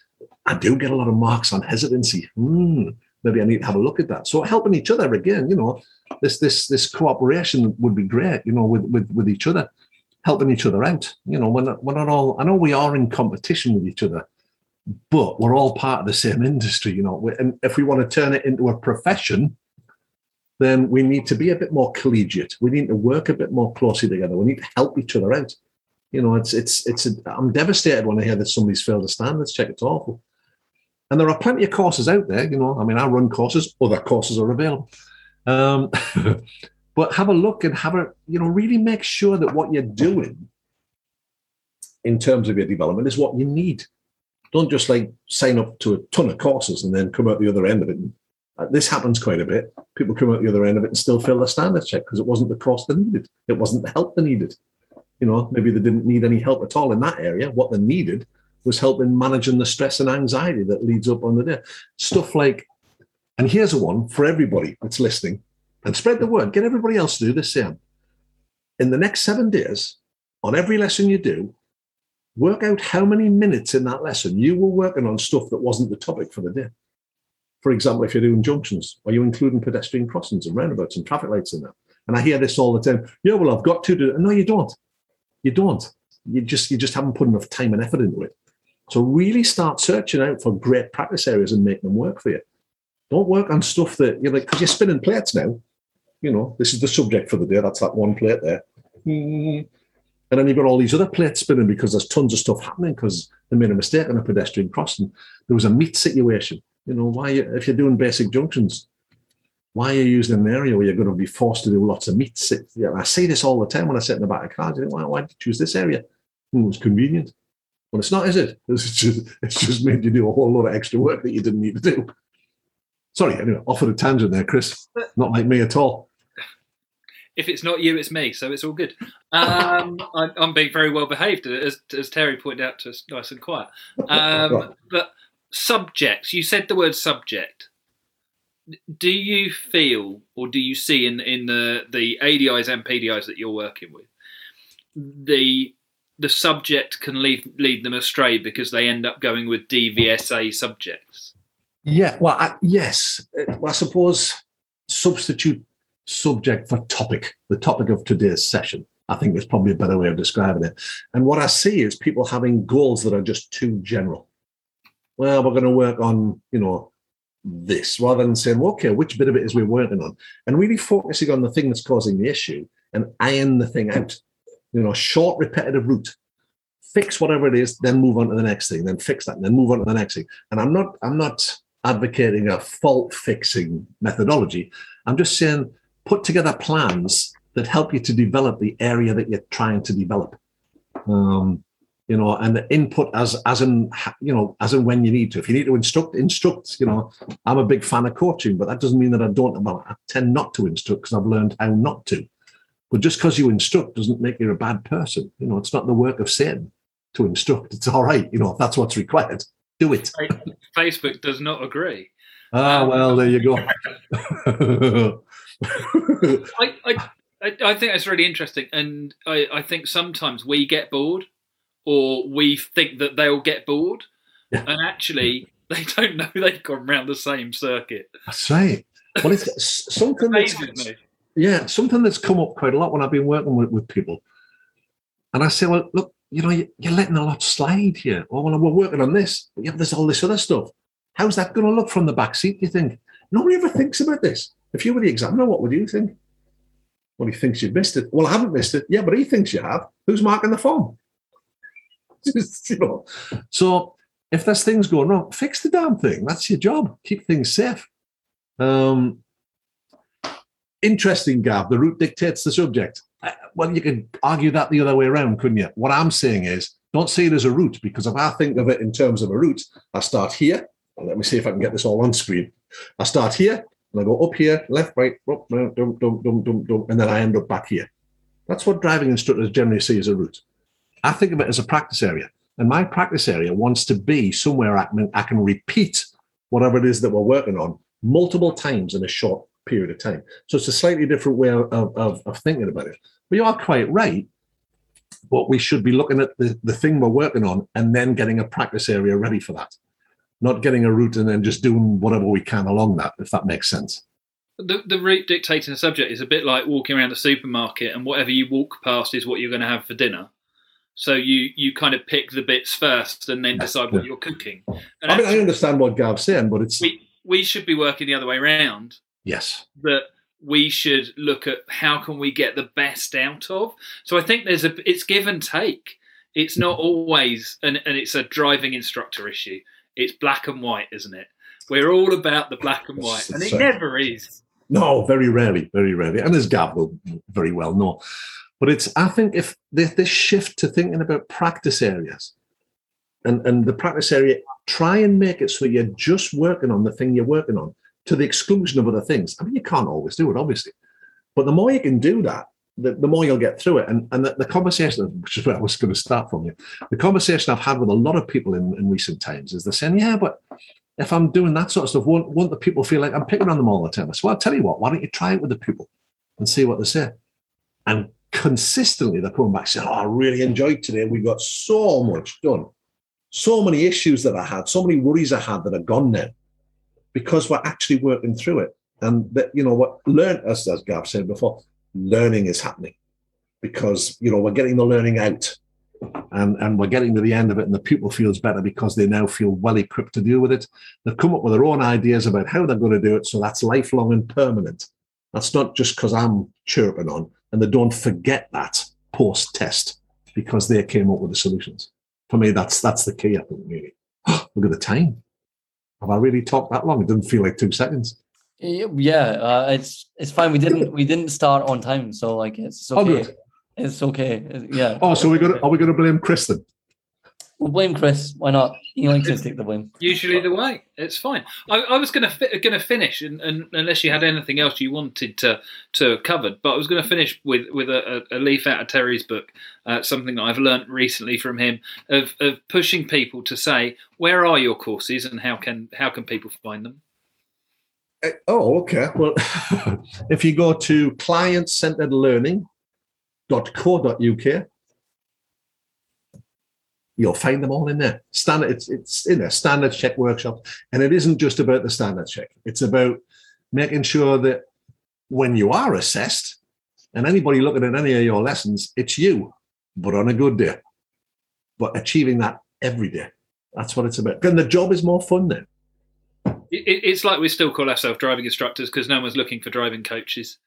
I do get a lot of marks on hesitancy. Hmm, maybe I need to have a look at that. So helping each other again, you know, this this this cooperation would be great. You know, with with with each other, helping each other out. You know, we're we're not all. I know we are in competition with each other, but we're all part of the same industry, you know. And if we want to turn it into a profession, then we need to be a bit more collegiate. We need to work a bit more closely together. We need to help each other out. You know, it's it's it's. A, I'm devastated when I hear that somebody's failed a standards check. It's awful. And there are plenty of courses out there. You know, I mean, I run courses. Other courses are available. Um, (laughs) but have a look and have a you know really make sure that what you're doing in terms of your development is what you need. Don't just like sign up to a ton of courses and then come out the other end of it. Uh, This happens quite a bit. People come out the other end of it and still fail the standards check because it wasn't the course they needed. It wasn't the help they needed. You know, maybe they didn't need any help at all in that area. What they needed was helping managing the stress and anxiety that leads up on the day. Stuff like, and here's a one for everybody that's listening, and spread the word. Get everybody else to do the same. In the next seven days, on every lesson you do, work out how many minutes in that lesson you were working on stuff that wasn't the topic for the day. For example, if you're doing junctions, are you including pedestrian crossings and roundabouts and traffic lights in that? And I hear this all the time. Yeah, well, I've got to do it. No, you don't. You don't. You just you just haven't put enough time and effort into it. So really start searching out for great practice areas and make them work for you. Don't work on stuff that you're like because you're spinning plates now. You know, this is the subject for the day. That's that one plate there. And then you've got all these other plates spinning because there's tons of stuff happening because they made a mistake on a pedestrian crossing. There was a meat situation. You know, why if you're doing basic junctions, why are you using an area where you're going to be forced to do lots of meets? It- I see this all the time when I sit in the back of cars. Think, Why, why did you choose this area? Hmm, it's convenient. Well, it's not, is it? (laughs) It's just, it's just made you do a whole lot of extra work that you didn't need to do. Sorry, anyway, off of a tangent there, Chris. Not like me at all. If it's not you, it's me, so it's all good. Um, (laughs) I, I'm being very well behaved, as, as Terry pointed out to us, nice and quiet. Um, but subjects, you said the word subject. Do you feel, or do you see in in the the ADIs and PDIs that you're working with, the the subject can lead lead them astray because they end up going with DVSA subjects? Yeah, well, I, yes. Uh, I suppose substitute subject for topic, the topic of today's session. I think is probably a better way of describing it. And what I see is people having goals that are just too general. Well, we're going to work on, you know, this rather than saying, well, okay, which bit of it is we're working on? And really focusing on the thing that's causing the issue and iron the thing out. You know, short, repetitive route. Fix whatever it is, then move on to the next thing, then fix that, and then move on to the next thing. And I'm not, I'm not advocating a fault fixing methodology. I'm just saying put together plans that help you to develop the area that you're trying to develop. Um, you know, and the input as as in you know as in when you need to. If you need to instruct, instruct. You know, I'm a big fan of coaching, but that doesn't mean that I don't. Well, I tend not to instruct because I've learned how not to. But just because you instruct doesn't make you a bad person. You know, it's not the work of sin to instruct. It's all right. You know, if that's what's required, do it. Facebook does not agree. Ah, well, there you go. I, I, I think that's really interesting, and I, I think sometimes we get bored, or we think that they'll get bored, Yeah. and actually (laughs) they don't know they've gone round the same circuit. That's right. Well, it's (laughs) something that's. Yeah, something that's come up quite a lot when I've been working with, with people. And I say, well, look, you know, you- you're letting a lot slide here. Oh, well, we're working on this, but yeah, there's all this other stuff. How's that going to look from the back seat? Do you think nobody ever thinks about this? If you were the examiner, what would you think? Well, he thinks you've missed it. Well, I haven't missed it. Yeah, but he thinks you have. Who's marking the form? (laughs) Just, you know. So if there's things going wrong, fix the damn thing. That's your job. Keep things safe. Um, interesting, Gav. The route dictates the subject. Uh, Well, you could argue that the other way around, couldn't you? What I'm saying is, don't see it as a route because if I think of it in terms of a route, I start here. Let me see if I can get this all on screen. I start here and I go up here, left, right, up, down, dum, dum, dum, and then I end up back here. That's what driving instructors generally see as a route. I think of it as a practice area. And my practice area wants to be somewhere I can, I can repeat whatever it is that we're working on multiple times in a short period of time. So it's a slightly different way of, of, of thinking about it. But you are quite right. But we should be looking at the, the thing we're working on and then getting a practice area ready for that. Not getting a route and then just doing whatever we can along that, if that makes sense. The, the route dictating the subject is a bit like walking around a supermarket, and whatever you walk past is what you're going to have for dinner. So you you kind of pick the bits first and then decide what you're cooking. And I mean, I understand what Gav's saying, but it's we we should be working the other way around. Yes, That we should look at how can we get the best out of. So I think there's a it's give and take. It's not always and, and it's a driving instructor issue. It's black and white, isn't it? We're all about the black and white, and it never is. No, very rarely, very rarely. And as Gav will very well know. But it's, I think, if this, this shift to thinking about practice areas and, and the practice area, try and make it so you're just working on the thing you're working on to the exclusion of other things. I mean, you can't always do it, obviously. But the more you can do that, the, the more you'll get through it. And, and the, the conversation, which is where I was going to start from you, the conversation I've had with a lot of people in, in recent times is they're saying, yeah, but if I'm doing that sort of stuff, won't, won't the people feel like I'm picking on them all the time? I said, well, I'll tell you what, why don't you try it with the people and see what they say? And consistently they're coming back saying, oh, I really enjoyed today. We got so much done. So many issues that I had, so many worries I had that are gone now because we're actually working through it. And that, you know, what learn, as, as Gav said before, learning is happening because, you know, we're getting the learning out and, and we're getting to the end of it and the pupil feels better because they now feel well equipped to deal with it. They've come up with their own ideas about how they're going to do it. So that's lifelong and permanent. That's not just because I'm chirping on and they don't forget that post test because they came up with the solutions. For me, that's that's the key, I think, really. (gasps) Look at the time. Have I really talked that long? It didn't feel like two seconds. Yeah, uh, it's it's fine. We didn't we didn't start on time, so like it's, Oh, okay. good. It's okay. Yeah. Oh, so we're gonna are we gonna blame Kristen? We'll blame Chris. Why not? He likes to take the blame. Usually the way. It's fine. I, I was going to fi- going to finish, and, and unless you had anything else you wanted to to cover, but I was going to finish with with a, a, a leaf out of Terry's book, uh, something that I've learnt recently from him of of pushing people to say where are your courses and how can how can people find them. Uh, Oh, okay. Well, (laughs) if you go to client-centeredlearning.co.uk, you'll find them all in there. Standard, it's it's in there. Standards check workshop, and it isn't just about the standards check. It's about making sure that when you are assessed, and anybody looking at any of your lessons, it's you, but on a good day. But achieving that every day. That's what it's about. And the job is more fun then. It, it- it's like we still call ourselves driving instructors because no one's looking for driving coaches.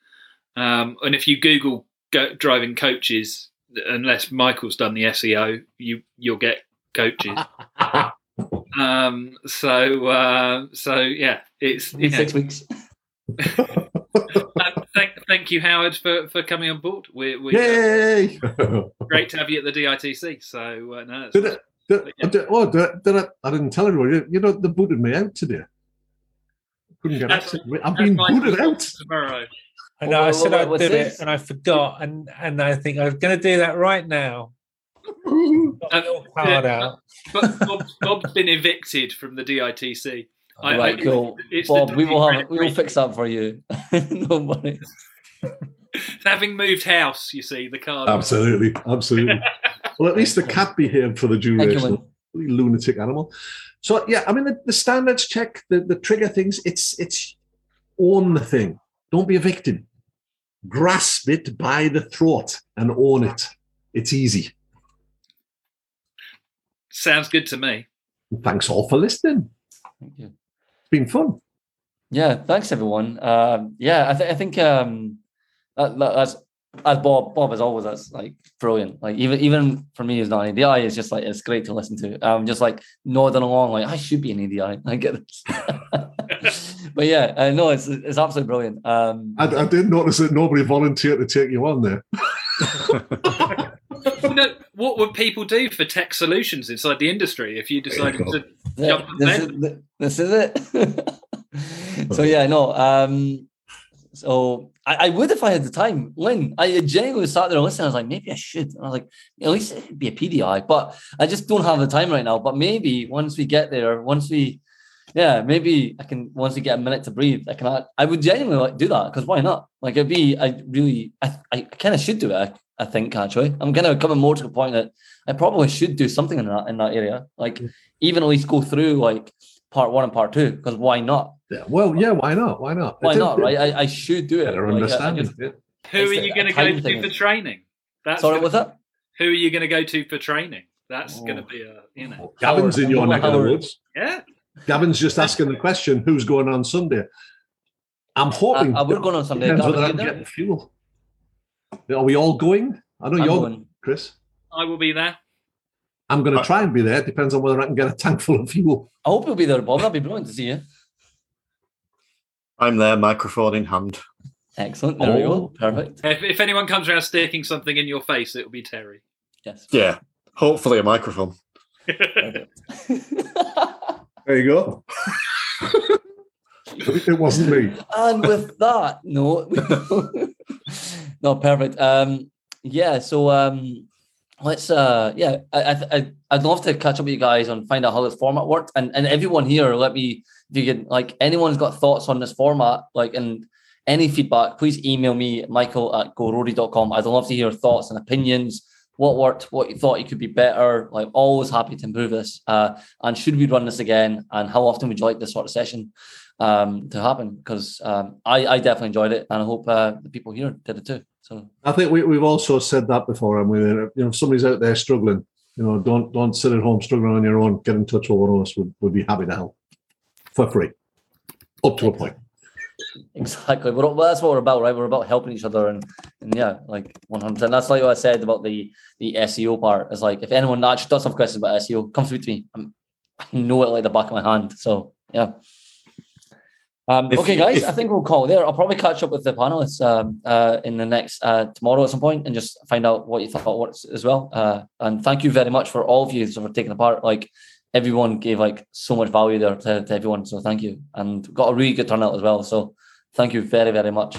Um, and if you Google go, driving coaches, unless Michael's done the SEO, you you'll get coaches. (laughs) um, so uh, so yeah, it's you know, six weeks. uh, thank thank you Howard for, for coming on board. We're, we're Yay! great to have you at the DITC. So uh, no, Did it? Did, did, oh, did, I- did I, I didn't tell everyone. You know, they booted me out today. Couldn't get That's- access. I've been booted out. tomorrow. I know I said what- I'd do this? it and I forgot, and and I think I'm going to do that right now. Got a card yeah. out. But Bob's, Bob's been evicted from the DITC. I- right, I- cool. it's Bob, we will have we will fix that for you. (laughs) no worries. (laughs) Having moved house, you see the card. Absolutely, absolutely. (laughs) well, at least the cat behaved for the Thank duration. Lunatic animal. So yeah, I mean the, the standards check, the, the trigger things. It's it's own the thing. Don't be a victim. Grasp it by the throat and own it. It's easy. Sounds good to me. Thanks all for listening. Thank you. It's been fun. Yeah, thanks everyone. Um, yeah, I, th- I think um, that, that- that's as Bob Bob as always. That's like brilliant. Like even even for me as not an ADI, it's just like it's great to listen to. I'm just like nodding along, like I should be an ADI. (laughs) I get this. (laughs) but yeah, uh, no, it's it's absolutely brilliant. Um, I, I did notice that nobody volunteered to take you on there. (laughs) You know, what would people do for tech solutions inside the industry if you decided go. to? Yeah, Jump on this, is, this is it. (laughs) so yeah, no. Um, so I, I would if I had the time. Lynn, I genuinely sat there and listened. I was like, maybe I should. And I was like, at least it'd be a PDI, but I just don't have the time right now. But maybe once we get there, once we, yeah, maybe I can. Once we get a minute to breathe, I can. I would genuinely like do that because why not? Like it'd be. I really. I. I kind of should do it. I, I think actually, I'm kind of coming more to the point that I probably should do something in that in that area. Like even at least go through like part one and part two because why not? Yeah, well, yeah, why not? Why not? Why It's a- not? Right? I, I should do it. Better Like, I- I understanding. just- yeah. Who are you going to go to for training? That's Sorry, what's that? Who are you going to go to for training? That's going to Oh. be a you know. Gavin's in your neck of the woods. Yeah. Gavin's just asking the question: Who's going on Sunday? I'm hoping. Uh, uh, we're going on Sunday. Depends Gavin, whether I'm there? getting fuel. Are we all going? I know I'm you're going. Chris. I will be there. I'm going to Uh, try and be there. It depends on whether I can get a tank full of fuel. I hope you'll be there, Bob. That'd be brilliant to see you. I'm there, microphone in hand. Excellent. There we Oh. go. Perfect. If, if anyone comes around sticking something in your face, it will be Terry. Yes. Yeah, hopefully a microphone. (laughs) (laughs) Perfect. There you go. (laughs) it wasn't me. and with that, (laughs) no, (laughs) no, perfect. Um, yeah, so um, let's uh, yeah, I, I, I I'd love to catch up with you guys and find out how this format worked, and and everyone here, let me if you can like anyone's got thoughts on this format, like and any feedback, please email me Michael at goroadie.com. I'd love to hear your thoughts and opinions. What worked? What you thought you could be better? Like always happy to improve this. Uh, and should we run this again? And how often would you like this sort of session? um, to happen because um, I, I definitely enjoyed it and I hope uh, the people here did it too. So I think we, we've also said that before, and we, you know, if somebody's out there struggling, you know, don't don't sit at home struggling on your own. Get in touch with one of us. We'd, we'd be happy to help for free, up to a point. exactly, we're, well, that's what we're about, right? We're about helping each other and, and yeah, like one hundred. percent That's like what I said about the the SEO part. Is like if anyone actually does have questions about SEO, come speak to me. I'm, I know it like the back of my hand. So yeah. Um, If- okay, guys, if- I think we'll call there. I'll probably catch up with the panelists um, uh, in the next uh, tomorrow at some point and just find out what you thought works as well. Uh, and thank you very much for all of you for taking part. Like everyone gave like so much value there to, to everyone. So thank you, and got a really good turnout as well. So thank you very very much.